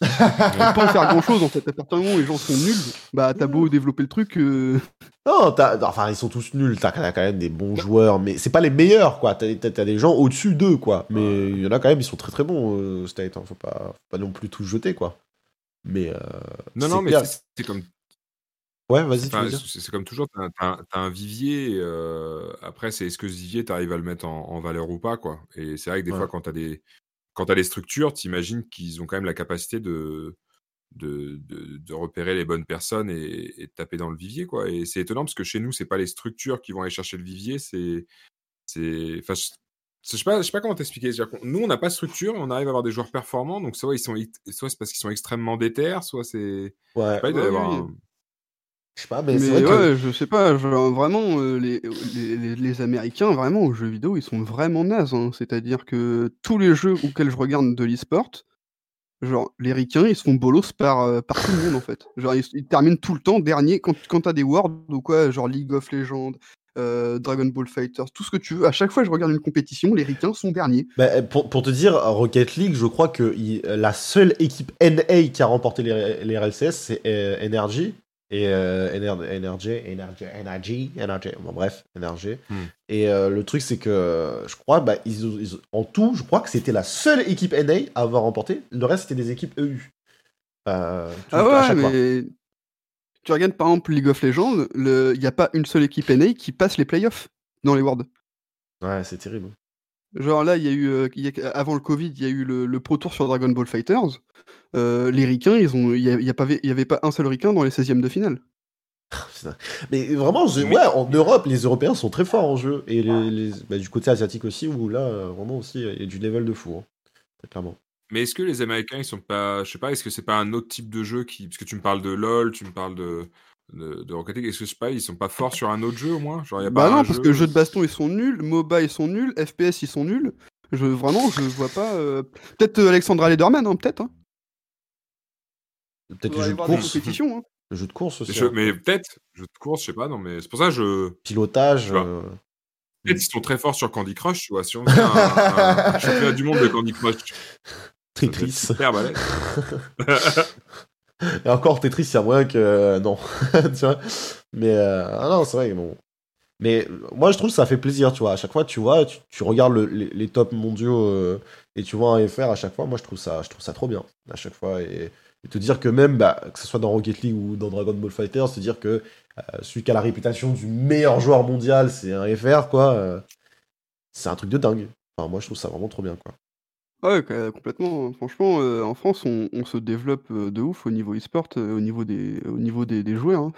Ils peuvent pas en faire grand chose en fait. À partir du moment où les gens sont nuls, bah t'as beau développer le truc. euh, Non, t'as, enfin, ils sont tous nuls. T'as quand même des bons joueurs, mais c'est pas les meilleurs, quoi. T'as, des gens au-dessus d'eux, quoi. Mais il y en a quand même, ils sont très très bons, euh, State. hein. Faut, pas, faut pas non plus tout jeter, quoi. Mais. euh, Non, non, mais clair. c'est comme Ouais, vas-y, tu Enfin, veux dire? c'est comme toujours, t'as as, un vivier. euh, après, c'est est-ce que ce vivier, tu arrives à le mettre en, en valeur ou pas, quoi. Et c'est vrai que des Ouais. fois, quand tu as des quand t'as des structures, t'imagines qu'ils ont quand même la capacité de de, de, de repérer les bonnes personnes et, et de taper dans le vivier, quoi. Et c'est étonnant parce que chez nous, c'est pas les structures qui vont aller chercher le vivier, c'est c'est enfin je je sais pas, je sais pas comment t'expliquer. C'est-à-dire qu'on- Nous, on n'a pas de structure, et on arrive à avoir des joueurs performants. Donc, soit ils sont, soit c'est parce qu'ils sont extrêmement déter, soit c'est. Ouais. pas, il doit y Ouais, avoir oui. un- Je sais pas, mais, Mais, c'est vrai que. ouais, je sais pas, genre, vraiment, euh, les, les, les- les Américains, vraiment, aux jeux vidéo, ils sont vraiment nazes. hein. C'est-à-dire que tous les jeux auxquels je regarde de l'e-sport, genre, les ricains, ils se font bolos par, euh, par tout le monde, en fait. Genre, ils, ils terminent tout le temps dernier quand, quand t'as des Worlds ou quoi, genre League of Legends, euh, Dragon Ball Fighters, tout ce que tu veux. À chaque fois que je regarde une compétition, les ricains sont derniers. Bah, pour, pour te dire, Rocket League, je crois que il- la seule équipe NA qui a remporté les, les RLCS, c'est euh, Energy. Et euh, Ener- Energy, Energy, Energy, Energy, bon, bref, Energy. Hmm. Et euh, le truc, c'est que je crois, bah, ils, ils en tout, je crois que c'était la seule équipe NA à avoir remporté. Le reste, c'était des équipes EU. Euh, Ah ouais, mais tu regardes par exemple League of Legends, il n'y a pas une seule équipe NA qui passe les playoffs dans les Worlds. Ouais, c'est terrible. Genre là, il y a eu, euh, il y a- avant le Covid, il y a eu le, le Pro Tour sur Dragon Ball Fighters. Euh, les Ricains, ils ont, il n'y avait pas un seul Ricain dans les 16e de finale. Putain. Mais vraiment, je- ouais, en Europe, les Européens sont très forts en jeu. Et les, les- bah, du côté asiatique aussi, où là, euh, vraiment aussi, il y a du level de fou. hein. Très clairement. Mais est-ce que les Américains, ils sont pas, je sais pas, est-ce que c'est pas un autre type de jeu qui, parce que tu me parles de LoL, tu me parles de de, de Rocket League, est-ce que je sais pas, ils sont pas forts sur un autre jeu au moins? Genre, y a Bah pas non, parce jeu- que jeux de baston ils sont nuls, MOBA ils sont nuls, FPS ils sont nuls. Je vraiment je vois pas. euh, Peut-être euh, Alexandra Lederman, hein, peut-être. Hein. Peut-être le jeu de course. Hein. Le jeu de course aussi. Hein. mais peut-être, jeu de course, je sais pas, non, mais c'est pour ça que je. Pilotage. Euh, Peut-être qu'ils sont très forts sur Candy Crush, tu vois. Si on fait un, un- un championnat du monde de Candy Crush, Tetris. super balèze. Et encore Tetris, il y a moyen que. euh, non. tu vois Mais. euh, Ah non, c'est vrai. Mais moi, je trouve que ça fait plaisir, tu vois. À chaque fois, tu vois, tu, regardes le- les, tops mondiaux euh, et tu vois un FR à chaque fois. Moi, je trouve ça, je trouve ça trop bien. À chaque fois. Et, te dire que même, bah, que ce soit dans Rocket League ou dans Dragon Ball Fighter, se dire que celui qui a la réputation du meilleur joueur mondial, c'est un FR, quoi. c'est un truc de dingue. Enfin, moi, je trouve ça vraiment trop bien, quoi. Ouais, que- complètement. hein. Franchement, euh, en France, on, on se développe euh, de ouf au niveau e-sport, euh, au niveau des, au niveau des, des joueurs. hein.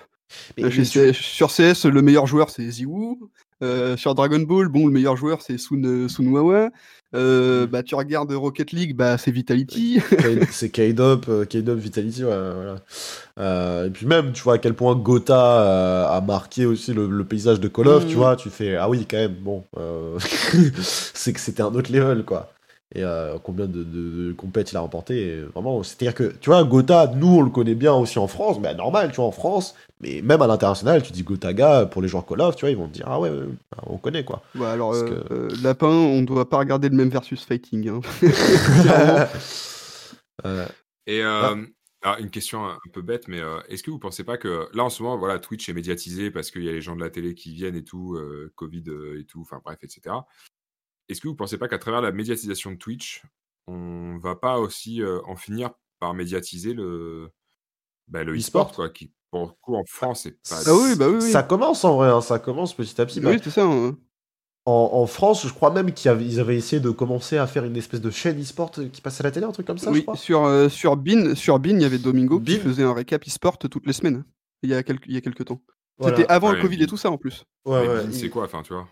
Mais- Là, mais chez tu- CS sur CS, le meilleur joueur c'est Ziwoo. Euh, sur Dragon Ball, bon, le meilleur joueur c'est Sun, Sun Wawa. Mm. Euh, bah, tu regardes Rocket League, bah, c'est Vitality. K- c'est K-Dop, euh, K-Dop Vitality, ouais, voilà. Euh, et puis même, tu vois à quel point Gotha euh, a marqué aussi le, le paysage de Call of, Mhm. tu vois, tu fais, ah oui, quand même, bon, euh, c'est que c'était un autre level, quoi. Et euh, combien de, de, de compètes il a remporté, et vraiment, c'est-à-dire que, tu vois, Gotha, nous, on le connaît bien aussi en France, mais normal, tu vois, en France, mais même à l'international, tu dis Gotaga, pour les joueurs Call of, tu vois, ils vont te dire, ah ouais, ouais, on connaît, quoi. Bah, alors, Parce euh, que- euh, Lapin, on doit pas regarder le même versus fighting. hein. Et euh, alors, une question un peu bête, mais euh, est-ce que vous pensez pas que là en ce moment, voilà, Twitch est médiatisé parce qu'il y a les gens de la télé qui viennent et tout, euh, Covid et tout, enfin bref, etc. Est-ce que vous pensez pas qu'à travers la médiatisation de Twitch, on va pas aussi euh, en finir par médiatiser le bah, le E-sport. quoi, qui pour le coup en France est pas. Ah oui, bah oui, oui. Ça commence en vrai, hein, ça commence petit à petit. oui, c'est ça. hein. En, en France, je crois même qu'ils avaient, essayé de commencer à faire une espèce de chaîne e-sport qui passait à la télé, un truc comme ça, je oui, crois. sur, euh, sur Bean, sur Bean, il y avait Domingo qui Bean. faisait un récap e-sport toutes les semaines. Il y a quelques, il y a quelques temps. Voilà. C'était avant Ouais, le Covid et tout ça en plus. Ouais, Mais ouais, C'est quoi, enfin, tu vois?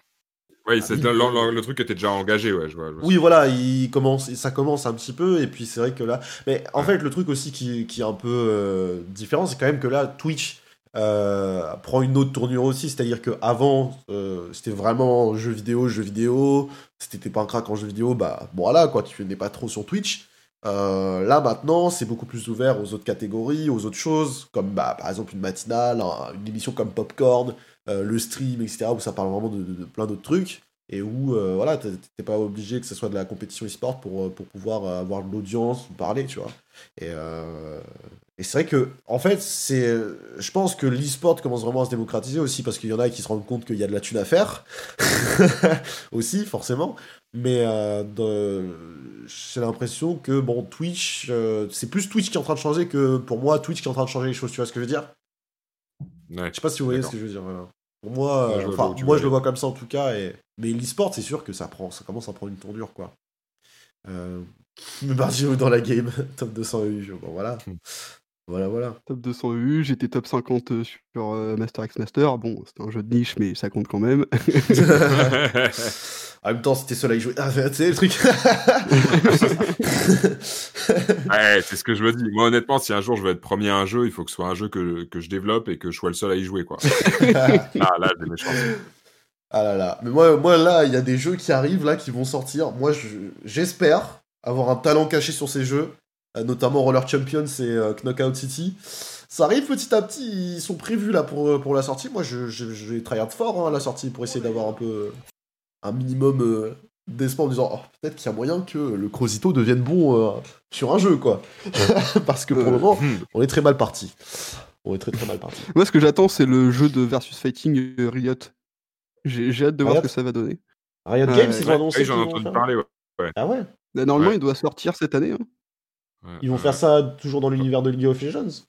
Ouais, c'est Bean, le, le- le truc était déjà engagé, ouais, je vois. je vois Oui, voilà, il commence, ça commence un petit peu, et puis c'est vrai que là. Mais en Ouais. fait, le truc aussi qui, qui est un peu euh, différent, c'est quand même que là, Twitch euh, prend une autre tournure aussi. C'est-à-dire qu'avant, euh, c'était vraiment jeux vidéo, jeux vidéo. Si t'étais pas un crack en jeux vidéo, bah bon, voilà, quoi, tu n'es pas trop sur Twitch. Euh, là maintenant, c'est beaucoup plus ouvert aux autres catégories, aux autres choses, comme bah, par exemple une matinale, un- une émission comme Popcorn, le stream, etc., où ça parle vraiment de, plein d'autres trucs, et où euh, voilà, t'es pas obligé que ce soit de la compétition e-sport pour, euh, pour pouvoir euh, avoir de l'audience ou parler, tu vois. Et, euh, et c'est vrai que, en fait, c'est, je pense que l'e-sport commence vraiment à se démocratiser aussi parce qu'il y en a qui se rendent compte qu'il y a de la thune à faire, aussi, forcément. Mais euh, j'ai l'impression que, bon, Twitch, euh, c'est plus Twitch qui est en train de changer que pour moi, Twitch qui est en train de changer les choses, tu vois ce que je veux dire? Ouais. Je sais pas si vous voyez ce que je veux dire. voilà. Pour moi, Ouais, euh, je enfin, moi je le vois comme ça en tout cas. Et... Mais l'e-sport, c'est sûr que ça, prend, ça commence à prendre une tournure, quoi. Euh... Bardio dans la game, top 200 EU. Bon, voilà. Voilà, voilà. Top 200 EU, j'étais top 50 sur euh, Master X Master. Bon, c'était un jeu de niche, mais ça compte quand même. en même temps, c'était seul à y jouer. Ah, tu sais, le truc. Ouais, c'est ce que je me dis. Moi, honnêtement, si un jour je veux être premier à un jeu, il faut que ce soit un jeu que, que je développe et que je sois le seul à y jouer, quoi. ah, là, j'ai mes chances. Ah là là. Mais moi, moi là, il y a des jeux qui arrivent, là, qui vont sortir. Moi, je- j'espère avoir un talent caché sur ces jeux, euh, notamment Roller Champions et euh, Knockout City. Ça arrive petit à petit, ils sont prévus là pour, euh, pour la sortie. Moi, je, je, je vais tryhard fort hein, à la sortie pour essayer d'avoir un peu euh, un minimum euh, d'espoir en disant oh, peut-être qu'il y a moyen que le Crozito devienne bon euh, sur un jeu, quoi. Parce que pour le Euh, moment, Hmm. on est très mal parti. On est très très mal parti. Moi, ce que j'attends, c'est le jeu de versus fighting euh, Riot. J'ai j'ai hâte de voir Riot ce que ça va donner. Riot Games, ils ont annoncé j'en ai entendu parler, ouais. Ah ouais? Là, normalement, Ouais. il doit sortir cette année. hein. Ouais, Ils vont ouais. faire ça toujours dans l'univers de League of Legends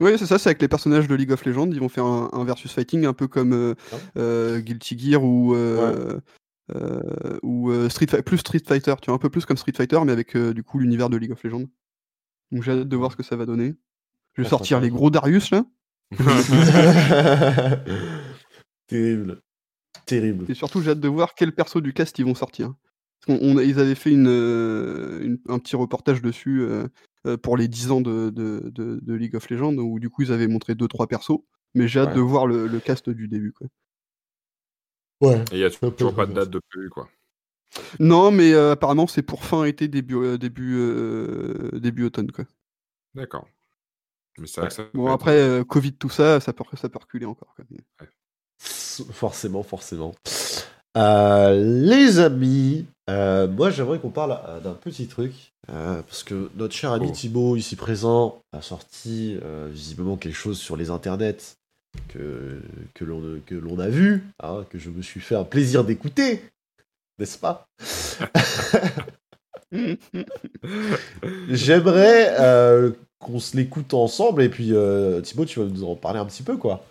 Oui, c'est ça, c'est avec les personnages de League of Legends. Ils vont faire un, un versus fighting un peu comme euh, euh, Guilty Gear ou, euh, euh, ou euh, Street plus Street Fighter. Tu vois, un peu plus comme Street Fighter, mais avec euh, du coup l'univers de League of Legends. Donc j'ai hâte de voir ce que ça va donner. Je vais Ah, sortir les gros Darius là. Terrible. Terrible. Et surtout, j'ai hâte de voir quel perso du cast ils vont sortir. On- ils avaient fait une, euh, une- un petit reportage dessus euh, euh, pour les 10 ans de, de, de- de League of Legends, où du coup ils avaient montré 2-3 persos. Mais j'ai hâte Ouais. de voir le, le cast du début. Quoi. Ouais. Et il y a toujours pas de date de prévu, quoi. Non, mais euh, apparemment c'est pour fin été, début, euh, début, euh, début automne. Quoi. D'accord. Mais c'est vrai que ça Bon, après, euh, Covid, tout ça, ça peut, ça peut reculer encore. Quoi. Forcément, forcément. Euh, les amis, euh, moi j'aimerais qu'on parle euh, d'un petit truc. parce que notre cher ami Oh. Thibaut, ici présent, a sorti visiblement quelque chose sur les internets que, que l'on a vu, hein, que je me suis fait un plaisir d'écouter, n'est-ce pas? J'aimerais euh, qu'on se l'écoute ensemble et puis euh, Thibaut, tu vas nous en parler un petit peu quoi.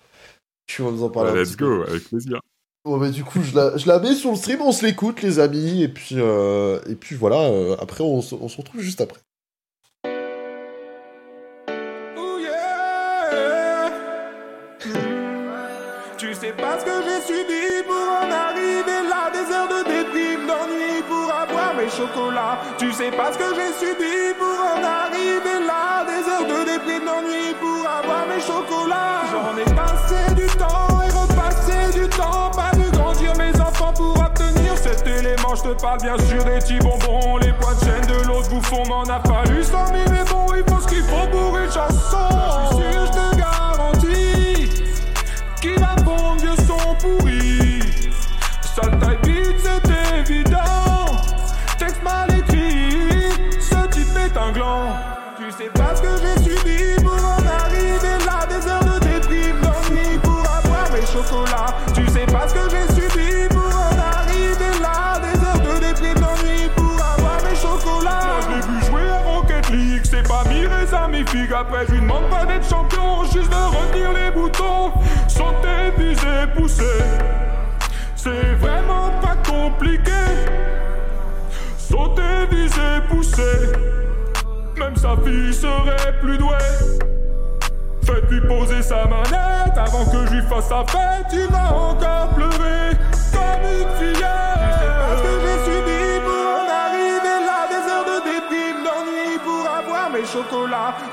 Tu vas nous en parler Ouais, un let's petit peu. go, avec plaisir. Bon bah du coup je la, je la mets sur le stream, on se l'écoute les amis, et puis, euh, et puis voilà, euh, après on, on se retrouve juste après. Ooh, yeah. Tu sais pas ce que j'ai subi pour en arriver là Des heures de déprime, d'ennui pour avoir mes chocolats Tu sais pas ce que j'ai subi pour te parle bien sûr des petits bonbons. Les points de chaîne de l'autre bouffon m'en a fallu cent mille Mais bon, il faut ce qu'il faut pour une chanson Après je lui demande pas d'être champion Juste de retenir les boutons. Sauter, viser, pousser C'est vraiment pas compliqué. Sauter, viser, pousser Même sa fille serait plus douée. Faites-lui poser sa manette. Avant que je lui fasse sa fête. Tu vas encore pleurer comme une fillette.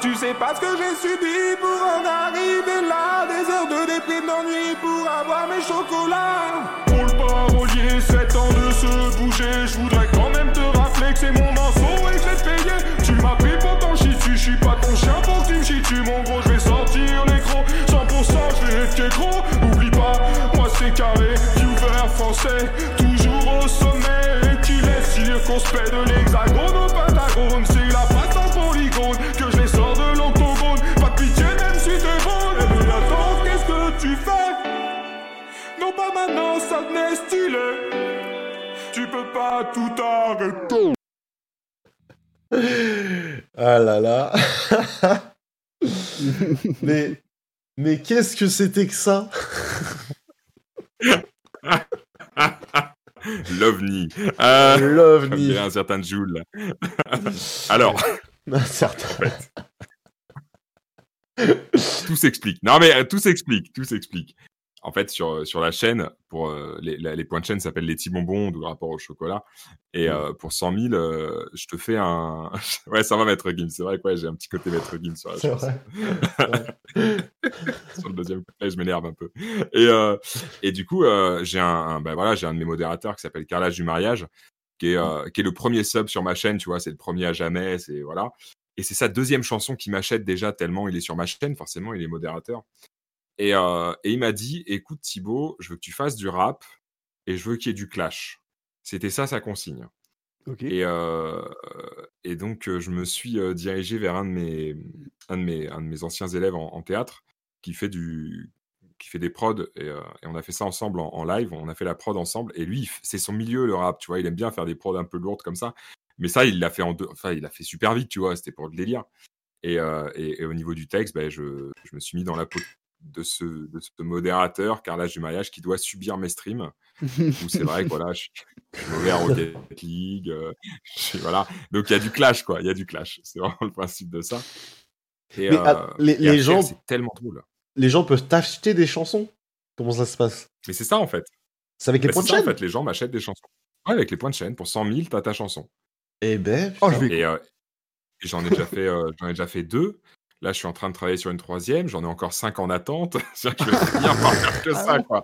Tu sais pas ce que j'ai subi pour en arriver là. Des heures de déprime, d'ennui pour avoir mes chocolats. Pour le parolier, c'est temps de se bouger. Je voudrais quand même te rappeler que c'est mon morceau et que je payé. Tu m'as pris pour ton shit, je suis pas ton chien pour que tu me dessus, mon gros. Je vais sortir les crocs, 100% je vais être gros. Oublie pas, moi c'est carré, viewer français, toujours au sommet. Qui laisse circonspect de l'hexagone stylé. Tu peux pas tout arrêter. Ah là là. mais mais qu'est-ce que c'était que ça? L'OVNI. Euh, comme L'OVNI. un certain Joule. Alors, Un certain- tout s'explique. Non, mais euh, tout s'explique, tout s'explique. En fait, sur, sur la chaîne, pour euh, les, la- les points de chaîne s'appellent les petits bonbons, d'où le rapport au chocolat. Et euh, pour 100 000, euh, je te fais un. ouais, ça va, Maître Gims. C'est vrai que ouais, j'ai un petit côté Maître Gims sur la vrai. sur le deuxième couplet, je m'énerve un peu. Et, euh, et du coup, euh, j'ai un, un- bah voilà, j'ai un de mes modérateurs qui s'appelle Carrelage du mariage, qui est, euh, qui est le premier sub sur ma chaîne, tu vois, c'est le premier à jamais, c'est voilà. Et c'est sa deuxième chanson qui m'achète déjà tellement il est sur ma chaîne, forcément, il est modérateur. Et, euh, et il m'a dit, écoute Thibaut, je veux que tu fasses du rap et je veux qu'il y ait du clash. C'était ça sa consigne. Et, euh, et donc, je me suis dirigé vers un de mes, un de mes, un de mes anciens élèves en, en théâtre qui fait, du, qui fait des prods. Et, euh, et on a fait ça ensemble en, en live. On a fait la prod ensemble. Et lui, c'est son milieu, le rap. Tu vois, il aime bien faire des prods un peu lourdes comme ça. Mais ça, il l'a fait en deux. Enfin, il l'a fait super vite, tu vois. C'était pour le délire. Et, euh, au niveau du texte, ben, je, je me suis mis dans la peau de ce, de ce modérateur, carrelage du mariage, qui doit subir mes streams. Où c'est vrai que voilà, je suis mauvais à Rocket League. euh, suis- voilà. Donc il y a du clash, quoi. Il y a du clash. C'est vraiment le principe de ça. Et, Mais, ah, les- et les gens- C'est tellement drôle. Les gens peuvent acheter des chansons Comment ça se passe? Mais c'est ça, en fait. C'est avec les Bah, points de ça, en chaîne fait. Les gens m'achètent des chansons. Ouais, avec les points de chaîne. Pour 100 000, t'as ta chanson. Eh ben, Oh, je putain. vais- Et, euh, et j'en ai déjà fait, euh, j'en ai déjà fait deux. Là, je suis en train de travailler sur une troisième. J'en ai encore cinq en attente. C'est-à-dire que je vais finir par faire que ça, quoi.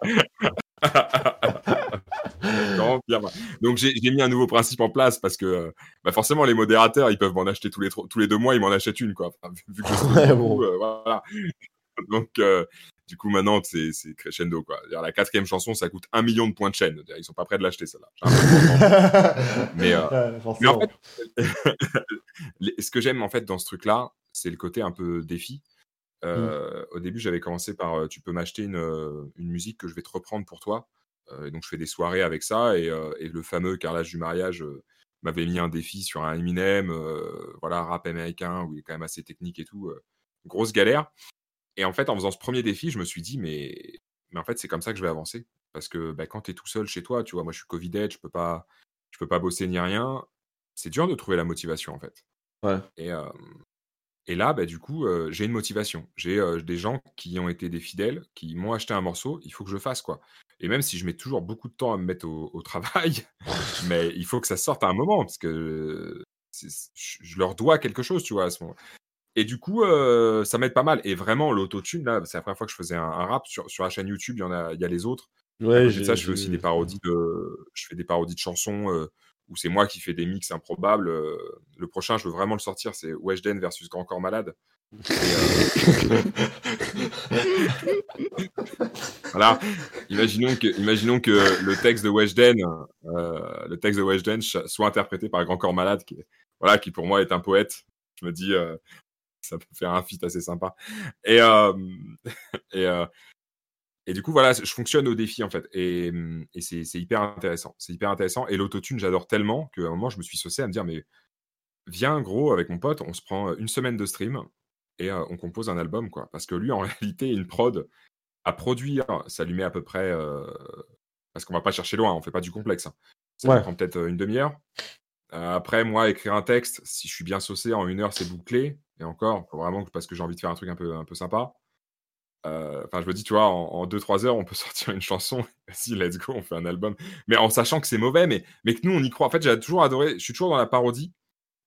Donc j'ai mis un nouveau principe en place parce que euh, bah, forcément les modérateurs ils peuvent m'en acheter tous les tous les deux mois ils m'en achètent une quoi. Enfin, vu- que je stream Ouais, bon. euh, voilà. Donc euh, du coup maintenant c'est c'est crescendo quoi. La quatrième chanson ça coûte un million de points de chaîne. Ils sont pas prêts de l'acheter celle-là. Mais, euh, Ouais, Mais en fait, ce que j'aime en fait dans ce truc-là, c'est le côté un peu défi. Euh, Au début, j'avais commencé par euh, tu peux m'acheter une, une musique que je vais te reprendre pour toi. Euh, et donc, je fais des soirées avec ça. Et, euh, et le fameux carrelage du mariage m'avait mis un défi sur un Eminem, voilà, rap américain, où il est quand même assez technique et tout. grosse galère. Et en fait, en faisant ce premier défi, je me suis dit, mais, mais en fait, c'est comme ça que je vais avancer. Parce que bah, quand tu es tout seul chez toi, tu vois, moi, je suis Covided, je peux pas, je peux pas bosser ni rien. C'est dur de trouver la motivation, en fait. Ouais. Et, euh, et là, bah, du coup, euh, j'ai une motivation. J'ai euh, des gens qui ont été des fidèles, qui m'ont acheté un morceau, il faut que je le fasse, quoi. Et même si je mets toujours beaucoup de temps à me mettre au, au travail, mais il faut que ça sorte à un moment, parce que je je leur dois quelque chose, tu vois, à ce moment. Et du coup, euh, ça m'aide pas mal. Et vraiment, l'autotune, là, c'est la première fois que je faisais un, un rap sur, sur la chaîne YouTube. Il y en a, il y a les autres. Ouais, ça, je fais aussi des parodies de, je fais des parodies de chansons euh, où c'est moi qui fais des mix improbables. euh, le prochain, je veux vraiment le sortir, c'est Weshden versus Grand Corps Malade. Et, euh, voilà. Imaginons que, imaginons que le texte de Weshden, euh, le texte de Weshden soit interprété par Grand Corps Malade, qui, voilà, qui pour moi est un poète. Je me dis, euh, ça peut faire un feat assez sympa. Et, euh, et, euh, et du coup, voilà, je fonctionne au défi en fait. Et, et c'est c'est hyper intéressant. C'est hyper intéressant. Et l'autotune, j'adore tellement qu'à un moment, je me suis saucé à me dire, mais viens, gros, avec mon pote, on se prend une semaine de stream et euh, on compose un album, quoi. Parce que lui, en réalité, une prod à produire, ça lui met à peu près. parce qu'on va pas chercher loin, on fait pas du complexe. hein. Ça Ouais. prend peut-être une demi-heure. Euh, après, moi, écrire un texte, si je suis bien saucé, en une heure, c'est bouclé. Et encore, vraiment parce que j'ai envie de faire un truc un peu, un peu sympa. Euh, Enfin, je me dis, tu vois, en 2-3 heures, on peut sortir une chanson. Vas-y, let's go, on fait un album. Mais en sachant que c'est mauvais, mais, mais que nous, on y croit. En fait, j'ai toujours adoré. Je suis toujours dans la parodie.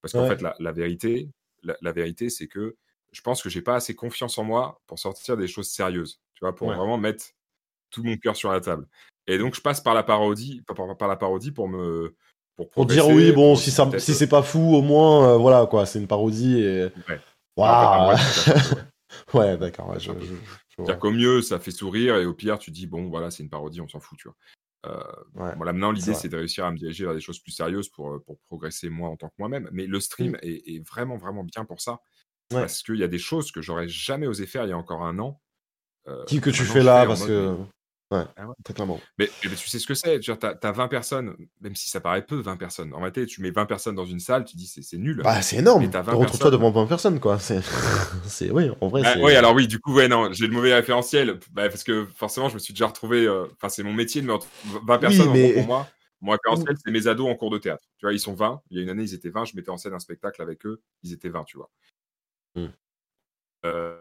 Parce qu'en Ouais. fait, la, la vérité, la, la vérité, c'est que je pense que j'ai pas assez confiance en moi pour sortir des choses sérieuses. Tu vois, pour Ouais. vraiment mettre tout mon cœur sur la table. Et donc, je passe par la parodie, par, par- par la parodie pour me. Pour, Pour dire oui, bon, si, ça, si c'est pas fou, au moins, euh, voilà, quoi, c'est une parodie et. Ouais. Waouh Ouais, d'accord, ouais, je, je- je vois. C'est-à-dire qu'au mieux, ça fait sourire, et au pire, tu dis, bon, voilà, c'est une parodie, on s'en fout, tu vois. Euh, Ouais. Maintenant, l'idée, c'est de réussir à me diriger vers des choses plus sérieuses pour, euh, pour progresser moi en tant que moi-même. Mais le stream est, est vraiment, vraiment bien pour ça. Ouais. Parce qu'il y a des choses que j'aurais jamais osé faire il y a encore un an. euh, Qui que tu fais là, parce que. Ouais, Ah ouais. très clairement. Mais, tu sais ce que c'est. Tu as, 20 personnes, même si ça paraît peu, 20 personnes. En réalité, tu mets 20 personnes dans une salle, tu dis c'est nul. Bah, c'est énorme. Mais t'as 20 Retrouve-toi personnes. devant 20 personnes, quoi. C'est. Oui, en vrai, Ah, c'est. oui, alors oui, du coup, ouais, non, j'ai le mauvais référentiel. Bah, parce que forcément, je me suis déjà retrouvé. euh, Enfin, c'est mon métier de me retrouver 20 personnes en mais- pour moi. Mon référentiel, c'est mes ados en cours de théâtre. Tu vois, ils sont 20. Il y a une année, ils étaient 20. Je mettais en scène un spectacle avec eux. Ils étaient 20, tu vois. Euh,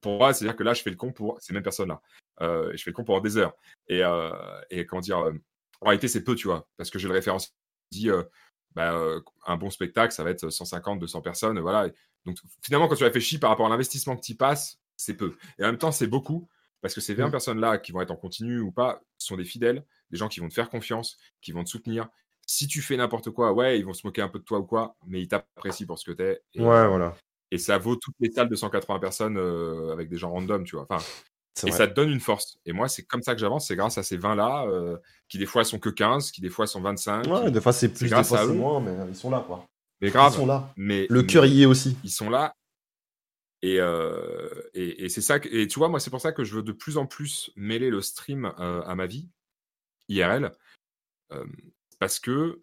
pour moi, c'est-à-dire que là, je fais le con pour ces mêmes personnes-là. Euh, je fais le con pendant des heures. Et, euh, et comment dire, euh, en réalité, c'est peu, tu vois, parce que j'ai le référentiel qui dit, bah, un bon spectacle, ça va être 150, 200 personnes, voilà. Donc finalement, quand tu réfléchis par rapport à l'investissement que tu passes, c'est peu. Et en même temps, c'est beaucoup, parce que ces 20 Mm. personnes-là qui vont être en continu ou pas sont des fidèles, des gens qui vont te faire confiance, qui vont te soutenir. Si tu fais n'importe quoi, ouais, ils vont se moquer un peu de toi ou quoi, mais ils t'apprécient pour ce que t'es. Et, Ouais, voilà. Et ça vaut toutes les salles de 180 personnes euh, avec des gens random, tu vois. Enfin, et vrai. ça te donne une force. Et moi, c'est comme ça que j'avance, c'est grâce à ces 20-là, euh, qui des fois sont que 15, qui des fois sont 25. Ouais, qui- des fois c'est plus, des grâce fois à c'est eux. moins, mais ils sont là, quoi. Mais Ils grave. sont là. Mais, Le cœur y est aussi. ils sont là. Et, euh, et, et c'est ça. que- et tu vois, moi, c'est pour ça que je veux de plus en plus mêler le stream à ma vie IRL, parce que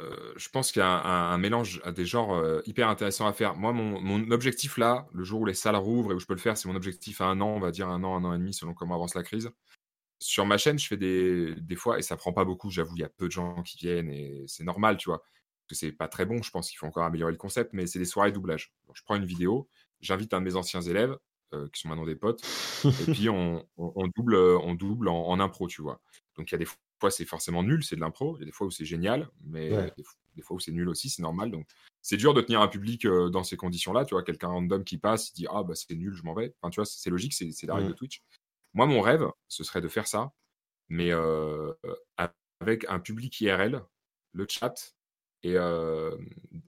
euh, je pense qu'il y a un, un mélange à des genres euh, hyper intéressants à faire. Moi, mon, mon objectif là, le jour où les salles rouvrent et où je peux le faire, c'est mon objectif à un an, on va dire un an, un an et demi, selon comment avance la crise. Sur ma chaîne, je fais des, des fois, et ça prend pas beaucoup, j'avoue, il y a peu de gens qui viennent, et c'est normal, tu vois, parce que c'est pas très bon, je pense qu'il faut encore améliorer le concept, mais c'est des soirées doublage. Donc, je prends une vidéo, j'invite un de mes anciens élèves, euh, qui sont maintenant des potes, et puis on, on- on double, on double en, en impro, tu vois. Donc il y a des fois c'est forcément nul, c'est de l'impro. Il y a des fois où c'est génial, mais Ouais. des, fois où c'est nul aussi, c'est normal. Donc c'est dur de tenir un public euh, dans ces conditions-là. Tu vois, quelqu'un random qui passe, il dit ah bah c'est nul, je m'en vais. Enfin, tu vois, c'est logique, c'est la règle de Twitch. Moi, mon rêve, ce serait de faire ça, mais euh, avec un public IRL, le chat et euh,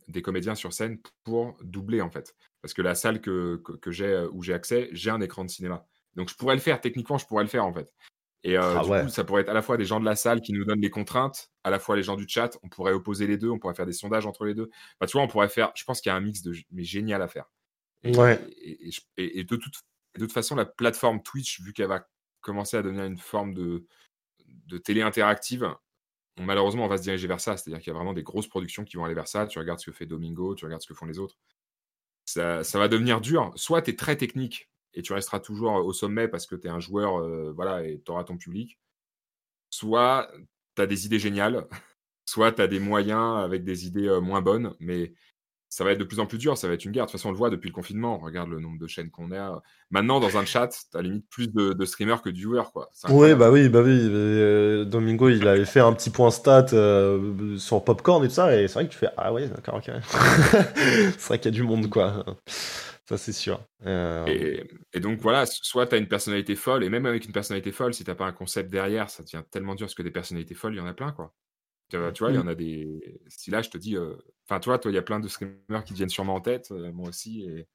des comédiens sur scène pour doubler en fait. Parce que la salle que, que, que j'ai où j'ai accès, j'ai un écran de cinéma. Donc je pourrais le faire, techniquement, je pourrais le faire en fait. Et euh, Ah du ouais. coup, ça pourrait être à la fois des gens de la salle qui nous donnent les contraintes, à la fois les gens du chat, on pourrait opposer les deux, on pourrait faire des sondages entre les deux. Enfin, tu vois, on pourrait faire, je pense qu'il y a un mix de mais génial à faire. Et, Ouais. et, et je- et- et de, toute, de toute façon, la plateforme Twitch, vu qu'elle va commencer à devenir une forme de, de télé interactive, on- malheureusement, on va se diriger vers ça. C'est-à-dire qu'il y a vraiment des grosses productions qui vont aller vers ça. Tu regardes ce que fait Domingo, tu regardes ce que font les autres. Ça, ça va devenir dur. Soit tu es très technique et tu resteras toujours au sommet parce que tu es un joueur euh, voilà, et tu auras ton public. Soit tu as des idées géniales, soit tu as des moyens avec des idées euh, moins bonnes, mais ça va être de plus en plus dur, ça va être une guerre. De toute façon, on le voit depuis le confinement. Regarde le nombre de chaînes qu'on a. Maintenant, dans un chat, tu as limite plus de, de streamers que de viewers. Quoi. Oui, bah oui, bah oui. euh, Domingo, il avait fait un petit point stat sur Popcorn et tout ça, et c'est vrai que tu fais Ah ouais, d'accord, ok. c'est vrai qu'il y a du monde, quoi. Ça, c'est sûr. Euh, Et, et donc voilà, soit tu as une personnalité folle, et même avec une personnalité folle, si t'as pas un concept derrière, ça devient tellement dur parce que des personnalités folles, il y en a plein, quoi. Tu vois, tu il y en a des. Si là, je te dis. euh, Enfin, toi, toi, il y a plein de streamers qui te viennent sûrement en tête, euh, moi aussi, et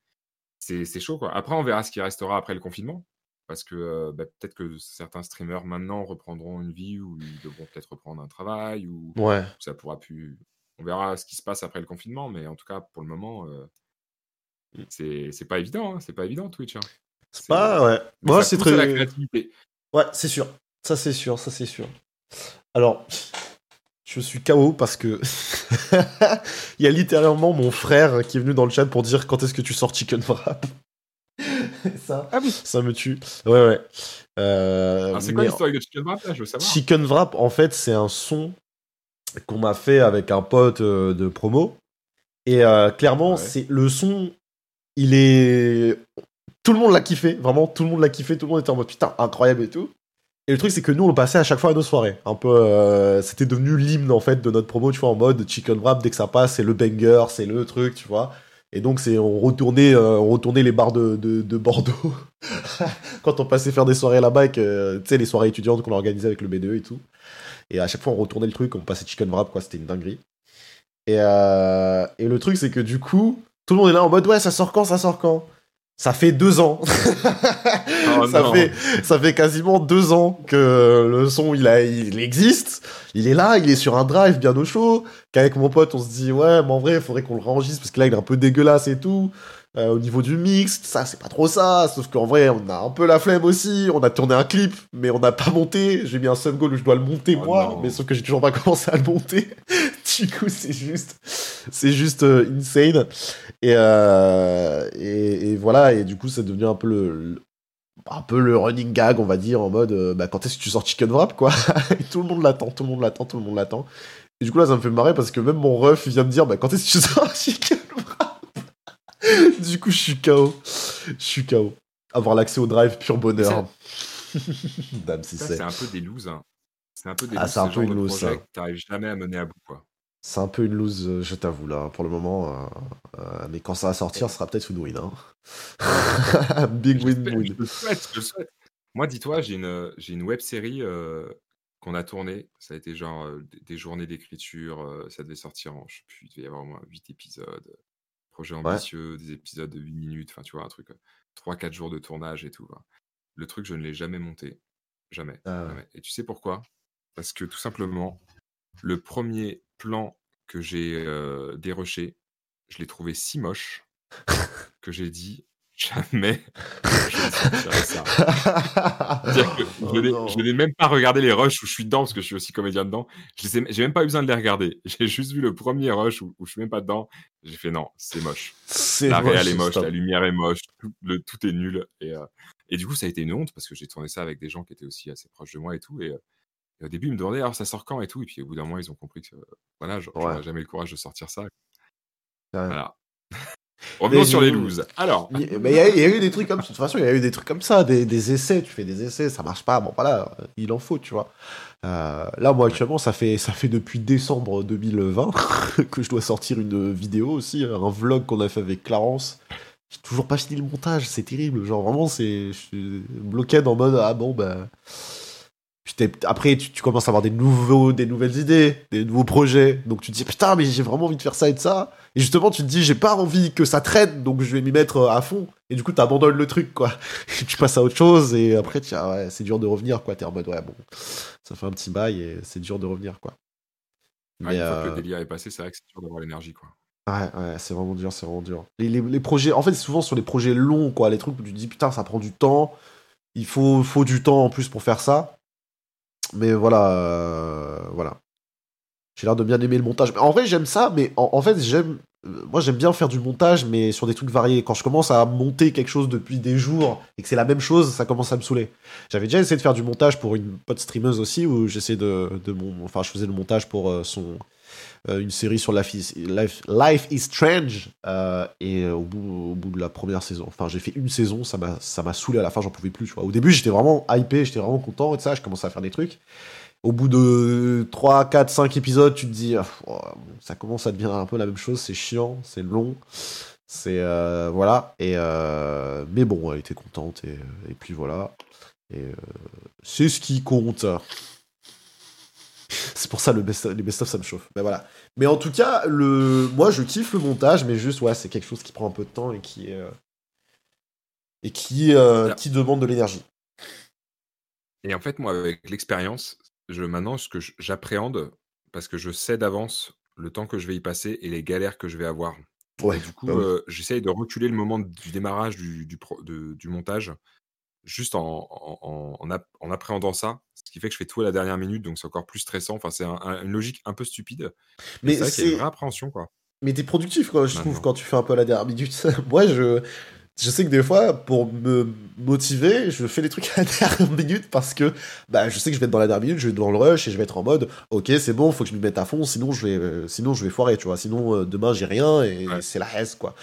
c'est c'est chaud, quoi. Après, on verra ce qui restera après le confinement, parce que euh, bah, peut-être que certains streamers maintenant reprendront une vie, ou ils devront peut-être reprendre un travail, ou Ouais. ça pourra plus. On verra ce qui se passe après le confinement, mais en tout cas, pour le moment, euh, c'est c'est pas évident, hein, c'est pas évident Twitch. hein. C'est pas, ouais. Ça c'est la très. créativité. Ouais, c'est sûr. Ça, c'est sûr, ça, c'est sûr. Alors, je suis KO parce que il y a littéralement mon frère qui est venu dans le chat pour dire quand est-ce que tu sors Chicken Wrap. ça, Ah oui. ça me tue. Ouais, ouais. Euh, c'est quoi l'histoire de Chicken Wrap là? Je veux savoir. Chicken Wrap, en fait, c'est un son qu'on m'a fait avec un pote euh, de promo. Et euh, clairement, Ouais. c'est le son, il est. Tout le monde l'a kiffé, vraiment, tout le monde l'a kiffé, tout le monde était en mode putain, incroyable et tout. Et le truc, c'est que nous, on passait à chaque fois à nos soirées. Un peu. euh, C'était devenu l'hymne, en fait, de notre promo, tu vois, en mode Chicken Wrap, dès que ça passe, c'est le banger, c'est le truc, tu vois. Et donc, c'est on retournait, euh, les bars de, de, de Bordeaux quand on passait faire des soirées là-bas, euh, tu sais, les soirées étudiantes qu'on organisait avec le B2 et tout. Et à chaque fois, on retournait le truc, on passait chicken wrap, quoi, c'était une dinguerie. Et, et le truc, c'est que du coup, tout le monde est là en mode, ouais, ça sort quand, ça sort quand? Ça fait deux ans. Oh ça, non. fait, ça fait quasiment deux ans que le son, il, a, il existe. Il est là, il est sur un drive bien au chaud. Qu'avec mon pote, on se dit, ouais, mais en vrai, il faudrait qu'on le réenregistre parce que là, il est un peu dégueulasse et tout. Euh, au niveau du mix, ça, c'est pas trop ça. Sauf qu'en vrai, on a un peu la flemme aussi. On a tourné un clip, mais on n'a pas monté. J'ai mis un sub goal où je dois le monter Oh moi, non. mais sauf que j'ai toujours pas commencé à le monter. Du coup, c'est juste, c'est juste euh, insane. Et, euh, et, et voilà. Et du coup, c'est devenu un peu le, le- un peu le running gag, on va dire, en mode, euh, bah, quand est-ce que tu sors Chicken Wrap, quoi? Et tout le monde l'attend, tout le monde l'attend, tout le monde l'attend. Et du coup, là, ça me fait marrer parce que même mon ref vient me dire, bah, quand est-ce que tu sors Chicken Wrap? Du coup, je suis KO. Je suis KO. Avoir l'accès au drive, pur bonheur. Dame, si c'est. c'est un peu des looses. hein. C'est un peu des Ah, c'est un peu une de t'arrives jamais à mener à bout, quoi. C'est un peu une loose, euh, je t'avoue, là, pour le moment. euh, euh, mais quand ça va sortir, ce sera peut-être une win. Hein. Big win win. Moi, dis-toi, j'ai une, une web série euh, qu'on a tournée. Ça a été genre des, journées d'écriture. ça devait sortir en, je sais plus, il devait y avoir au moins 8 épisodes. Projet ambitieux, des épisodes de 8 minutes. Enfin, tu vois, un truc. 3-4 jours de tournage et tout. Le truc, je ne l'ai jamais monté. Jamais. Ah jamais. Et tu sais pourquoi? Parce que tout simplement, le premier plan que j'ai déroché, je l'ai trouvé si moche que j'ai dit jamais je ça. Que Oh je n'ai- n'ai même pas regardé les rushs où je suis dedans parce que je suis aussi comédien dedans. Je les ai- J'ai même pas eu besoin de les regarder. J'ai juste vu le premier rush où, où je suis même pas dedans. J'ai fait non, c'est moche. C'est La réal est moche, stop. la lumière est moche, tout, le, tout est nul. Et, euh, et du coup, ça a été une honte parce que j'ai tourné ça avec des gens qui étaient aussi assez proches de moi et tout. Et, et au début, ils me demandaient alors ça sort quand et tout? Et puis au bout d'un moment, ils ont compris que voilà, j'aurais Ouais. jamais le courage de sortir ça. Voilà. Revenons sur les looses. Alors, Mais il y, a- il y a eu des trucs comme ça. De toute façon, il y a eu des trucs comme ça, des, des essais. Tu fais des essais, ça marche pas. Bon, voilà, il en faut, tu vois. Euh, là, moi, actuellement, ça fait, ça fait depuis décembre 2020 que je dois sortir une vidéo aussi, un vlog qu'on a fait avec Clarence. J'ai toujours pas fini le montage, c'est terrible. Genre, vraiment, c'est. Je suis bloqué en mode Ah bon, bah. Après, tu, tu commences à avoir des, nouveaux, des nouvelles idées, des nouveaux projets. Donc tu te dis Putain, mais j'ai vraiment envie de faire ça et de ça. Et justement, tu te dis, j'ai pas envie que ça traîne, donc je vais m'y mettre euh, à fond. Et du coup, t'abandonnes le truc, quoi. Et tu passes à autre chose, et après, tiens, ouais, c'est dur de revenir, quoi. T'es en mode, ouais, bon, ça fait un petit bail, et c'est dur de revenir, quoi. Mais, une fois que euh, le délire est passé, c'est vrai que c'est dur d'avoir l'énergie, quoi. Ouais, ouais, c'est vraiment dur, c'est vraiment dur. Les, les- les projets, en fait, souvent sur les projets longs, quoi. Les trucs où tu te dis, putain, ça prend du temps. Il faut, faut du temps en plus pour faire ça. Mais voilà, euh, voilà. J'ai l'air de bien aimer le montage. En vrai, j'aime ça, mais en, en fait, j'aime. euh, Moi, j'aime bien faire du montage, mais sur des trucs variés. Quand je commence à monter quelque chose depuis des jours et que c'est la même chose, ça commence à me saouler. J'avais déjà essayé de faire du montage pour une pote streameuse aussi, où j'essayais de, de mon, enfin, je faisais le montage pour euh, son, une série sur Life is, Life, Life is Strange. euh, et euh, au, bout, de la première saison, enfin, j'ai fait une saison, ça m'a saoulé à la fin, j'en pouvais plus. Tu vois. Au début, j'étais vraiment hypé, j'étais vraiment content et ça, je commençais à faire des trucs. Au bout de 3, 4, 5 épisodes, tu te dis, ah, oh, ça commence à devenir un peu la même chose, c'est chiant, c'est long. C'est. euh, voilà. Et, euh, mais bon, elle était contente, et, et puis voilà. Et euh, c'est ce qui compte. C'est pour ça le best les best-of ça me chauffe. Mais voilà. Mais en tout cas, le moi je kiffe le montage, mais juste ouais, c'est quelque chose qui prend un peu de temps et qui est euh, et qui euh, qui demande de l'énergie. Et en fait, moi, avec l'expérience, je, maintenant, ce que j'appréhende, parce que je sais d'avance le temps que je vais y passer et les galères que je vais avoir. Ouais. Et du coup, bah oui. euh, j'essaye de reculer le moment du démarrage du, du, pro- de- du montage, juste en, en, en- en app- en appréhendant ça, ce qui fait que je fais tout à la dernière minute, donc c'est encore plus stressant. Enfin, c'est un- un- une logique un peu stupide. Mais Mais c'est vrai qu'il y a une vraie appréhension, quoi. mais t'es productif quoi, je trouve Maintenant. quand tu fais un peu à la dernière minute. moi je je sais que des fois pour me motiver, je fais des trucs à la dernière minute parce que bah je sais que je vais être dans la dernière minute, je vais être dans le rush et je vais être en mode OK, c'est bon, faut que je me mette à fond sinon je vais euh, sinon je vais foirer, tu vois. Sinon euh, demain j'ai rien et Ouais. c'est la haise quoi.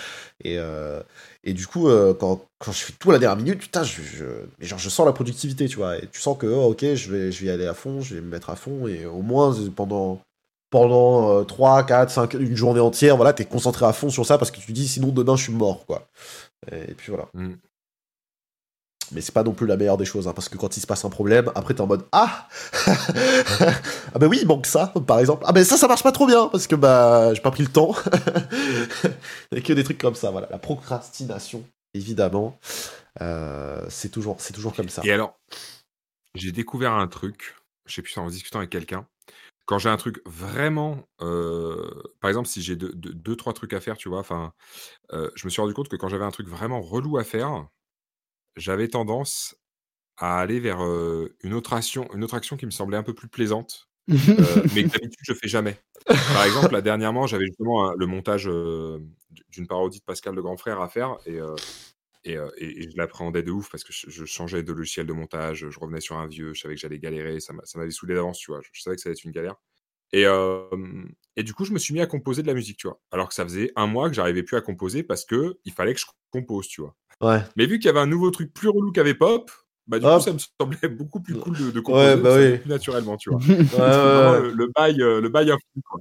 Et euh, et du coup euh, quand, quand je fais tout à la dernière minute, putain, je, je mais genre je sens la productivité, tu vois. Et tu sens que oh, OK, je vais je vais y aller à fond, je vais me mettre à fond et au moins pendant pendant euh, 3, 4, 5, une journée entière, voilà, t'es concentré à fond sur ça parce que tu dis sinon demain je suis mort, quoi. Et puis voilà. Mm. Mais c'est pas non plus la meilleure des choses, hein, parce que quand il se passe un problème, après t'es en mode Ah Ah bah oui, il manque ça, par exemple. Ah bah ça, ça marche pas trop bien, parce que bah j'ai pas pris le temps. Et que des trucs comme ça, voilà. La procrastination, évidemment, euh, c'est toujours, toujours comme ça. Et alors, j'ai découvert un truc, je sais plus, en discutant avec quelqu'un. Quand j'ai un truc vraiment, euh, par exemple, si j'ai deux, deux, deux, trois trucs à faire, tu vois, enfin, euh, je me suis rendu compte que quand j'avais un truc vraiment relou à faire, j'avais tendance à aller vers une autre action, une autre action qui me semblait un peu plus plaisante, euh, mais que d'habitude je fais jamais. Par exemple, là, dernièrement, j'avais justement le montage d'une parodie de Pascal le Grand Frère à faire et, je l'appréhendais de ouf parce que je, changeais de logiciel de montage, je revenais sur un vieux, je savais que j'allais galérer, ça m'a- ça m'avait saoulé d'avance, tu vois. Je, savais que ça allait être une galère. Et, et du coup, je me suis mis à composer de la musique, tu vois. Alors que ça faisait un mois que j'arrivais plus à composer parce que il fallait que je compose, tu vois. Ouais. Mais vu qu'il y avait un nouveau truc plus relou qu'avait Pop, bah du Hop. coup, ça me semblait beaucoup plus cool de, de composer Ouais, bah oui. plus naturellement, tu vois. Ouais, vraiment le, le bail, euh, le bail infini, quoi.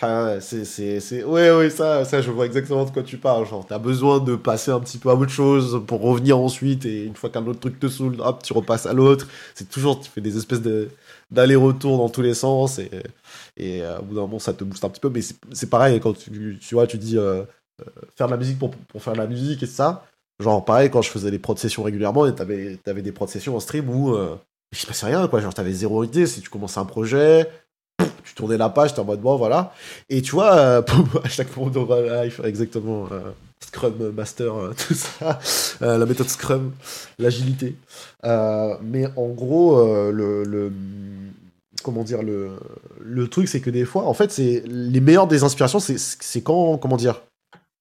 Ah ouais, c'est, c'est, c'est... Ouais, ouais, ça, ça, je vois exactement de quoi tu parles. Genre, t'as besoin de passer un petit peu à autre chose pour revenir ensuite, et une fois qu'un autre truc te saoule, hop, tu repasses à l'autre. C'est toujours, tu fais des espèces de, d'aller-retour dans tous les sens, et, et euh, au bout d'un moment, ça te booste un petit peu. Mais c'est, c'est pareil, quand tu, tu vois, tu dis euh, faire de la musique pour, faire de la musique et ça. Genre, pareil, quand je faisais des prod sessions régulièrement, t'avais, t'avais des prod sessions en stream où euh, il se passait rien, quoi. Genre, t'avais zéro idée. Si tu commençais un projet, tu tournais la page, t'es en mode bon, voilà. Et tu vois, euh, à chaque fois, exactement. euh, Scrum Master, euh, tout ça, euh, la méthode Scrum, l'agilité. Euh, mais en gros, euh, le, comment dire, le, le truc, c'est que des fois, en fait, c'est les meilleures des inspirations, c'est quand, comment dire,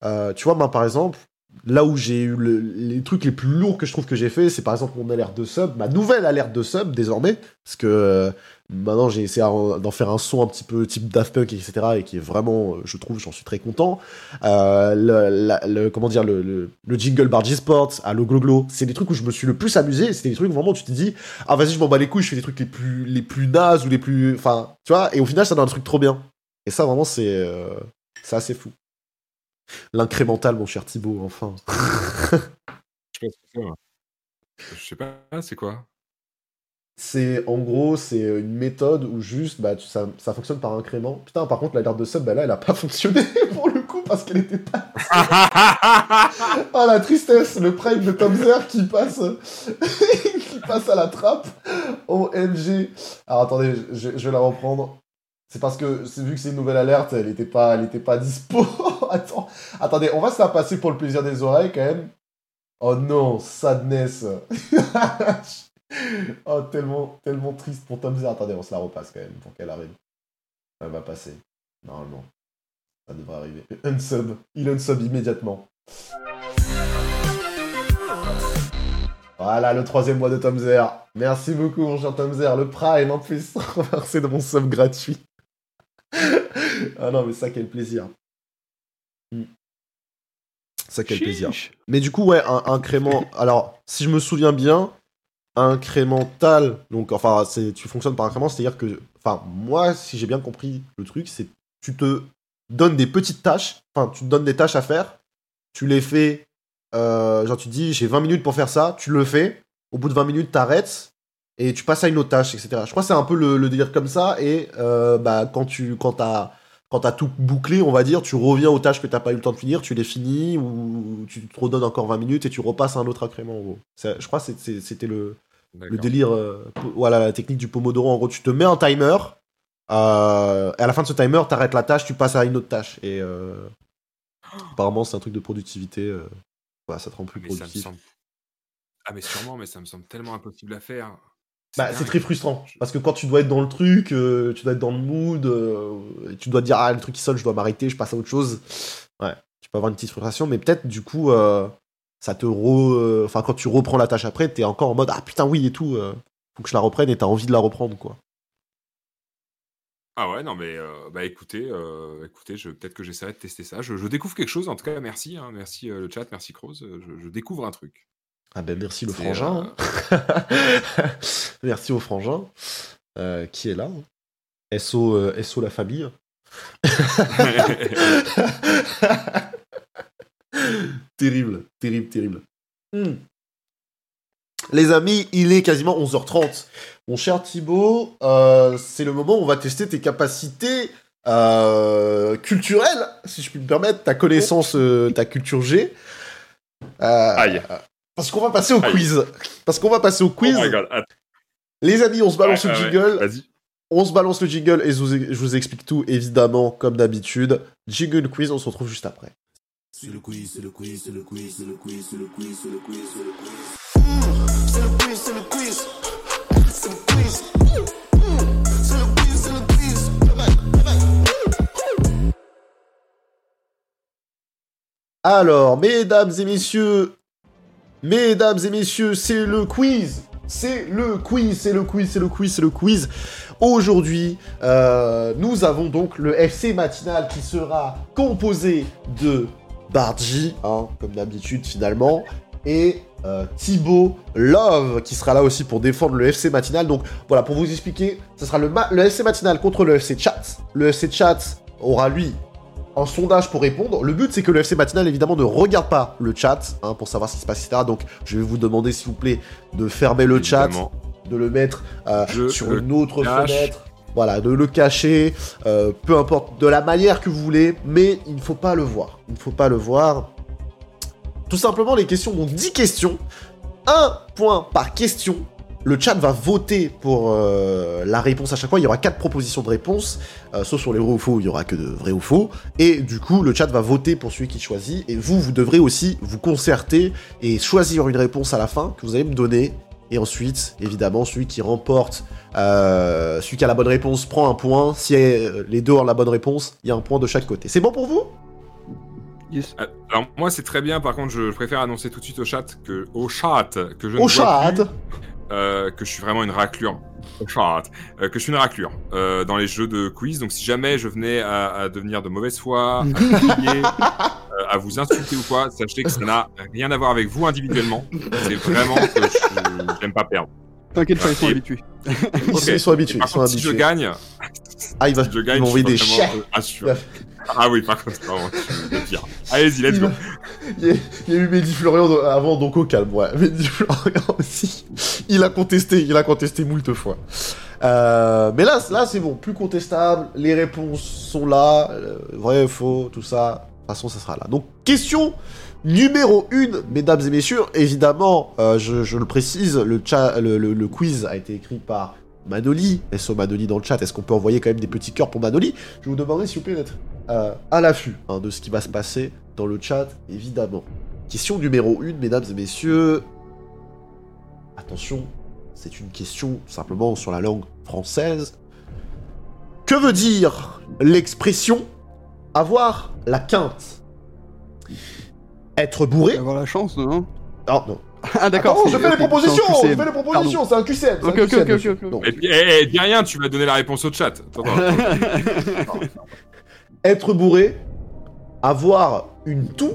euh, tu vois, moi, par exemple, là où j'ai eu le- les trucs les plus lourds que je trouve que j'ai fait, c'est par exemple mon alerte de sub, ma nouvelle alerte de sub désormais, parce que euh, maintenant j'ai essayé d'en faire un son un petit peu type Daft Punk, etc., et qui est vraiment, euh, je trouve, j'en suis très content. Le, comment dire, le, le, le jingle bar G-Sport, à le Glo c'est des trucs où je me suis le plus amusé, c'était des trucs vraiment où tu te dis, ah vas-y, je m'en bats les couilles, je fais des trucs les plus, les plus nazes ou les plus, enfin, tu vois, et au final ça donne un truc trop bien. Et ça vraiment c'est, c'est assez fou. L'incrémental, mon cher Thibaut, enfin. Je sais pas c'est, moi. Je sais pas, c'est quoi? C'est en gros, c'est une méthode où juste bah, tu- ça, ça fonctionne par incrément. Putain, par contre, la carte de sub, bah là, elle a pas fonctionné pour le coup parce qu'elle était pas. Oh la tristesse, le prime de Tom Zer qui passe, qui passe à la trappe. OMG. Alors attendez, je, je vais la reprendre. C'est parce que vu que c'est une nouvelle alerte, elle était pas, elle pas dispo. Attends, attendez, on va se la passer pour le plaisir des oreilles quand même. Oh non, sadness. oh tellement, tellement triste pour Tom Zer. Attendez, on se la repasse quand même pour qu'elle arrive. Elle va passer normalement. Ça devrait arriver. Unsub, il unsub immédiatement. Voilà le troisième mois de Tom Zer. Merci beaucoup, mon cher Tom Zer. Le Prime en plus, reversé de mon sub gratuit. ah non, mais ça, quel plaisir. Hmm. Ça, quel plaisir. Mais du coup, ouais, un incrément. Alors, si je me souviens bien, incrémental. Donc, enfin, c'est, tu fonctionnes par incrément, c'est-à-dire que, enfin, moi, si j'ai bien compris le truc, c'est tu te donnes des petites tâches. Enfin, tu te donnes des tâches à faire. Tu les fais. euh, genre, tu te dis, j'ai 20 minutes pour faire ça. Tu le fais. Au bout de 20 minutes, t'arrêtes. Et tu passes à une autre tâche, etc. Je crois que c'est un peu le, le délire comme ça. Et euh, bah, quand tu quand t'as quand t'as tout bouclé, on va dire, tu reviens aux tâches que t'as pas eu le temps de finir, tu les finis, ou tu te redonnes encore 20 minutes et tu repasses à un autre incrément, en gros. Je crois que c'était le, délire, euh, voilà, la technique du Pomodoro. En gros, tu te mets un timer, euh, et à la fin de ce timer, t'arrêtes la tâche, tu passes à une autre tâche. Et apparemment, c'est un truc de productivité. voilà, ça te rend plus Mais me productif. semble. Ah, mais sûrement, mais ça me semble tellement impossible à faire. Bah, c'est très frustrant parce que quand tu dois être dans le truc, euh, tu dois être dans le mood, euh, et tu dois te dire ah le truc qui sonne, je dois m'arrêter, je passe à autre chose. Ouais, tu peux avoir une petite frustration, mais peut-être du coup euh, ça te re, enfin quand tu reprends la tâche après, t'es encore en mode ah putain oui et tout, euh, faut que je la reprenne et t'as envie de la reprendre quoi. Ah ouais, non, mais euh, bah écoutez, euh, écoutez, je, peut-être que j'essaierai de tester ça. Je, je découvre quelque chose, en tout cas, merci, hein, merci euh, le chat, merci Croz, je, je découvre un truc. Ah ben merci le frangin, euh, hein. merci au frangin euh, qui est là. hein. SO, euh, SO la famille. terrible, terrible, terrible. Hmm. Les amis, il est quasiment 11h30. Mon cher Thibaut, euh, c'est le moment où on va tester tes capacités euh, culturelles, si je puis me permettre, ta connaissance, euh, ta culture G. Euh, Aïe. Parce qu'on va passer au Aïe. quiz. Parce qu'on va passer au quiz. Oh my god, Les amis, on se balance ouais, le ouais, jingle. Vas-y. On se balance le jingle et je vous, je vous explique tout, évidemment, comme d'habitude. Jingle quiz, on se retrouve juste après. C'est le quiz, c'est le quiz, c'est le quiz, c'est le quiz, c'est le quiz, c'est le quiz, c'est le quiz. C'est le quiz, c'est le quiz. C'est le quiz. C'est le quiz, c'est le quiz. Alors, mesdames et messieurs, mesdames et messieurs, c'est le quiz. C'est le quiz, c'est le quiz, c'est le quiz, c'est le quiz. Aujourd'hui, euh, nous avons donc le FC matinal qui sera composé de Bargy, hein, comme d'habitude finalement, et euh, Thibaut Love qui sera là aussi pour défendre le FC matinal. Donc voilà, pour vous expliquer, ce sera le FC matinal contre le FC chat. Le FC chat aura lui un sondage pour répondre. Le but, c'est que le FC Matinal, évidemment, ne regarde pas le chat hein, pour savoir ce qui se passe, etc. Donc, je vais vous demander, s'il vous plaît, de fermer le chat, de le mettre euh, sur le une autre cache. fenêtre. Voilà, de le cacher, euh, peu importe, de la manière que vous voulez, mais il ne faut pas le voir. Il ne faut pas le voir. Tout simplement, les questions, donc 10 questions, un point par question. Le chat va voter pour euh, la réponse à chaque fois. Il y aura quatre propositions de réponse. Euh, sauf sur les vrais ou faux, il y aura que de vrais ou faux. Et du coup, le chat va voter pour celui qui choisit. Et vous, vous devrez aussi vous concerter et choisir une réponse à la fin que vous allez me donner. Et ensuite, évidemment, celui qui remporte, euh, celui qui a la bonne réponse prend un point. Si euh, les deux ont la bonne réponse, il y a un point de chaque côté. C'est bon pour vous? Yes. Alors moi c'est très bien, par contre je préfère annoncer tout de suite au chat que au chat que je ne Au vois chat plus, euh, que je suis vraiment une raclure. Euh, que je suis une raclure euh, dans les jeux de quiz. Donc si jamais je venais à, à devenir de mauvaise foi, à, crier, euh, à vous insulter ou quoi, sachez que ça n'a rien à voir avec vous individuellement. C'est vraiment que je j'aime pas perdre. T'inquiète pas, ils sont habitués. Ils, ils sont habitués. Par Ils sont contre, si je gagne, Ah, il va, si je ils gagne, vont je des chiens. Ah oui, par contre, suis le pire. Allez-y, let's go. Il y, a, il y a eu Mehdi Florian avant, donc au calme, ouais. Mehdi Florian aussi. Il a contesté, il a contesté moult fois. Euh, mais là, là c'est bon, plus contestable. Les réponses sont là. euh, vrai, faux, tout ça. De toute façon, ça sera là. Donc, question numéro 1, mesdames et messieurs. Évidemment, euh, je, le précise, le, le, quiz a été écrit par Manoli. SO Manoli dans le chat. Est-ce qu'on peut envoyer quand même des petits cœurs pour Manoli? Je vous demander, s'il vous plaît, d'être euh, à l'affût hein, de ce qui va se passer dans le chat, évidemment. Question numéro 1, mesdames et messieurs. Attention, c'est une question simplement sur la langue française. Que veut dire l'expression avoir la quinte Être bourré Avoir la chance, non Non, non. Ah d'accord. Je fais les propositions Je fais les propositions, c'est un QCM Ok, ok, QCM, ok, ok, Et puis, eh, eh, dis rien, tu vas donner la réponse au chat. Être bourré, avoir une toux,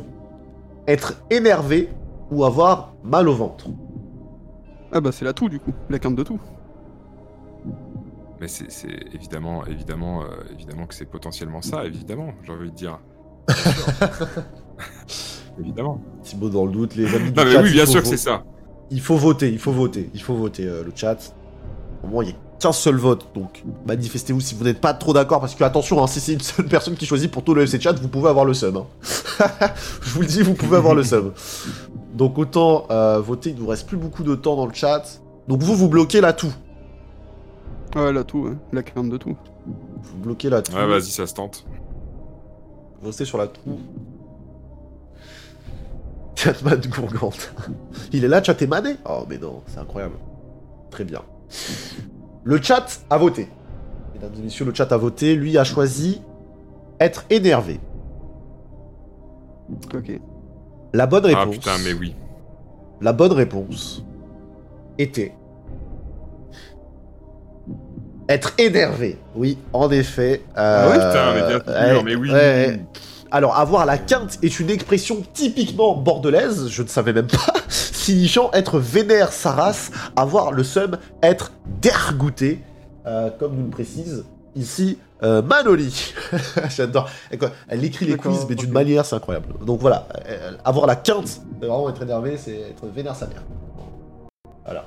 être énervé ou avoir mal au ventre. Ah bah c'est la tout du coup, la quinte de tout. Mais c'est c'est évidemment, évidemment, euh, évidemment que c'est potentiellement ça, évidemment, j'ai envie de dire. évidemment. Thibaut dans le doute, les amis du Non mais chat, oui, bien sûr que c'est ça. Il faut voter, il faut voter, il faut voter euh, le chat. Au moins, il a qu'un seul vote, donc manifestez-vous si vous n'êtes pas trop d'accord, parce que attention, hein, si c'est une seule personne qui choisit pour tout le FC chat, vous pouvez avoir le seum. hein. Je vous le dis, vous pouvez avoir le seum. Donc autant euh, voter, il nous reste plus beaucoup de temps dans le chat. Donc vous, vous bloquez la tout. Ouais, la tout, la quinte de tout. Vous bloquez la tout. Ouais, vas-y, ça se tente. Vous restez sur la tout. Chatman Gourgante. Il est là, chat et mané? Oh, mais non, c'est incroyable. Très bien. Le chat a voté. Mesdames et messieurs, le chat a voté. Lui a choisi être énervé. Ok. La bonne Ah réponse. putain, mais oui. La bonne réponse était être énervé. Oui, en effet. Ah ouais, Euh, putain, mais bien sûr, mais oui. ouais. Alors, avoir la quinte est une expression typiquement bordelaise, je ne savais même pas, signifiant être vénère sa race, avoir le seum, être dégoûté, euh, comme nous le précise ici euh, Manoli. J'adore. Elle écrit les quiz, mais d'une manière, c'est incroyable. Donc voilà, euh, avoir la quinte, c'est vraiment être énervé, c'est être vénère sa mère. Voilà.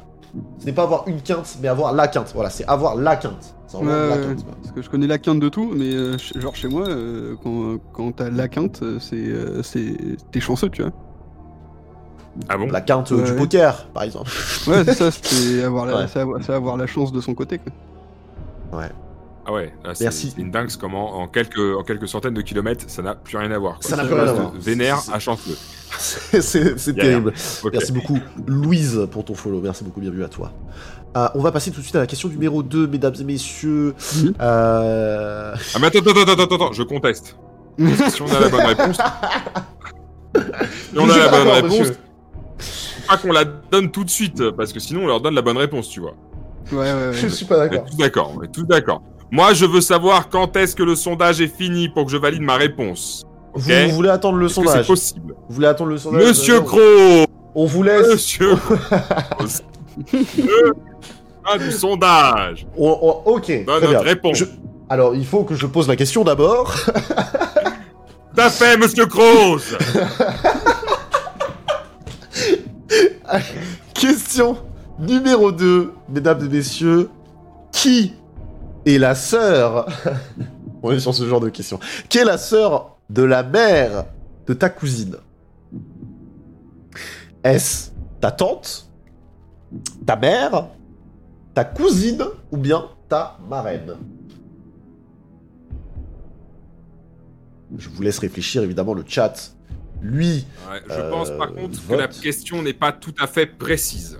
Ce n'est pas avoir une quinte, mais avoir la quinte. Voilà, c'est avoir la quinte. C'est vraiment Ouais, la ouais, quinte. Parce que je connais la quinte de tout, mais euh, genre chez moi, euh, quand, quand t'as la quinte, euh, c'est euh, c'est t'es chanceux, tu vois. Ah bon? La quinte euh, du Ouais. poker, par exemple. Ouais, c'est ça, c'est avoir, la- Ouais. c'est avoir, c'est avoir la chance de son côté. Quoi. Ah ouais, là, c'est Merci. c'est une dingue comment en quelques, en quelques centaines de kilomètres, ça n'a plus rien à voir. quoi. Ça n'a plus rien à voir. Vénère à chanceux. C'est terrible. Merci beaucoup, Louise, pour ton follow. Merci beaucoup, bienvenue à toi. Euh, on va passer tout de suite à la question numéro 2, mesdames et messieurs. Euh... Ah mais attends, attends, attends, attends, attends, je conteste. si on a la bonne réponse... si on a la pas bonne d'accord, réponse, monsieur. faut pas qu'on la donne tout de suite, parce que sinon on leur donne la bonne réponse, tu vois. Ouais, ouais, ouais. Je suis pas On est d'accord. tous d'accord, on est tous d'accord. Moi, je veux savoir quand est-ce que le sondage est fini pour que je valide ma réponse. Vous, voulez attendre le que c'est sondage possible Vous voulez attendre le sondage Monsieur Euh, Croc On vous laisse. Monsieur Le ah, du sondage On- on- Ok, Donne très bien. notre réponse. Je- Alors, il faut que je pose la question d'abord. À fait, Monsieur Cross Question numéro 2, mesdames et messieurs. Qui est la sœur On est sur ce genre de questions. Qui est la sœur de la mère de ta cousine? Est-ce ta tante? Ta mère Ta cousine Ou bien ta marraine Je vous laisse réfléchir, évidemment, le chat. Lui. Ouais, Je Euh, pense par contre que la question n'est pas tout à fait précise.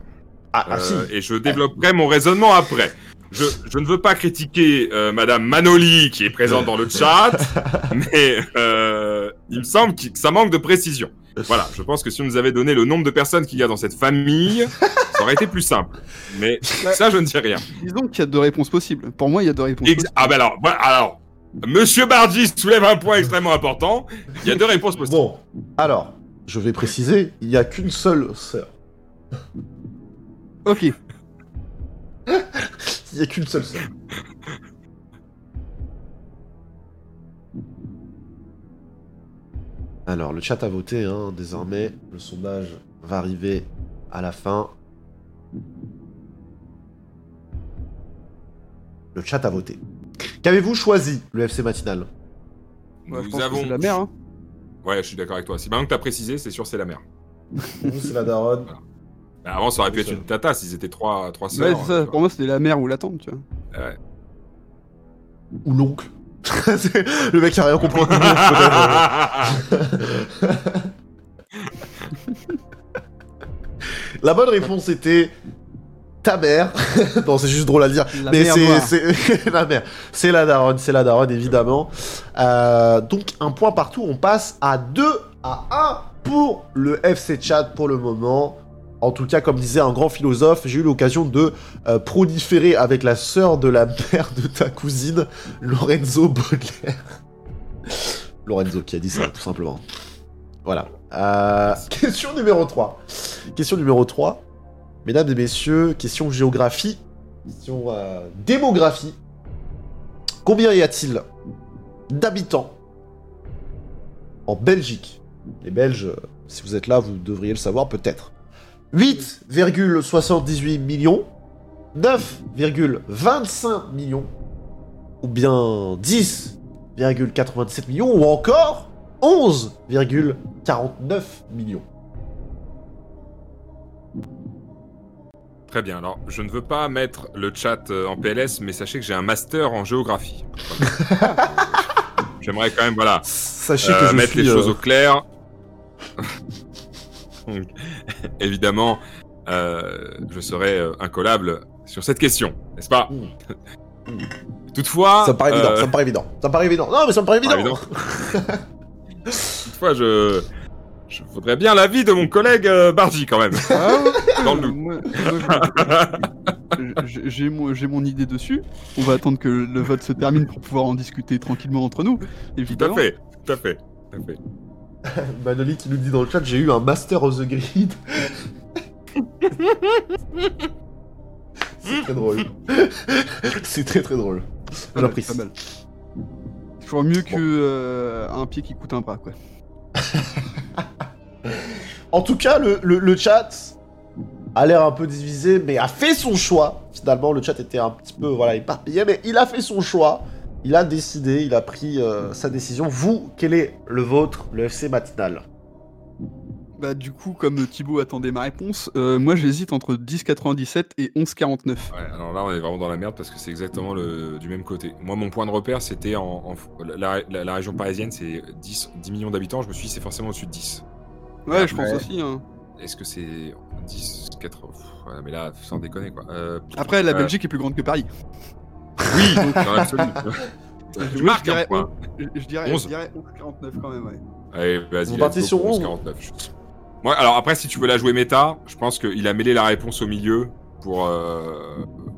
Ah, ah, Euh, si. Et je développerai mon raisonnement après. Je, je ne veux pas critiquer euh, Madame Manoli qui est présente dans le chat, mais euh, Il me semble que ça manque de précision. Voilà, je pense que si on nous avait donné le nombre de personnes qu'il y a dans cette famille, ça aurait été plus simple. Mais ça, je ne dis rien. Disons qu'il y a deux réponses possibles. Pour moi, il y a deux réponses Ex- possibles. ah ben alors, alors, Monsieur Bardi soulève un point extrêmement important. Il y a deux réponses possibles. Bon, alors, je vais préciser, il n'y a qu'une seule sœur. Ok. Il n'y a qu'une seule sœur. Alors, le chat a voté, hein, désormais. Le sondage va arriver à la fin. Le chat a voté. Qu'avez-vous choisi, le FC matinal? Moi, je Nous pense que avons. c'est la mer. Hein. Ouais, je suis d'accord avec toi. Si maintenant que t'as précisé, c'est sûr, c'est la mère. Vous, c'est la daronne. Bah, avant, ça aurait pu être ça. une tata s'ils étaient trois, trois Ouais, sœurs. c'est ça. tu Pour moi, c'était la mère ou la tante, tu vois. Ou l'oncle. Le mec a rien compris. La bonne réponse était ta mère. non, c'est juste drôle à dire. La Mais c'est- la mère. C'est la daronne, c'est la daronne évidemment. Euh, donc un point partout, on passe à 2 à 1 pour le FC Chat pour le moment. En tout cas, comme disait un grand philosophe, j'ai eu l'occasion de euh, proliférer avec la sœur de la mère de ta cousine, Lorenzo Baudelaire. Lorenzo qui a dit ça, tout simplement. Voilà. Euh, question numéro 3. Question numéro 3. Mesdames et messieurs, question géographie, question euh, démographie. Combien y a-t-il d'habitants en Belgique? Les Belges, si vous êtes là, vous devriez le savoir peut-être. 8,78 millions, 9,25 millions, ou bien 10,97 millions, ou encore 11,49 millions. Très bien. Alors, je ne veux pas mettre le chat euh, en PLS, mais sachez que j'ai un master en géographie. J'aimerais quand même, voilà, Sachez euh, que je mettre suis les choses euh, au clair. Donc, évidemment, euh, je serai euh, incollable sur cette question, n'est-ce pas? Mm. Toutefois, Ça me paraît évident, euh, ça me paraît évident. Ça me paraît évident. Non, mais ça me paraît évident. toutefois, je, je voudrais bien l'avis de mon collègue euh, Bardi quand même. Ah, Dans le doute. j'ai- mon, j'ai mon idée dessus. On va attendre que le vote se termine pour pouvoir en discuter tranquillement entre nous, Tout à évidemment. fait, tout à fait, tout à fait. Manoli qui nous dit dans le chat, j'ai eu un Master of the Grid. C'est très drôle. C'est très très drôle. J'apprécie. pas mal. Toujours mieux que euh, un pied qui coûte un bras, quoi. En tout cas, le, le- le chat a l'air un peu divisé, mais a fait son choix. Finalement, le chat était un petit peu voilà, éparpillé, mais il a fait son choix. Il a décidé, il a pris euh, sa décision. Vous, quel est le vôtre, le FC matinal? Bah du coup, comme Thibaut attendait ma réponse, euh, moi j'hésite entre 10,97 et 11,49. Ouais, alors là, on est vraiment dans la merde parce que c'est exactement le, du même côté. Moi, mon point de repère, c'était en, en- la, la- la région parisienne, c'est 10, 10 millions d'habitants. Je me suis dit, c'est forcément au-dessus de 10. Ouais, je pense aussi. Hein. Est-ce que c'est 10, 4 pff, ouais, Mais là, sans déconner, quoi. Euh, Après, la euh, Belgique est plus grande que Paris. Oui, dans l'absolu. Je Ouais, marque je un dirais, point. je, dirais, 11. je dirais 11,49 quand même, ouais. Allez, vas-y. Vous partez sur pour 11? 49. Je- Moi, alors après, si tu veux la jouer méta, je pense qu'il a mêlé la réponse au milieu pour. euh,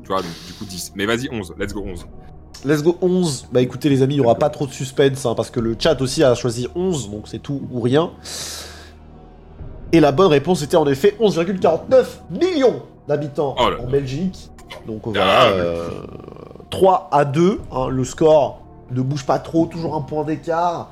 tu vois, donc du coup 10. Mais vas-y, 11. Let's go 11. Let's go 11. Bah écoutez les amis, il n'y aura pas trop de suspense, hein, parce que le chat aussi a choisi 11, donc c'est tout ou rien. Et la bonne réponse était en effet 11,49 millions d'habitants Oh en. Belgique. Donc Ah, voilà, oui. Euh, 3 à 2, hein, le score ne bouge pas trop, toujours un point d'écart.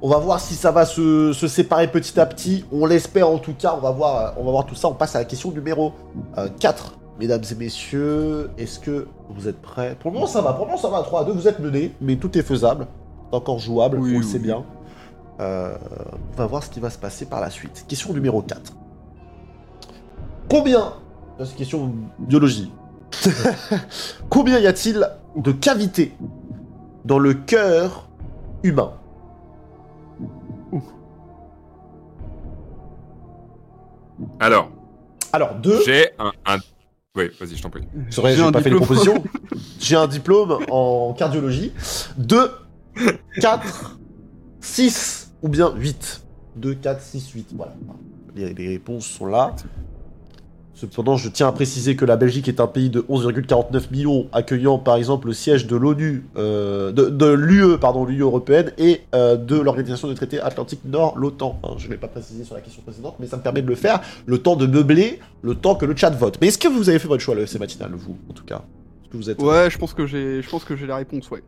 On va voir si ça va se, se séparer petit à petit. On l'espère en tout cas. On va voir, euh, on va voir tout ça. On passe à la question numéro euh, 4. Mesdames et messieurs, est-ce que vous êtes prêts? Pour le moment, ça va. Pour le moment, ça va. 3 à 2, vous êtes menés, mais tout est faisable. C'est encore jouable, Oui, on le sait bien. Euh, on va voir ce qui va se passer par la suite. Question numéro 4. Combien C'est une question biologie. Combien y a-t-il de cavités dans le cœur humain Alors, Alors, deux. j'ai un, un- Oui, vas-y, je t'en prie. C'est vrai, J'ai fait les diplôme. propositions. J'ai un diplôme en cardiologie. 2, 4, 6, ou bien 8 2, 4, 6, 8. Voilà. Les, les réponses sont là. Cependant, je tiens à préciser que la Belgique est un pays de 11,49 millions, accueillant par exemple le siège de l'ONU, euh, de, de l'UE, pardon, l'UE européenne, et euh, de l'Organisation des traités Atlantique Nord, l'OTAN. Hein, je ne l'ai pas précisé sur la question précédente, mais ça me permet de le faire, le temps de meubler, le temps que le chat vote. Mais est-ce que vous avez fait votre choix, le FC matinal, vous, en tout cas? Est-ce que vous êtes... Ouais, je pense que j'ai, je pense que j'ai la réponse, ouais.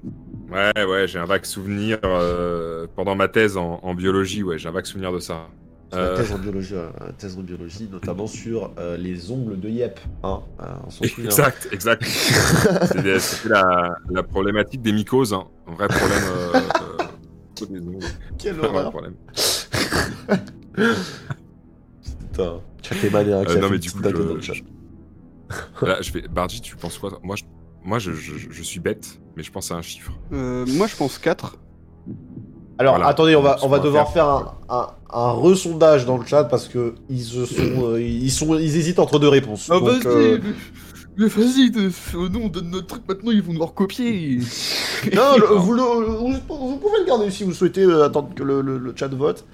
Ouais, ouais, j'ai un vague souvenir euh, pendant ma thèse en, en biologie, ouais, j'ai un vague souvenir de ça. Euh. thèse en biologie, euh, thèse en biologie, notamment sur euh, les ongles de Yep. Hein, euh, on. Exact, exact. C'était la, la problématique des mycoses, hein. un vrai problème. Euh, euh, Un vrai horreur. problème. Putain, malin, qui Euh, a non, mais du coup, je- dans le chat. Là, je vais. Bardi, tu penses quoi? Moi, je, moi je, je- je suis bête, mais je pense à un chiffre. Euh, moi, je pense 4. Alors, Voilà. attendez, on va, on va devoir faire, faire- un, un, un resondage dans le chat parce que ils se sont, euh, ils sont, ils hésitent entre deux réponses. Ah, Donc, vas-y, euh, mais, mais vas-y, de- non, on donne notre truc maintenant, ils vont nous recopier. Non, le- vous, le- vous, vous pouvez le garder si vous souhaitez euh, attendre que le, le- le chat vote.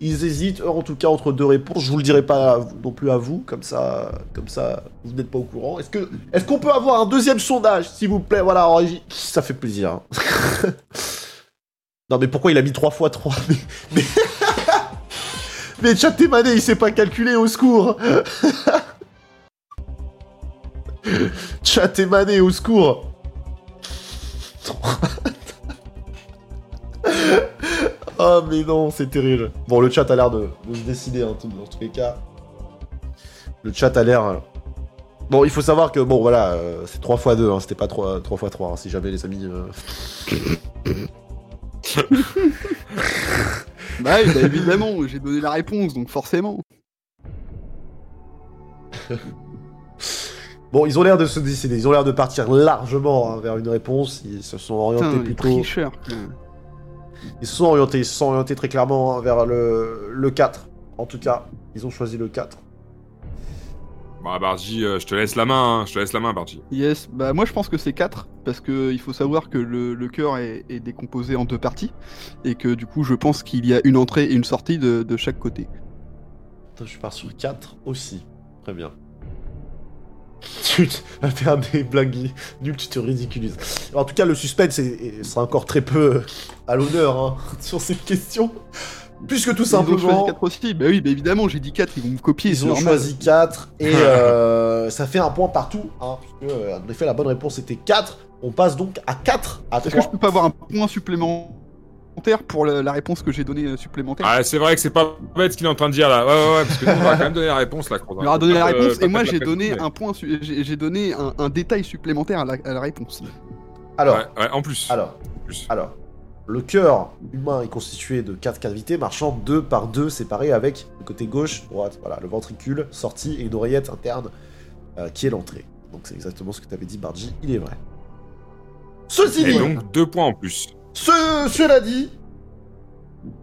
Ils hésitent, en tout cas, entre deux réponses. Je vous le dirai pas non plus à vous, comme ça, comme ça, vous n'êtes pas au courant. Est-ce que, est-ce qu'on peut avoir un deuxième sondage, s'il vous plaît? Voilà, en régie. Ça fait plaisir. non, mais pourquoi il a mis 3 fois 3 Mais, mais... mais il sait pas calculer, au secours Chat Témané, au secours Oh mais non, c'est terrible. Bon, le chat a l'air de, se décider hein, dans tous les cas. Le chat a l'air... euh, Bon, il faut savoir que, bon, voilà, euh, c'est 3 x 2, hein, c'était pas 3, 3 x 3, si jamais les amis... euh. Bah, oui, bah, évidemment, j'ai donné la réponse, donc forcément. Bon, ils ont l'air de se décider, ils ont l'air de partir largement hein, vers une réponse, ils se sont orientés Putain, plutôt... tricheurs. Ils se sont orientés, ils se sont orientés très clairement hein, vers le, le 4. En tout cas, ils ont choisi le 4. Bah, Bardi, euh, je te laisse la main, hein. je te laisse la main, Bardi. Yes, bah moi je pense que c'est 4, parce que il faut savoir que le, le cœur est, est décomposé en deux parties, et que du coup je pense qu'il y a une entrée et une sortie de, de chaque côté. Attends, je pars sur 4 aussi. Très bien. Tu vas faire des blagues nulles, tu te ridiculises. En tout cas, le suspense sera encore très peu à l'honneur hein, sur cette question. Puisque tout Ils ont choisi simplement, 4 aussi, bah oui, bah évidemment j'ai dit 4, ils vont me copier, ils ont normal. choisi 4 et euh, ça fait un point partout. Hein, puisque, euh, en effet, la bonne réponse était 4. On passe donc à 4 à Est-ce que je 3. peux pas avoir un point supplémentaire pour la, la réponse que j'ai donnée euh, supplémentaire? Ah, c'est vrai que c'est pas bête ce qu'il est en train de dire là. Ouais, ouais, ouais, parce que nous, on va quand même donner la réponse là. On leur a donné la réponse Euh, et moi j'ai donné un point, j'ai j'ai donné un, un détail supplémentaire à la, à la réponse. Alors, Ouais, ouais, en plus. alors, En plus. Alors, le cœur humain est constitué de quatre cavités marchant deux par deux séparées avec le côté gauche, droite, voilà, le ventricule, sortie et une oreillette interne euh, qui est l'entrée. Donc c'est exactement ce que tu avais dit, Bargy, il est vrai. Ceci Et dit, donc deux points en plus. ce, cela dit,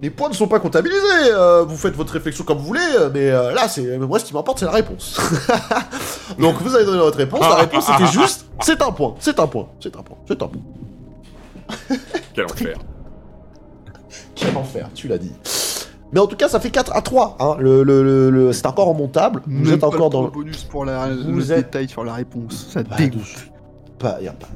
les points ne sont pas comptabilisés. euh, vous faites votre réflexion comme vous voulez, mais euh, là, c'est moi ce qui m'importe, c'est la réponse. Donc vous avez donné votre réponse. La réponse c'était juste, c'est un point, c'est un point, c'est un point, c'est un point. Quel enfer. Quel enfer, tu l'as dit. Mais en tout cas, ça fait 4 à 3. Hein. Le, le- le- le- C'est encore remontable. Vous Même êtes pas encore dans bonus pour la, Vous le êtes- détail sur la réponse. Ça Pas dégoûte. de- Pas, y a pas...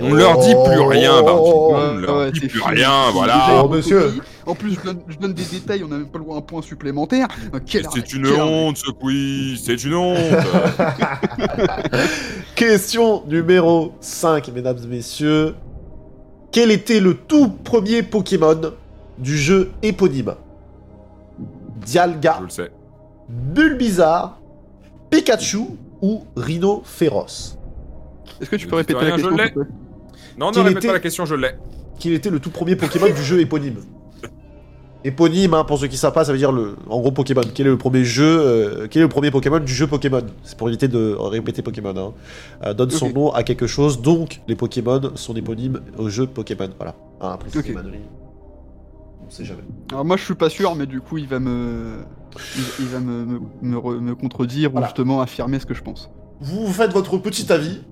On leur dit plus rien. Oh, On leur dit plus fini. rien, voilà. Oh, monsieur. En plus, je donne, je donne des détails, on n'a même pas le droit à un point supplémentaire. Euh, C'est une honte ce quiz, c'est une honte. Question numéro 5, mesdames et messieurs. Quel était le tout premier Pokémon du jeu éponyme? Dialga, Je le sais. Bulbizarre, Pikachu ou Rhino Féroce? Est-ce que tu peux répéter la question Non, Quel non, répète était- pas la question, je l'ai. Quel était le tout premier Pokémon du jeu éponyme? Éponyme, hein, pour ceux qui savent pas, ça veut dire le, en gros Pokémon. Quel est le premier jeu, euh, quel est le premier Pokémon du jeu Pokémon? C'est pour éviter de répéter Pokémon. Hein. Euh, donne son nom à quelque chose, donc les Pokémon sont éponymes au jeu Pokémon. Voilà. Hein, après, c'est Ok. des manneries. On sait jamais. Alors moi je suis pas sûr, mais du coup il va me, il, il va me, me, me re- me contredire Voilà. ou justement affirmer ce que je pense. Vous faites votre petit avis.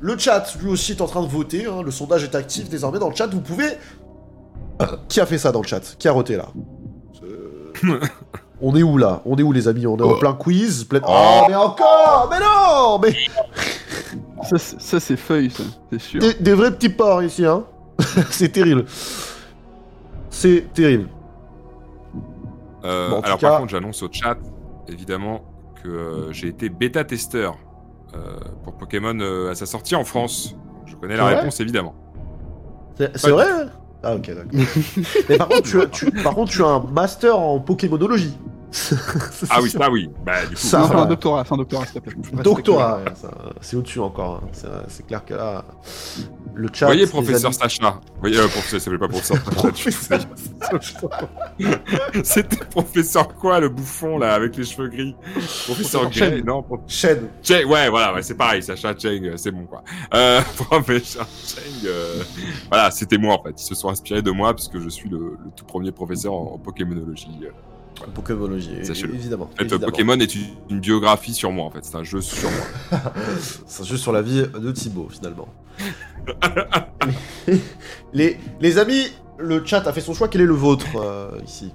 Le chat, lui aussi, est en train de voter. hein. Le sondage est actif désormais dans le chat. Vous pouvez Qui a fait ça dans le chat Qui a roté là Euh, On est où là On est où les amis On est en plein quiz plein... Oh mais encore Mais non Mais Ça, c'est- feuille, ça, c'est sûr. des, des vrais petits porcs ici hein C'est terrible. C'est terrible. Euh, Bon, alors cas- par contre, j'annonce au chat, évidemment, que euh, j'ai été bêta-testeur euh, pour Pokémon euh, à sa sortie en France. Je connais la réponse, évidemment. C'est c'est vrai hein Ah ok d'accord. Mais par contre, tu as, tu- par contre, tu as un master en Pokémonologie. Ah oui, ça oui. Bah, du coup, Ça, Non, c'est va. un doctorat, c'est un doctorat, s'il te plaît. Doctorat, ouais, ça, c'est au-dessus encore. hein. C'est- C'est clair que là, le chat. Voyez, professeur amis- Sacha. Voyez, euh, professeur, ça s'appelait pas professeur Sacha. C'était professeur quoi, le bouffon, là, avec les cheveux gris Professeur Gray, Chen. non prof- Chêne. Cheng, ouais, voilà, ouais, c'est pareil, Sacha Cheng, euh, c'est bon, quoi. Euh, professeur Cheng, euh, voilà, c'était moi, en fait. Ils se sont inspirés de moi, parce que je suis le, le tout premier professeur en, en Pokémonologie. Pokémonologie, évidemment. En fait, évidemment. Pokémon est une, une biographie sur moi, en fait. C'est un jeu sur moi. C'est juste sur la vie de Thibaut, finalement. Les, les amis, le chat a fait son choix. Quel est le vôtre euh, ici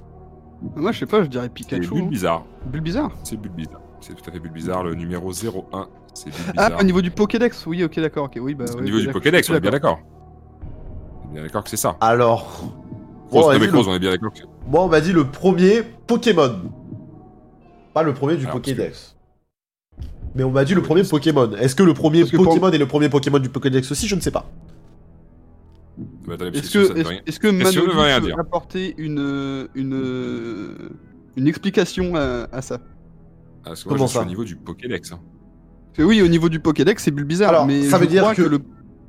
Moi, je sais pas, je dirais C'est Pikachu. hein. Bulbizarre. Bulbizarre. C'est Bulbizarre. C'est tout à fait Bulbizarre, le numéro 01. C'est Ah, au niveau du Pokédex, oui, ok, d'accord, ok, oui, bah. Au oui, niveau du. Pokédex, on est bien D'accord. On est bien d'accord que c'est ça. Alors, Bon, le- on est bien d'accord c'est moi, on m'a dit le premier Pokémon. Pas le premier du Alors, Pokédex. Mais on m'a dit le premier Pokémon. Est-ce que le premier pour- Pokémon est le premier Pokémon du Pokédex aussi? Je ne sais pas. Bah, Est-ce que rien- est-ce que Manu peut apporter une, une, une explication à, à ça? Ah, parce que moi, Comment je suis ça au niveau du Pokédex. hein. Oui, au niveau du Pokédex, c'est Bulbizarre, Alors, mais ça veut dire que- le...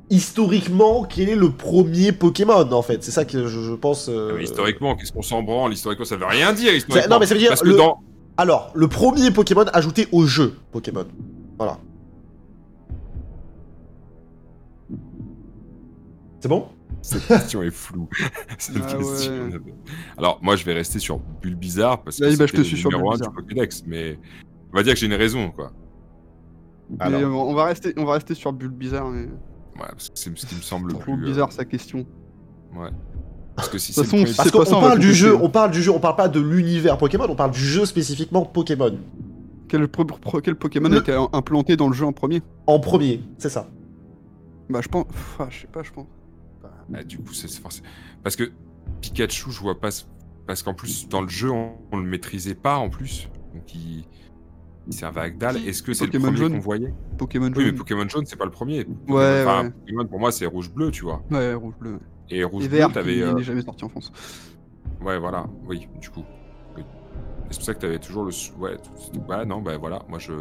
Historiquement, quel est le premier Pokémon en fait? C'est ça que je, je pense. euh, Ah, Mais historiquement, qu'est-ce qu'on s'en branle? Historiquement, ça veut rien dire. Historiquement. non, mais ça veut dire Parce que le- dans. Alors, le premier Pokémon ajouté au jeu Pokémon. Voilà. C'est bon? Cette question est floue. Cette Ah question- ouais. Alors, moi, je vais rester sur Bulbizarre parce que bah, je te le suis sur numéro un du Bulbizarre. Pokédex. Mais on va dire que j'ai une raison, quoi. mais, Alors. euh, on, va rester, on va rester sur Bulbizarre, mais Ouais, parce que c'est ce qui me semble le trop plus. euh, bizarre sa question. Ouais. Parce que si c'est Parce qu'on parle du jeu, on parle du jeu, on parle pas de l'univers Pokémon, on parle du jeu spécifiquement Pokémon. Quel, pro- pro- quel Pokémon Le- a été implanté dans le jeu en premier En premier, c'est ça. Bah, je pense. Pff, ah, je sais pas, je pense. Ah, du coup, c'est forcément. Parce que Pikachu, je vois pas. ce- Parce qu'en plus, dans le jeu, on, on le maîtrisait pas en plus. Donc, il, il servait à Agdal. Si, Est-ce que c'est le Pokémon premier jaune. qu'on voyait? Pokémon Oui, mais jaune. Pokémon jaune, c'est pas le premier. Ouais, Enfin, ouais. Pokémon, pour moi, c'est rouge-bleu, tu vois. Ouais, rouge bleu. Et Et rouge-bleu, vert, t'avais. qui euh, n'est jamais sorti en France. Ouais, voilà. Oui, du coup. Oui. C'est pour ça que t'avais toujours le. Ouais, ouais, non, bah voilà. Moi, je.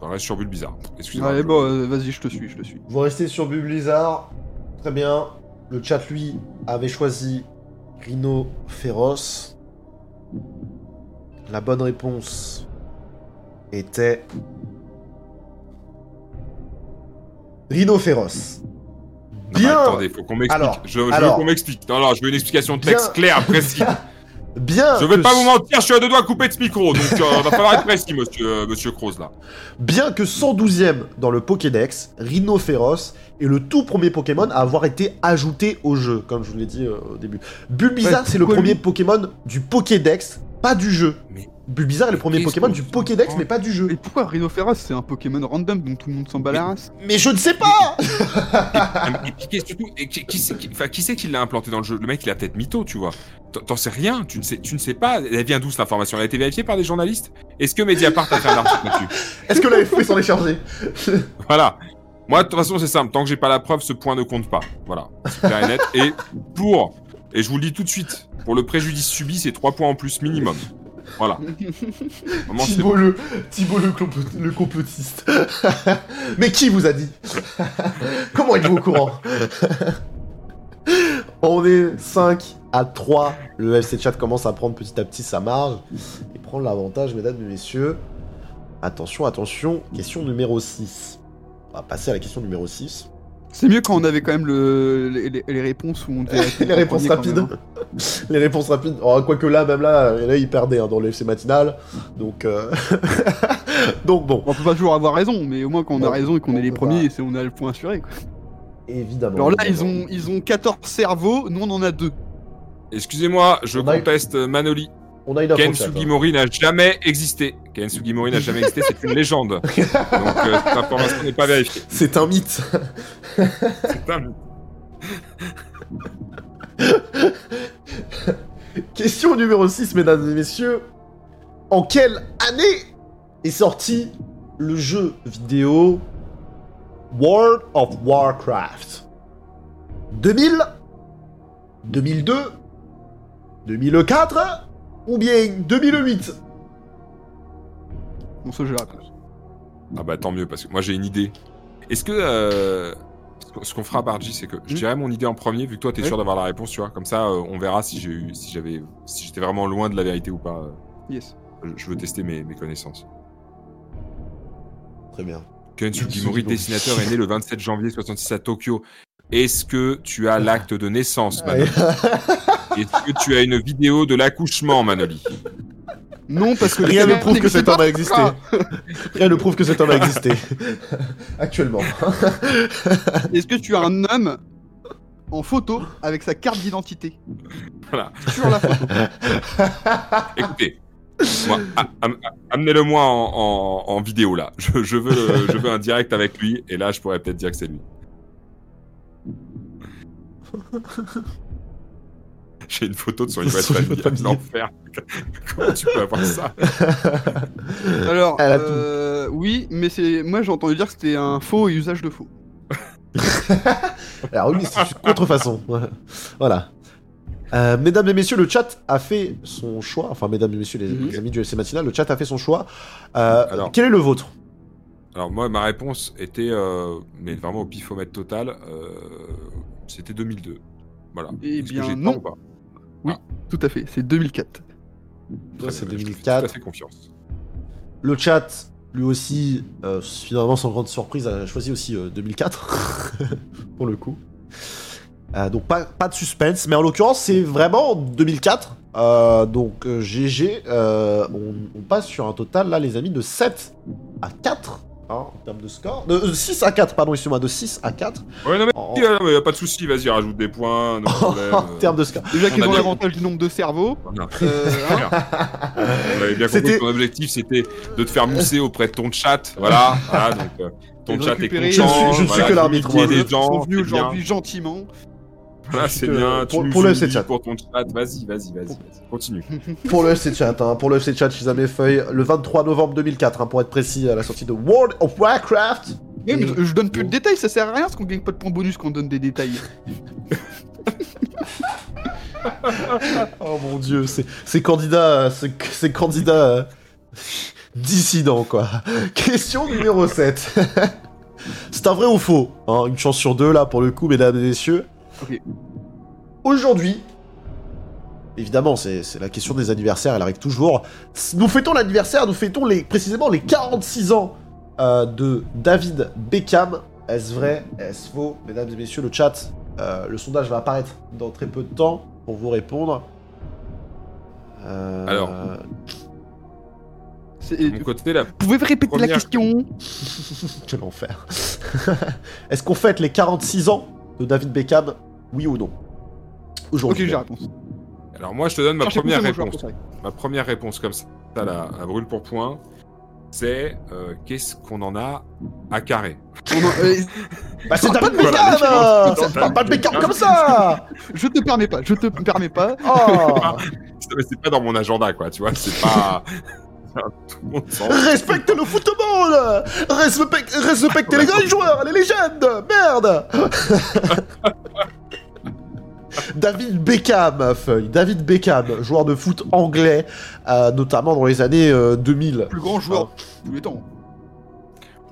On reste sur Bulbizarre. Excusez-moi. Ouais, je- bon, euh, vas-y, je te suis, je te suis. Vous restez sur Blizzard. Très bien. Le chat, lui, avait choisi Rhino Féroce. La bonne réponse était. Rhino Féroce. Non, Bien, attendez, faut qu'on m'explique. Alors, je, je veux qu'on m'explique. Non, non, je veux une explication de texte Bien. claire, précise. bien. Je vais pas ce- vous mentir, je suis à deux doigts de couper de ce micro, donc euh, va falloir être précis, monsieur, euh, monsieur Croze, là. Bien que 112ème dans le Pokédex, Rhino Féroce est le tout premier Pokémon à avoir été ajouté au jeu, comme je vous l'ai dit euh, au début. Bulbizarre, Ouais, c'est le premier lui? Pokémon du Pokédex, pas du jeu. Mais- Bulbizarre est le premier Pokémon du Pokédex, mais pas du jeu. Et pourquoi Rhinophéros c'est un Pokémon random dont tout le monde s'en bat la race Mais je ne sais pas Et qui, qui c'est qui, l'a implanté dans le jeu? Le mec, il a peut-être mytho, tu vois. T'en- sais rien, tu ne sais, tu ne sais pas. Elle vient d'où cette information? Elle a été vérifiée par des journalistes? Est-ce que Mediapart a fait un article là-dessus? Est-ce que l'AFP s'en est chargé Voilà. Moi, de toute façon, c'est simple. Tant que j'ai pas la preuve, ce point ne compte pas. Voilà. C'est clair et net. Et pour, et je vous le dis tout de suite, pour le préjudice subi, c'est 3 points en plus minimum. Voilà. Le, le, complot- le complotiste. Mais qui vous a dit Comment êtes-vous au courant On est 5 à 3. Le FC Chat commence à prendre petit à petit sa marge et prendre l'avantage, mesdames et messieurs. Attention, attention, question numéro 6. On va passer à la question numéro 6. C'est mieux quand on avait quand même le, les, réponses où on devait Les réponses rapides. hein. Les réponses rapides. Oh, quoique là, même là, là il perdait hein, dans le FC matinal. Donc, euh, donc bon, On peut pas toujours avoir raison, mais au moins quand on a raison et qu'on on est les premiers, c'est on a le point assuré. Quoi. évidemment. Alors là, ils ont, ils ont 14 cerveaux, nous on en a deux. Excusez-moi, je On conteste Manoli. On a une Ken. Sugimori n'a jamais existé. Ken Sugimori n'a jamais existé, c'est une légende. Donc euh, cette information n'est pas vérifiée. C'est un mythe. C'est un mythe. Question numéro 6, mesdames et messieurs. En quelle année est sorti le jeu vidéo World of Warcraft? 2000 2002 2004 ou bien 2008 Bon, ça, j'ai la réponse. Ah bah tant mieux, parce que moi j'ai une idée. Est-ce que... euh, ce qu'on- fera, Bargy, c'est que je Hmm. dirais mon idée en premier, vu que toi t'es Ouais. sûr d'avoir la réponse, tu vois. Comme ça, euh, on verra si j'ai eu, si j'avais, si j'étais vraiment loin de la vérité ou pas. Yes. Je- Je veux tester mes, mes connaissances. Très bien. Ken Sugimori, dessinateur, est né le 27 janvier 66 à Tokyo. Est-ce que tu as l'acte de naissance, Manoli Est-ce que tu as une vidéo de l'accouchement, Manoli? Non, parce que Rien ne prouve que cet homme a existé. Rien ne prouve que cet homme a existé. Actuellement. Est-ce que tu as un homme en photo avec sa carte d'identité? Voilà. Sur la photo. Écoutez, moi, a- am- amenez-le-moi en, en- en vidéo là. Je, je veux, je veux un direct avec lui et là, je pourrais peut-être dire que c'est lui. J'ai une photo de son famille. famille. L'enfer. Comment tu peux avoir ça Alors, Elle a tout. euh, oui, mais c'est moi j'ai entendu dire que c'était un faux et usage de faux. Alors oui, c'est une contrefaçon. Voilà. Euh, mesdames et messieurs, le chat a fait son choix. Enfin, mesdames et messieurs, les, Mhm. les amis du LC Matinal, le chat a fait son choix. Euh, Alors. Quel est le vôtre? Alors moi, ma réponse était, euh, mais vraiment au pifomètre total, euh, c'était 2002. Voilà. Eh bien, j'ai non. tort ou pas Tout à fait, c'est 2004. Toi, c'est Euh, je te fais 2004. Tout à fait confiance. Le chat, lui aussi, euh, finalement, sans grande surprise, a choisi aussi euh, 2004. pour le coup. Euh, donc, pas, pas de suspense. Mais en l'occurrence, c'est vraiment 2004. Euh, donc, GG. euh, on, on passe sur un total, là, les amis, de 7 à 4. Hein, en termes de score. De, euh, 6 à 4, pardon, excusez-moi. De 6 à 4. Ouais, non mais, En- y a- y a pas de souci, vas-y, rajoute des points, no problème. en euh. termes de score. Déjà qu'ils ont bien- l'avantage du nombre de cerveaux. Voilà. euh, hein, On avait bien compris C'était- que ton objectif c'était de te faire mousser auprès de ton chat. Voilà. voilà donc, euh, ton chat est récupérer- content. Je suis- je ne suis voilà, que l'arbitre, ils gens. sont venus aujourd'hui gentiment. C'est que- bien. pour- tu pour nous le chat. Pour ton chat. Vas-y, vas-y, vas-y. Continue. Pour le FC Chat, hein, pour le FC Chat, je mes feuilles, le 23 novembre 2004, hein, pour être précis, à la sortie de World of Warcraft. Mais Et- je, je donne plus de détails, ça sert à rien parce qu'on gagne pas de points bonus quand on donne des détails. Oh mon dieu, c'est ces candidats, ces, ces candidats euh, dissidents, quoi. Question numéro 7. c'est un vrai ou faux hein, Une chance sur deux, là, pour le coup, mesdames et messieurs. Aujourd'hui, évidemment, c'est la question des anniversaires, elle arrive toujours. Nous fêtons l'anniversaire, nous fêtons les, précisément les 46 ans euh, de David Beckham. Est-ce vrai? Est-ce faux? Mesdames et messieurs, le chat, euh, le sondage va apparaître dans très peu de temps pour vous répondre. Euh, Alors. C'est- De mon côté, là, Pouvez-vous répéter la question Quel enfer. Est-ce qu'on fête les 46 ans de David Beckham? Oui ou non Ok, Aujourd'hui. j'ai la réponse. alors moi, je te donne ma Cherchez première réponse. Ma première réponse comme ça, là, à brûle pour point, c'est euh, qu'est-ce qu'on en a à carré. On en- euh, Bah, c'est pas de euh, C'est- Parle pas de Beckham. comme ça je te permets pas, je te permets pas. Oh C'est c'est pas dans mon agenda, quoi. Tu vois, c'est pas. Respecte le football Respecte, respecte les grands joueurs, les légendes Merde David Beckham, feuille. David Beckham, joueur de foot anglais, euh, notamment dans les années euh, 2000. Plus grand joueur de tous les temps.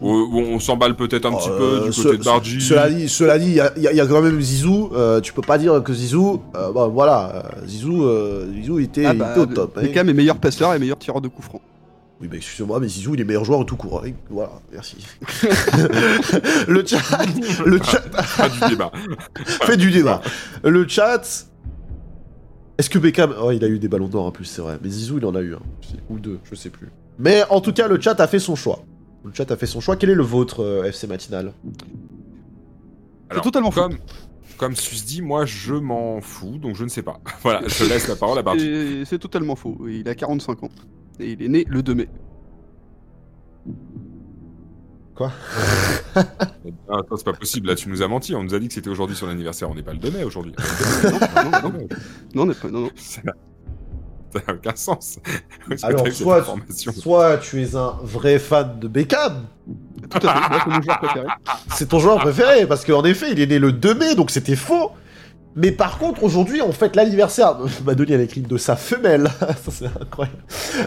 On s'emballe peut-être un petit peu Euh, du ce- côté de Bargy. Cela dit, cela dit, il y, a- y y quand même Zizou. euh, tu peux pas dire que Zizou, euh, bon, voilà, Zizou, euh, Zizou était, Ah il bah, était au top. hein. Beckham est meilleur passeur et meilleur tireur de coups francs. Oui, mais excusez-moi, mais Zizou il est meilleur joueur tout court. hein. Voilà, merci. le chat, le chat Pas du débat. fait du débat. Le chat. Est-ce que Beckham, oh, il a eu des ballons d'or en plus, c'est vrai. Mais Zizou il en a eu un, sais- ou deux, je sais plus. Mais en tout cas, le chat a fait son choix. Le chat a fait son choix. Quel est le vôtre, euh, FC Matinal? Alors, totalement faux. comme, comme Sus dit, moi je m'en fous, donc je ne sais pas. voilà, je laisse la parole à Barty. C'est totalement faux. Il a 45 ans. Et il est né le 2 mai. Quoi? Ah, attends, c'est pas possible, là tu nous as menti, on nous a dit que c'était aujourd'hui son anniversaire, on n'est pas le 2 mai aujourd'hui. non, non, non. Non, on n'est pas- non, non. Ça n'a aucun sens. Alors, soit, tu es un vrai fan de Beckham, Tout à fait. Moi, c'est mon joueur préféré. c'est ton joueur préféré, parce qu'en effet, il est né le 2 mai, donc c'était faux. Mais par contre, aujourd'hui, on fête l'anniversaire. Madonna, elle écrit de sa femelle. C'est incroyable.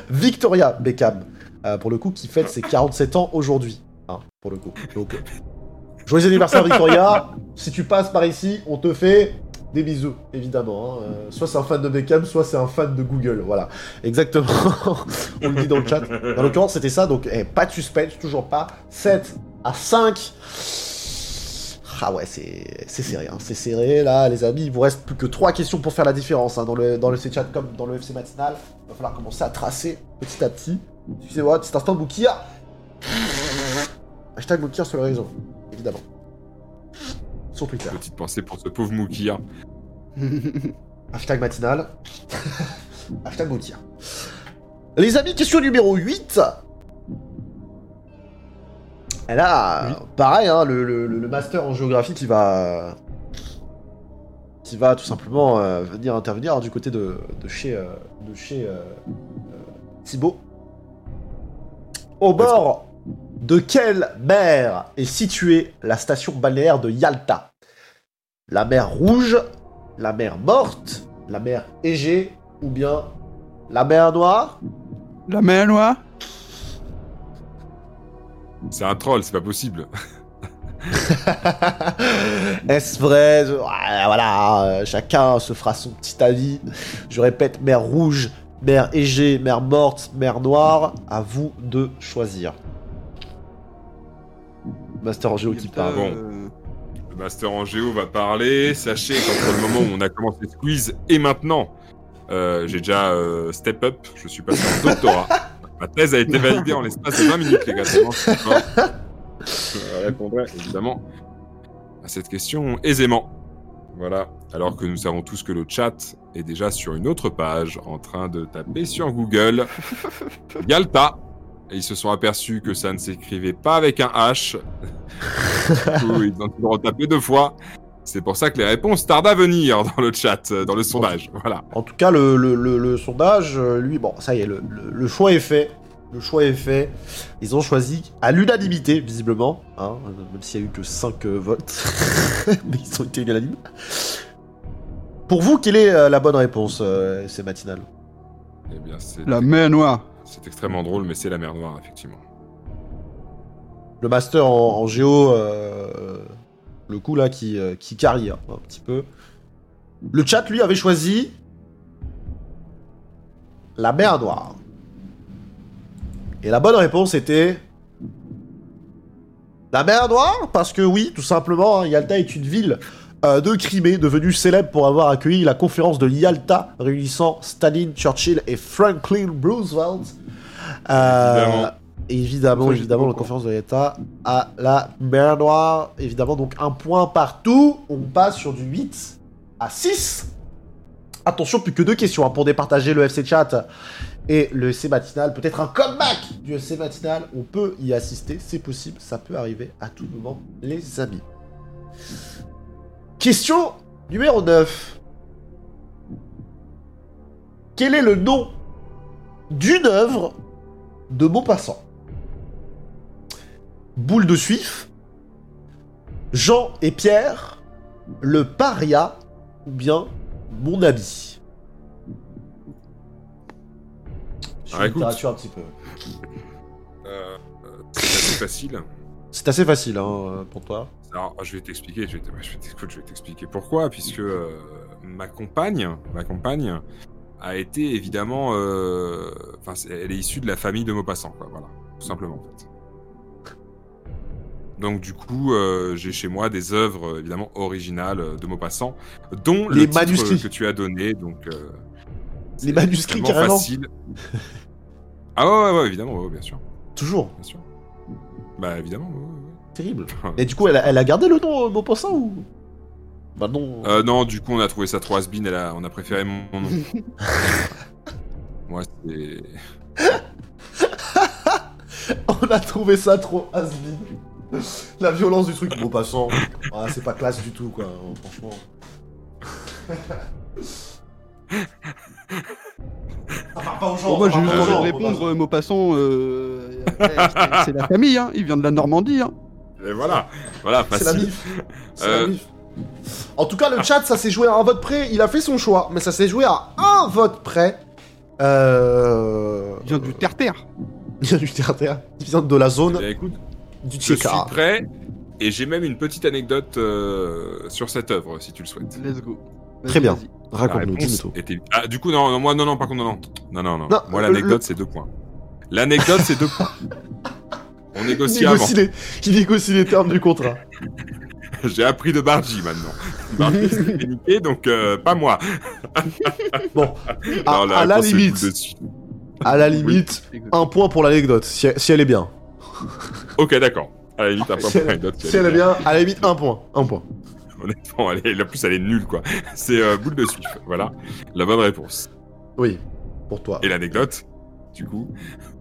Victoria Beckham, euh, pour le coup, qui fête ses 47 ans aujourd'hui. Hein, pour le coup. Donc, euh, joyeux anniversaire, Victoria. si tu passes par ici, on te fait des bisous, évidemment. hein. Euh, soit c'est un fan de Beckham, soit c'est un fan de Google. Voilà. Exactement. on le dit dans le chat. Dans l'occurrence, c'était ça. Donc, eh, pas de suspense, toujours pas. 7 à 5. Ah ouais, c'est serré, hein. c'est serré là, les amis. Il vous reste plus que trois questions pour faire la différence hein, dans le dans le C-chat comme dans le FC matinal. Il va falloir commencer à tracer petit à petit. Excusez-moi, petit instant, Boukia. Hashtag Boukia sur le réseau, évidemment. Sur Twitter. Petite pensée pour ce pauvre Moukia. Hashtag matinal. Hashtag Boukia. Les amis, question numéro 8. Et là, pareil, hein, le, le- le master en géographie qui va. qui va tout simplement euh, venir intervenir du côté de, de chez, euh, de chez euh, euh, Thibaut. Au bord de quelle mer est située la station balnéaire de Yalta? La mer Rouge, la mer Morte, la mer Égée ou bien la mer Noire? La mer noire C'est un troll, c'est pas possible. Est-ce vrai? Voilà, euh, chacun se fera son petit avis. Je répète, mer rouge, mer Égée, mer morte, mer noire. À vous de choisir. Master en géo qui parle. bon. Le master en géo va parler. Sachez qu'entre le moment où on a commencé Squeeze et maintenant, euh, j'ai déjà euh, step up. Je suis passé en doctorat. Ma thèse a été validée en l'espace de 20 minutes, les gars. je répondrai évidemment à cette question aisément. Voilà. Alors que nous savons tous que le chat est déjà sur une autre page en train de taper sur Google Galta. Et ils se sont aperçus que ça ne s'écrivait pas avec un H. Du coup, ils ont dû le retaper deux fois. C'est pour ça que les réponses tardent à venir dans le chat, euh, dans le sondage. Voilà. En tout cas, le, le- le- le sondage, euh, lui, bon, ça y est, le, le- le choix est fait. Le choix est fait. Ils ont choisi à l'unanimité, visiblement, hein, euh, même s'il y a eu que 5 votes. Mais ils ont été unanimes. Pour vous, quelle est euh, la bonne réponse, euh, c'est matinal Eh bien, c'est La mer noire. c'est extrêmement drôle, mais c'est la mer Noire, effectivement. Le master en, en géo, euh, le coup là, qui, euh, carry hein, un petit peu. Le chat, lui, avait choisi la mer Noire. Et la bonne réponse était la mer Noire, parce que oui, tout simplement, hein, Yalta est une ville euh, de Crimée devenue célèbre pour avoir accueilli la conférence de Yalta réunissant Staline, Churchill et Franklin Roosevelt. Euh, Évidemment. évidemment, la conférence de Yalta à la mer Noire. Évidemment, donc un point partout. On passe sur du 8 à 6. Attention, plus que deux questions hein, pour départager le FC Chat et le FC Matinal. Peut-être un comeback du FC Matinal. On peut y assister, c'est possible, ça peut arriver à tout moment, les amis. Question numéro 9. Quel est le nom d'une œuvre de Maupassant? Boule de Suif, Jean et Pierre, Le Paria ou bien Mon ami Sur Ah, écoute. littérature un petit peu. Euh, euh, c'est assez facile. C'est assez facile hein, pour toi. Alors, je vais t'expliquer, je vais t- je vais t'écoute, je vais t'expliquer pourquoi, puisque euh, ma compagne, ma compagne a été évidemment, euh, enfin, c'est- elle est issue de la famille de Maupassant, quoi, voilà, tout simplement en fait. Donc du coup, euh, j'ai chez moi des œuvres euh, évidemment originales euh, de Maupassant, dont Les le titre manuscrits. que tu as donné, donc. euh, Les manuscrits, carrément. facile. Ah ouais, ouais, ouais, évidemment, ouais, bien sûr, Toujours. bien sûr. Bah évidemment. Terrible. Et du coup, elle a, elle a gardé le nom Maupassant ou? Bah non. Euh, non, du coup, on a trouvé ça trop has et là, on a préféré mon, nom. Moi, c'est. On a trouvé ça trop has La violence du truc, bon passant. Ah, c'est pas classe du tout, quoi, franchement. Ça parle pas aux gens. Bon, moi, j'ai juste envie de répondre, euh, Maupassant, euh, eh, c'est- la famille, hein. il vient de la Normandie. Hein. Et voilà, voilà, C'est la facile. mif. C'est Euh. la mif. En tout cas, le chat, ça s'est joué à un vote près. Il a fait son choix, mais ça s'est joué à un vote près. Euh... Il vient du terre-terre. Il vient du terre-terre. Il vient de la zone Eh, écoute, du je suis prêt et j'ai même une petite anecdote euh, sur cette œuvre, si tu le souhaites. Let's go. Très bien. La Raconte-nous, tout. était... Ah, du coup, non, non, moi, non, non, par contre, non, non. Non, non, non. Non, moi, l'anecdote, le- c'est deux points. L'anecdote, c'est deux points. On Il négocie avant. les... il négocie les termes du contrat. J'ai appris de Bargy maintenant. Bargy s'est niquer, donc euh, pas moi. Bon, à, Non, la à la limite, boule de suif. à la limite, un point pour l'anecdote, si, si elle est bien. Ok, d'accord. À la limite, un point Si pour elle, si elle est bien, à la limite, un point. Un point. Honnêtement, elle est... en plus, elle est nulle, quoi. C'est euh, boule de suif. Voilà. La bonne réponse. Oui, pour toi. Et l'anecdote, du coup,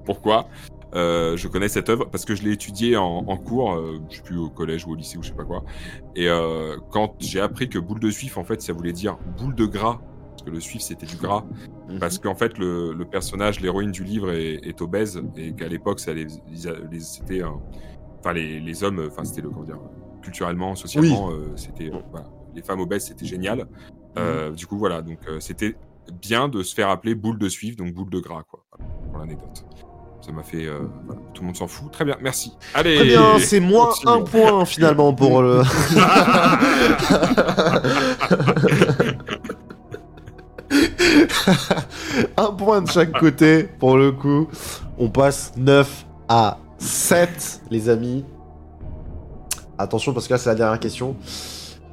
pourquoi Euh, je connais cette œuvre? Parce que je l'ai étudiée en, en cours, euh, je sais plus au collège ou au lycée ou je sais pas quoi. Et euh, quand j'ai appris que boule de suif, en fait, ça voulait dire boule de gras, parce que le suif c'était du gras, Mhm. parce qu'en fait le, le personnage, l'héroïne du livre est, est obèse et qu'à l'époque, ça les, les- c'était, enfin les, les hommes, enfin c'était le comment dire, culturellement, socialement, euh, c'était euh, voilà, les femmes obèses, c'était génial. Euh, Du coup, voilà, donc euh, c'était bien de se faire appeler boule de suif, donc boule de gras, quoi, pour l'anecdote. Ça m'a fait. euh, voilà, tout le monde s'en fout. Très bien, merci. Allez Très bien, c'est moins continuons. un point finalement pour le. un point de chaque côté pour le coup. On passe 9 à 7, les amis. Attention parce que là c'est la dernière question.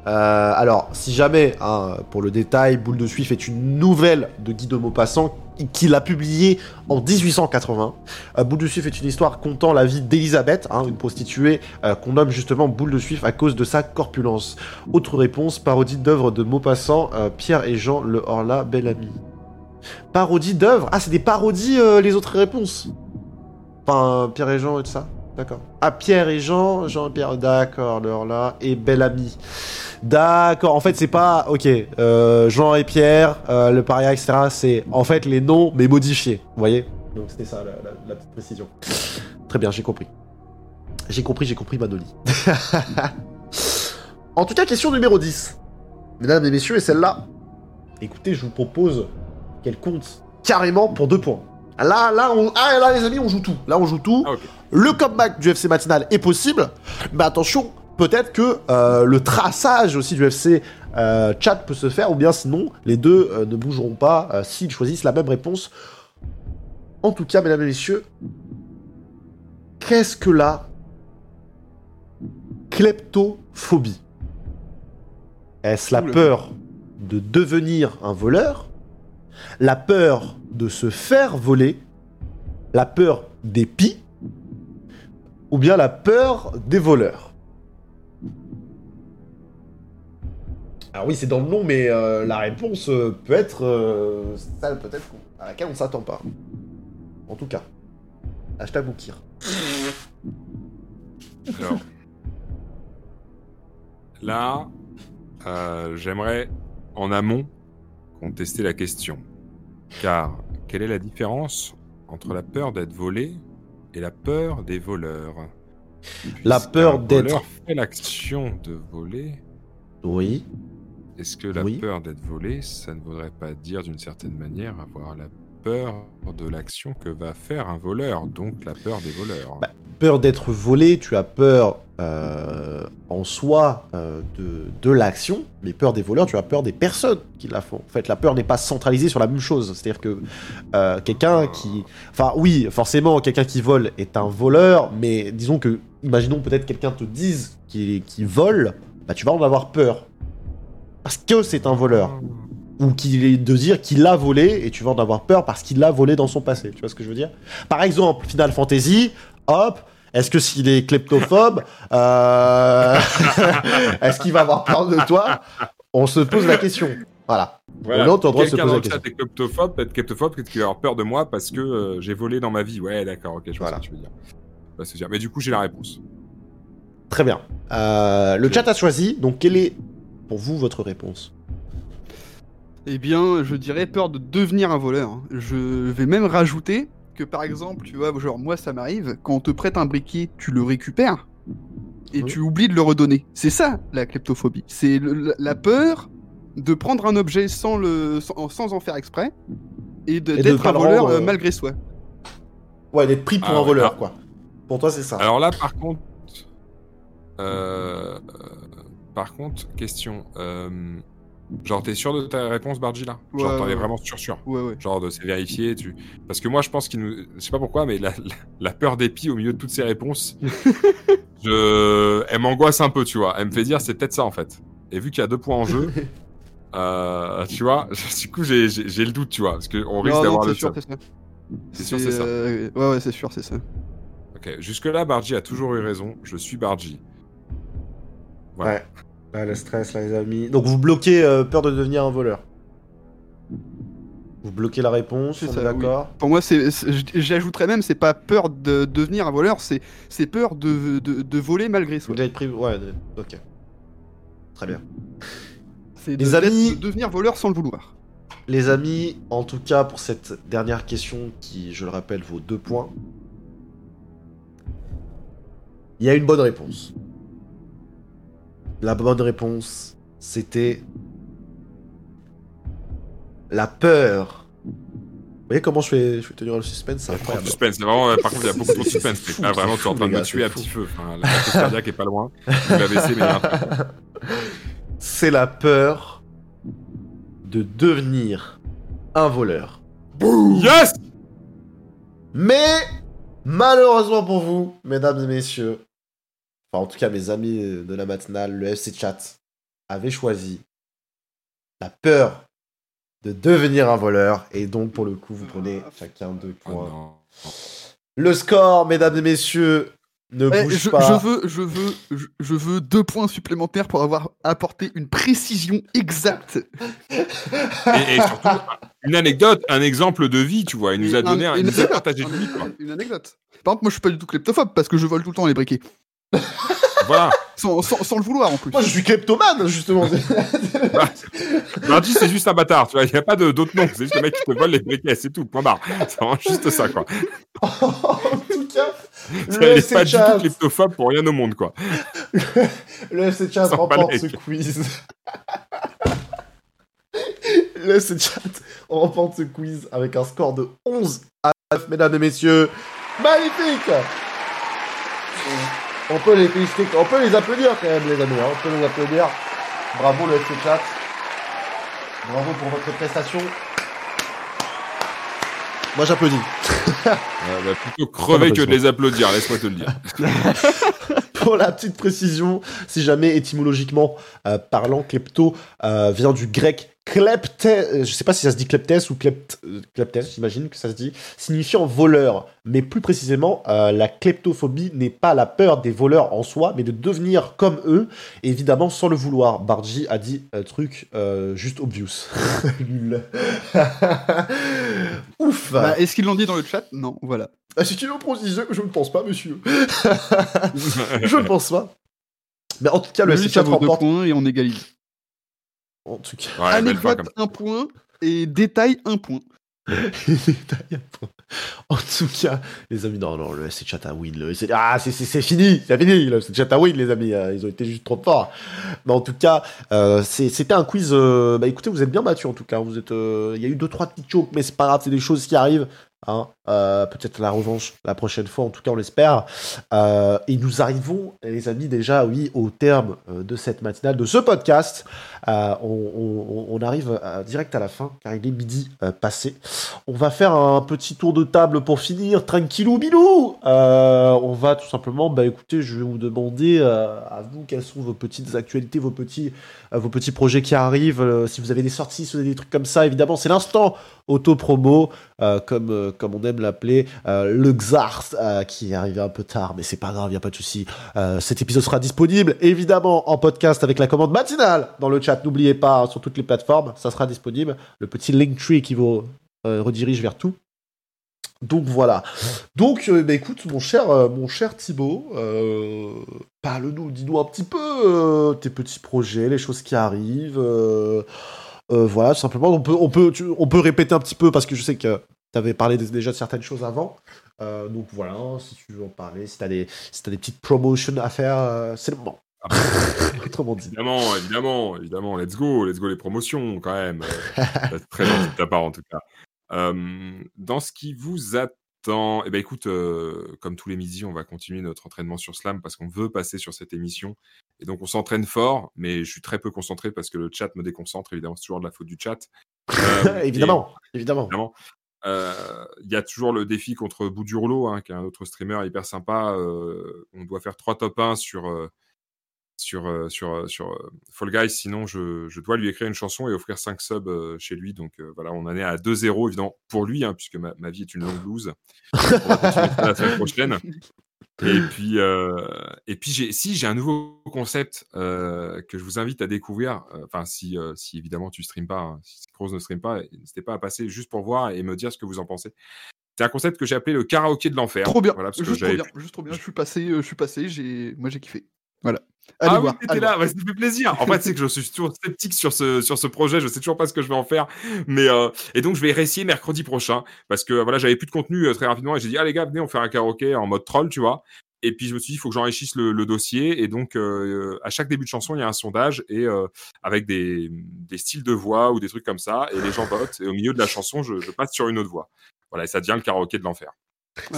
Euh, alors, si jamais, hein, pour le détail, Boule de Suif est une nouvelle de Guy de Maupassant qu'il a publiée en 1880. Euh, Boule de Suif est une histoire comptant la vie d'Elisabeth, hein, une prostituée euh, qu'on nomme justement Boule de Suif à cause de sa corpulence. Autre réponse, parodie d'œuvre de Maupassant, euh, Pierre et Jean Le Horla Bellamy. Parodie d'œuvre? Ah, c'est des parodies les autres réponses Enfin, Pierre et Jean et tout ça D'accord. Ah, Pierre et Jean, Jean et Pierre, d'accord, Le Horla et Bellamy. D'accord, en fait c'est pas, ok, euh, Jean et Pierre, euh, le paria, etc. C'est en fait les noms mais modifiés, vous voyez? Donc c'était ça la petite précision. Très bien, j'ai compris. J'ai compris, j'ai compris Manoli. en tout cas, question numéro 10. Mesdames et messieurs, et celle-là, écoutez, je vous propose qu'elle compte carrément pour deux points. Là, là, on... ah, là, les amis, on joue tout. Là, on joue tout. Ah. Le comeback du FC matinal est possible, mais attention, peut-être que euh, le traçage aussi du FC euh, chat peut se faire, ou bien sinon, les deux euh, ne bougeront pas s'ils choisissent la même réponse. En tout cas, mesdames et messieurs, qu'est-ce que la kleptophobie? Est-ce la peur de devenir un voleur? La peur de se faire voler La peur des pies Ou bien la peur des voleurs Alors oui, c'est dans le nom, mais euh, la réponse euh, peut être euh, celle peut-être à laquelle on s'attend pas. En tout cas. Hashtag Boukir. Alors. Là, euh, j'aimerais en amont contester la question. Car quelle est la différence entre la peur d'être volé et la peur des voleurs? La peur d'être- voleur fait l'action de voler. Oui. Est-ce que la Oui. peur d'être volé, ça ne voudrait pas dire d'une certaine manière avoir la peur de l'action que va faire un voleur, donc la peur des voleurs? Bah, Peur d'être volé, tu as peur euh, en soi euh, de, de l'action, mais peur des voleurs, tu as peur des personnes qui la font. En fait, la peur n'est pas centralisée sur la même chose. C'est-à-dire que euh, quelqu'un qui... Enfin, oui, forcément, quelqu'un qui vole est un voleur, mais disons que, imaginons peut-être quelqu'un te dise qu'il vole, bah, tu vas en avoir peur. Parce que c'est un voleur. Ou qu'il de dire qu'il a volé, et tu vas en avoir peur parce qu'il l'a volé dans son passé. Tu vois ce que je veux dire? Par exemple, Final Fantasy, hop, Est-ce que s'il est kleptophobe, euh, est-ce qu'il va avoir peur de toi? On se pose la question. Voilà. Voilà. On a le droit de se Quelqu'un poser dans la le chat question. est kleptophobe, peut-être kleptophobe, peut-être qu'il va avoir peur de moi parce que euh, j'ai volé dans ma vie. Ouais, d'accord, ok, je vois Voilà. ce que tu veux dire. Veux dire. Mais du coup, j'ai la réponse. Très bien. Euh, le chat a choisi. Donc, quelle est pour vous votre réponse? Eh bien, je dirais peur de devenir un voleur. Je vais même rajouter que par exemple, tu vois, genre moi ça m'arrive, quand on te prête un briquet, tu le récupères et Oui. tu oublies de le redonner. C'est ça la kleptophobie. C'est la- peur de prendre un objet sans, le, sans, sans en faire exprès et d'être un le voleur rendre, euh, euh, malgré soi. Ouais, d'être pris pour Ah un ouais, voleur, quoi. Pour toi, c'est ça. Alors là, par contre, euh, euh, par contre, question. euh, genre, t'es sûr de ta réponse, Bargy là? Genre, Ouais, t'en es ouais. vraiment sûr, sûr. Ouais, ouais. Genre, de c'est vérifié. Tu... Parce que moi, je pense qu'il nous. Je sais pas pourquoi, mais la, la, la peur d'épi au milieu de toutes ces réponses, je... elle m'angoisse un peu, tu vois. Elle me fait dire, c'est peut-être ça en fait. Et vu qu'il y a deux points en jeu, euh, tu vois, du coup, j'ai j'ai- j'ai le doute, tu vois. Parce qu'on risque non, d'avoir c'est le sûr, c'est ça. C'est sûr, c'est ça. euh, Ouais, ouais, c'est sûr, c'est ça. Ok, jusque-là, Bargy a toujours eu raison. Je suis Bargy. Voilà. Ouais. Là, le stress, là, les amis. Donc, vous bloquez euh, peur de devenir un voleur. Vous bloquez la réponse, C'est on est d'accord Pour moi, j'ajouterais même, c'est pas peur de devenir un voleur, c'est, peur de, de, de voler malgré soi. Vous l'avez pris. Ouais, de- ok. Très bien. C'est Les de, d'être- amis- de devenir voleur sans le vouloir. Les amis, en tout cas pour cette dernière question qui, je le rappelle, vaut deux points, il y a une bonne réponse. La bonne réponse, c'était la peur. Vous voyez comment je fais, je fais tenir le suspense C'est incroyable. suspense, c'est vraiment, par contre, il y a beaucoup de suspense. fou, Là, vraiment, tu es en train de me tuer à petit feu. Enfin, la crise cardiaque est pas loin. C'est la peur de devenir un voleur. Yes! Mais malheureusement pour vous, mesdames et messieurs, enfin en tout cas mes amis de la matinale, le FC Chat avait choisi la peur de devenir un voleur et donc pour le coup vous prenez chacun deux Oh points. le score, mesdames et messieurs, ne Eh, bouge je, pas. je veux, je veux, je, je veux deux points supplémentaires pour avoir apporté une précision exacte. Et, et surtout, une anecdote, un exemple de vie, tu vois. Il nous a Une- donné un, une- il nous a partagé de vie, quoi. Une anecdote. Par contre, moi, je suis pas du tout kleptophobe parce que je vole tout le temps les briquets, Voilà. sans, sans, sans le vouloir en plus. Moi je suis kleptomane justement. Mardi, c'est juste un bâtard, tu vois. Il n'y a pas de- d'autre nom. C'est juste le mec qui te vole les briquets, c'est tout. Point barre. C'est vraiment juste ça, quoi. en tout cas, le est FC pas du tout kleptophobe pour rien au monde, quoi. le FC Chat remporte ce quiz. le FC Chat remporte ce quiz avec un score de 11 à 9, mesdames et messieurs. Magnifique On peut les féliciter, on peut les applaudir quand même, les amis. hein. On peut les applaudir. Bravo le FC Chat. Bravo pour votre prestation. Moi j'applaudis. Euh, bah, plutôt crever que de les applaudir, laisse-moi te le dire. Pour la petite précision, si jamais étymologiquement euh, parlant, klepto euh, vient du grec klepte, euh, je sais pas si ça se dit kleptes ou klept, euh, kleptes, j'imagine que ça se dit, signifiant voleur. Mais plus précisément, euh, la kleptophobie n'est pas la peur des voleurs en soi, mais de devenir comme eux, évidemment sans le vouloir. Bargy a dit un truc euh, juste obvious. Nul. Ouf Bah, Est-ce qu'ils l'ont dit dans le chat? Non, voilà. Ah, Si tu veux je ne pense pas, monsieur. je ne pense pas. Mais en tout cas, le deux remporte. points et on égalise. En tout cas, Ouais, belle fin, Anecdote, comme- un point. Et détail, un point. en tout cas, les amis, non, non, le FC Chat a win. Le. Ah, c'est- fini, c'est fini. Le FC Chat a win, les amis. euh, Ils ont été juste trop forts. Mais en tout cas, euh, c'était un quiz. euh, Bah écoutez, vous êtes bien battus en tout cas. Vous êtes. euh, Il y a eu deux trois petites jokes, mais c'est pas grave. C'est des choses qui arrivent. Hein. Euh, Peut-être la revanche la prochaine fois. En tout cas, on l'espère. Euh, et nous arrivons, les amis, déjà, oui, au terme euh, de cette matinale, de ce podcast. On, arrive direct à la fin, car il est midi passé. On va faire un petit tour de table pour finir, tranquillou bilou. On va tout simplement, bah écoutez, je vais vous demander à vous quelles sont vos petites actualités, vos petits, vos petits projets qui arrivent. si vous avez des sorties, si vous avez des trucs comme ça, évidemment, c'est l'instant auto-promo, comme, comme on aime l'appeler, euh, le Xars, euh, qui est arrivé un peu tard, mais c'est pas grave, y a pas de souci. Euh, cet épisode sera disponible, évidemment, en podcast avec la commande matinale dans le chat. N'oubliez pas, hein, sur toutes les plateformes, ça sera disponible. Le petit Linktree qui vous redirige vers tout. Donc voilà. Donc, bah, écoute, mon cher, mon cher Thibaut, parle-nous, dis-nous un petit peu tes petits projets, les choses qui arrivent. voilà, tout simplement, on peut, on, peut, on peut répéter un petit peu parce que je sais que tu avais parlé de- déjà de certaines choses avant. Euh, donc voilà, si tu veux en parler, si tu as, des si t'as des petites promotions à faire, euh, c'est le moment. Autrement dit. Évidemment, évidemment, évidemment. Let's go, let's go les promotions quand même. C'est très gentil de ta part en tout cas. Euh, dans ce qui vous attend, eh ben écoute, euh, comme tous les midis, on va continuer notre entraînement sur Slam parce qu'on veut passer sur cette émission. Et donc on s'entraîne fort, mais je suis très peu concentré parce que le chat me déconcentre. Évidemment, c'est toujours de la faute du chat. Euh, évidemment, évidemment. évidemment. Euh, Il y a toujours le défi contre Boudurlo, hein, qui est un autre streamer hyper sympa. Euh, on doit faire trois top 1 sur, euh, sur, sur, sur Fall Guys, sinon je, dois lui écrire une chanson et offrir 5 subs chez lui. Donc voilà, on en est à 2-0, évidemment, pour lui, hein, puisque ma, ma vie est une longue loose. on va continuer la semaine prochaine. Et puis, euh, et puis j'ai, si j'ai un nouveau concept euh, que je vous invite à découvrir, euh, enfin si, euh, si évidemment tu streames pas, hein, si Cross ne stream pas, n'hésitez pas à passer juste pour voir et me dire ce que vous en pensez. C'est un concept que j'ai appelé le karaoké de l'enfer. Trop bien, Voilà, parce que juste trop j'avais bien, juste trop bien. Je suis passé, je suis passé, j'ai, moi j'ai kiffé. Voilà. Allez ah voir. oui, t'étais là, ouais, ça me fait plaisir. En fait, c'est que je suis toujours sceptique sur ce, sur ce projet, je sais toujours pas ce que je vais en faire. Mais euh, Et donc, je vais réessayer mercredi prochain, parce que voilà, j'avais plus de contenu euh, très rapidement, et j'ai dit, ah les gars, venez, on fait un karaoké en mode troll, tu vois. Et puis, je me suis dit, il faut que j'enrichisse le, le dossier. Et donc, euh, à chaque début de chanson, il y a un sondage, et euh, avec des, des styles de voix ou des trucs comme ça, et les gens votent. Et au milieu de la chanson, je, je passe sur une autre voix. Voilà, et ça devient le karaoké de l'enfer.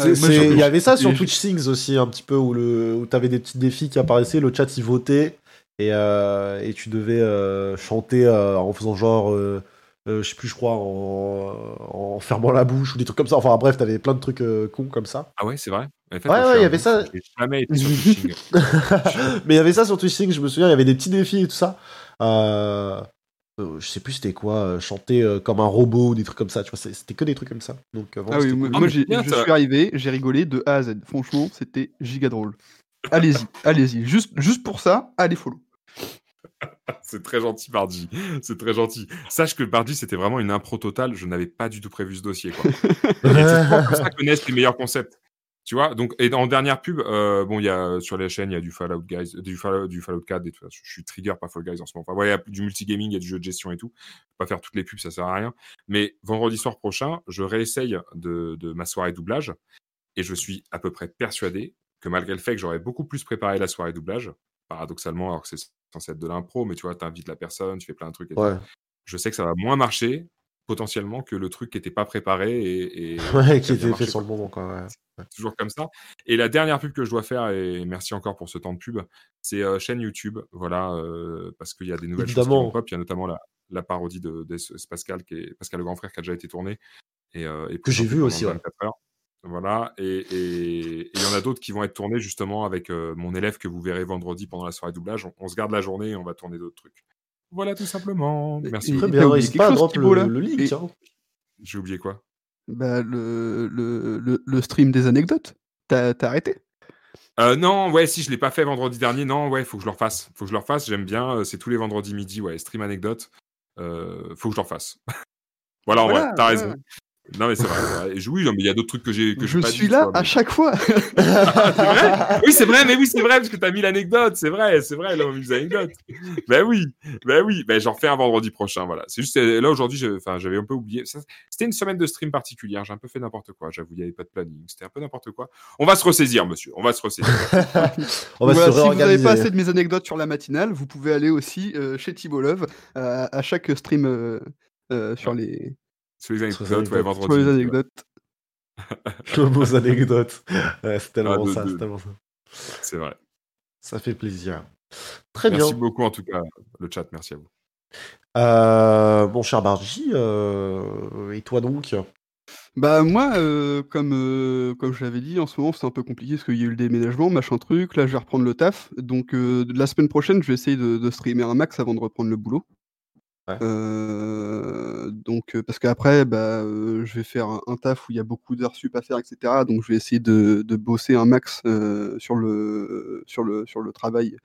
Il y avait ça sur Twitch Things aussi, un petit peu, où, le, où tu avais des petits défis qui apparaissaient, le chat y votait, et, euh, et tu devais euh, chanter euh, en faisant genre, euh, euh, je sais plus, je crois, en, en fermant la bouche, ou des trucs comme ça. Enfin bref, t'avais plein de trucs euh, cons comme ça. Ah ouais, c'est vrai En fait, Ouais, ouais, il y avait ça. J'ai jamais été sur Twitching. Mais il y avait ça sur Twitch Things, je me souviens, il y avait des petits défis et tout ça. Euh, je sais plus c'était quoi, euh, chanter euh, comme un robot ou des trucs comme ça, tu vois, c'est- c'était que des trucs comme ça. Donc, euh, Ah oui, moi, cool. Ah, moi, je suis arrivé, j'ai rigolé de A à Z. Franchement, c'était giga drôle. Allez-y, allez-y. Juste, juste pour ça, allez follow. C'est très gentil, Bardi. C'est très gentil. Sache que Bardi, c'était vraiment une impro totale. Je n'avais pas du tout prévu ce dossier. C'est comme ça que naissent les meilleurs concepts. Tu vois donc, Et en dernière pub, euh, bon, il y a, sur les chaînes, il y a du Fallout Guys, du Fallout, du Fallout 4. Et tout. Je suis trigger par Fall Guys en ce moment. Enfin, ouais, il y a du multigaming, il y a du jeu de gestion et tout. Pas faire toutes les pubs, ça sert à rien. Mais vendredi soir prochain, je réessaye de, de ma soirée doublage. Et je suis à peu près persuadé que malgré le fait que j'aurais beaucoup plus préparé la soirée doublage, paradoxalement, alors que c'est censé être de l'impro, mais tu vois, t'invites la personne, tu fais plein de trucs et tout. Ouais, Je sais que ça va moins marcher potentiellement que le truc qui n'était pas préparé et, et ouais, qui était fait sur le moment, quoi. ouais. Toujours comme ça. Et la dernière pub que je dois faire, et merci encore pour ce temps de pub, c'est euh, chaîne YouTube. Voilà, euh, parce qu'il y a des nouvelles choses qui pop. Il y a notamment la, la parodie de, de ce- ce Pascal, qui est Pascal le grand frère, qui a déjà été tourné. Et, euh, et Que j'ai vu aussi, ouais. 24 heures. Voilà, et il y en a d'autres qui vont être tournés justement avec mon élève que vous verrez vendredi pendant la soirée doublage. On, on se garde la journée et on va tourner d'autres trucs. Voilà tout simplement. Merci. Très bien, n'hésite pas à drop le, là le link. Et- hein. J'ai oublié quoi? Bah, le, le, le, le stream des anecdotes. T'as t'as arrêté? Euh, non, ouais, si je l'ai pas fait vendredi dernier, non, ouais, faut que je le refasse. Faut que je le refasse. J'aime bien. euh, C'est tous les vendredis midi, ouais, stream anecdote. Euh, faut que je le refasse. voilà, en Voilà, vrai, t'as ouais. raison. Non, mais c'est vrai. vrai. Oui, non, mais il y a d'autres trucs que j'ai Je pas suis dit, là tu à chaque fois. Ah, c'est vrai Oui, c'est vrai, mais oui, c'est vrai, parce que t'as mis l'anecdote, c'est vrai, c'est vrai, là, on a mis l'anecdote. ben oui, ben oui, ben j'en refais un vendredi prochain, voilà. C'est juste, euh, là, aujourd'hui, j'avais un peu oublié. C'était une semaine de stream particulière, j'ai un peu fait n'importe quoi, j'avoue, il n'y avait pas de planning, c'était un peu n'importe quoi. On va se ressaisir, monsieur, on va se ressaisir. On va Voilà, se si vous n'avez pas assez de mes anecdotes sur la matinale, vous pouvez aller aussi euh, chez Thibault Love euh, à chaque stream euh, euh, sur les, Sur les anecdotes, ouais, anecdotes. vendredi. sur les anecdotes. Ouais, c'est tellement Ah, de- ça, de- c'est tellement ça. C'est vrai. Ça fait plaisir. Très Merci bien. beaucoup, en tout cas, le chat, merci à vous. Euh, mon cher Bargy, euh, et toi donc? Bah moi, euh, comme, euh, comme je l'avais dit, en ce moment c'est un peu compliqué parce qu'il y a eu le déménagement, machin truc, là je vais reprendre le taf, donc euh, la semaine prochaine je vais essayer de, de streamer un max avant de reprendre le boulot. Parce qu'après, bah, je vais faire un, taf où il y a beaucoup d'heures sup à faire, etc. Donc, je vais essayer de, bosser un max sur, le, sur, le, sur le travail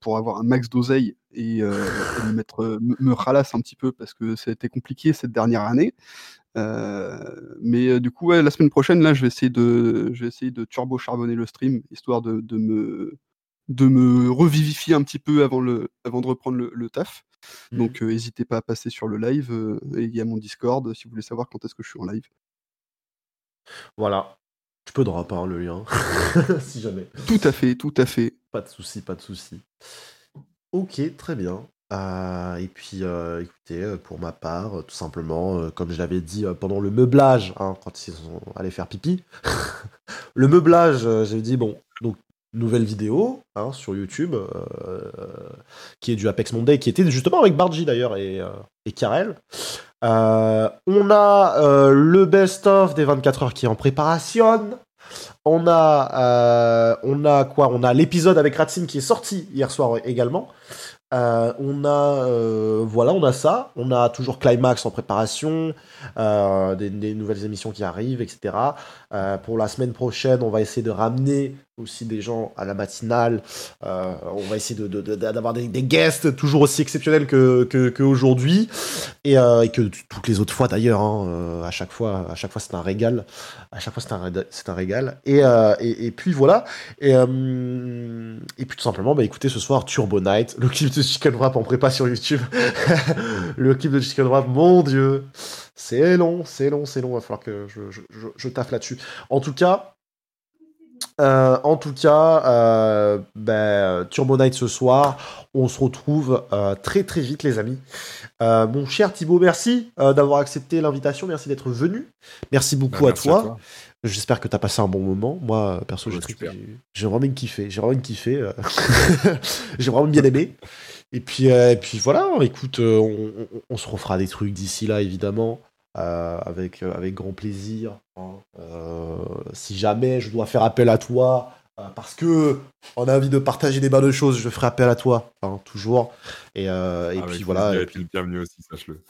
pour avoir un max d'oseille et, me, mettre, me, ralasse un petit peu parce que ça a été compliqué cette dernière année. Mais du coup, ouais, la semaine prochaine, là, je vais essayer de, je vais essayer de turbo charbonner le stream histoire de, de me de me revivifier un petit peu avant, le, avant de reprendre le taf. Mhm. Donc, n'hésitez pas à passer sur le live. et il y a mon Discord si vous voulez savoir quand est-ce que je suis en live. Voilà. Tu peux drop hein, le lien, si jamais. Tout à fait, tout à fait. Pas de souci, pas de souci. Ok, très bien. Euh, et puis, euh, écoutez, pour ma part, tout simplement, euh, comme je l'avais dit pendant le meublage, hein, quand ils sont allés faire pipi, le meublage, j'ai dit, bon, donc, nouvelle vidéo hein, sur YouTube, euh, qui est du Apex Monday, qui était justement avec Bargy d'ailleurs et, euh, et Karel. Euh, on a euh, le best-of des 24 heures qui est en préparation. On a, euh, on a quoi? On a l'épisode avec Ratsim qui est sorti hier soir également. Euh, on a, euh, voilà, on a ça. On a toujours Climax en préparation, euh, des, nouvelles émissions qui arrivent, etc. Euh, pour la semaine prochaine, on va essayer de ramener aussi des gens à la matinale. Euh, on va essayer de, de- de- d'avoir des, des guests toujours aussi exceptionnels que, que, que et, euh, et que toutes les autres fois d'ailleurs. hein, euh, à chaque fois, à chaque fois c'est un régal. À chaque fois c'est un, régal. Et, euh, et, puis voilà. Et, euh, et puis tout simplement, bah écoutez, ce soir Turbo Night, le clip de Chicken Wrap en prépa sur YouTube. le clip de Chicken Wrap, mon dieu, c'est long, c'est long, c'est long. Va falloir que je, je, je taffe là-dessus. En tout cas. Euh, en tout cas, euh, ben, Turbo Night ce soir, on se retrouve euh, très très vite les amis. Euh, mon cher Thibaut, merci euh, d'avoir accepté l'invitation, merci d'être venu. Merci beaucoup Bah, à toi. J'espère que tu as passé un bon moment. Moi, perso, j'ai Ouais, vraiment kiffé. J'ai vraiment kiffé. euh. j'ai vraiment bien aimé. Et puis, euh, et puis voilà, écoute, euh, on, on- on se refera des trucs d'ici là, évidemment, euh, avec, euh, avec grand plaisir. hein. Euh, si jamais je dois faire appel à toi, euh, parce que on a envie de partager des bonnes choses, je ferai appel à toi, hein, toujours. Et, euh, et Avec puis voilà. et puis, bienvenue aussi, sache-le.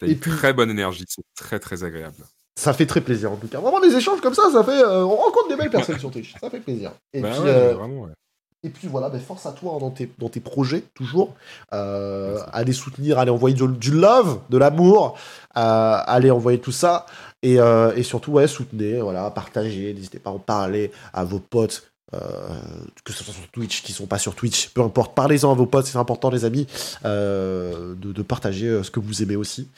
T'as une puis- très bonne énergie, c'est très très agréable. ça fait très plaisir en tout cas. Vraiment des échanges comme ça, ça fait. euh, on rencontre des belles personnes sur Twitch. Ça fait plaisir. Et Bah puis, ouais, euh, vraiment, ouais. Et puis voilà, ben force à toi hein, dans, tes, dans tes projets, toujours. Euh, allez soutenir, allez envoyer du, du love, de l'amour, euh, allez envoyer tout ça. Et, euh, et surtout, ouais, soutenez, voilà, partagez, n'hésitez pas à en parler à vos potes, euh, que ce soit sur Twitch, qui sont pas sur Twitch, peu importe, parlez-en à vos potes, c'est important, les amis, euh, de, de partager ce que vous aimez aussi.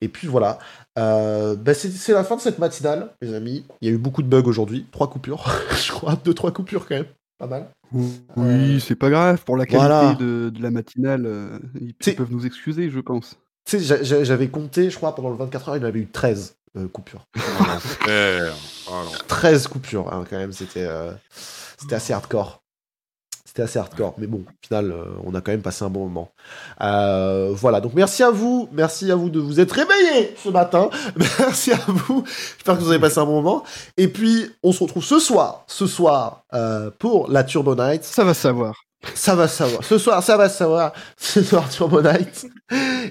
Et puis voilà, euh, ben, c'est la fin de cette matinale, les amis. Il y a eu beaucoup de bugs aujourd'hui, trois coupures, je crois, deux, trois coupures quand même, pas mal. Oui, c'est pas grave. Pour la qualité Voilà. de, de la matinale, ils peuvent nous excuser, je pense. Tu sais, j'a- j'a- j'avais compté, je crois, pendant le 24 heures, il y en avait eu 13 euh, coupures. Super. Oh, non. 13 coupures, hein, quand même, c'était euh, c'était assez hardcore. C'était assez hardcore, mais bon, au final, euh, on a quand même passé un bon moment. Euh, voilà, donc merci à vous, merci à vous de vous être réveillés ce matin. Merci à vous, j'espère que vous avez passé un bon moment. Et puis, on se retrouve ce soir, ce soir, euh, pour la Turbo Night. Ça va savoir. Ça va savoir. Ce soir, ça va savoir. Ce soir, Turbo Night.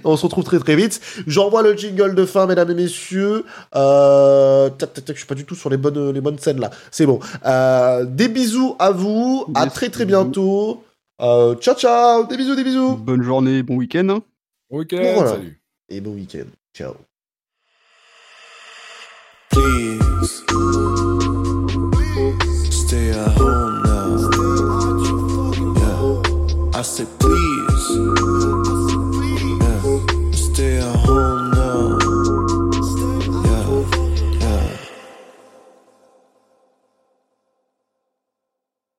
On se retrouve très très vite. J'envoie le jingle de fin, mesdames et messieurs. Euh... Tac, tac, tac, je suis pas du tout sur les bonnes, les bonnes scènes là. C'est bon. Euh, Des bisous à vous. À très très bientôt. Euh, ciao ciao. Des bisous, des bisous. Bonne journée, bon week-end. hein. Ok, Voilà. salut. Et bon week-end. Ciao. Please stay at home said, please.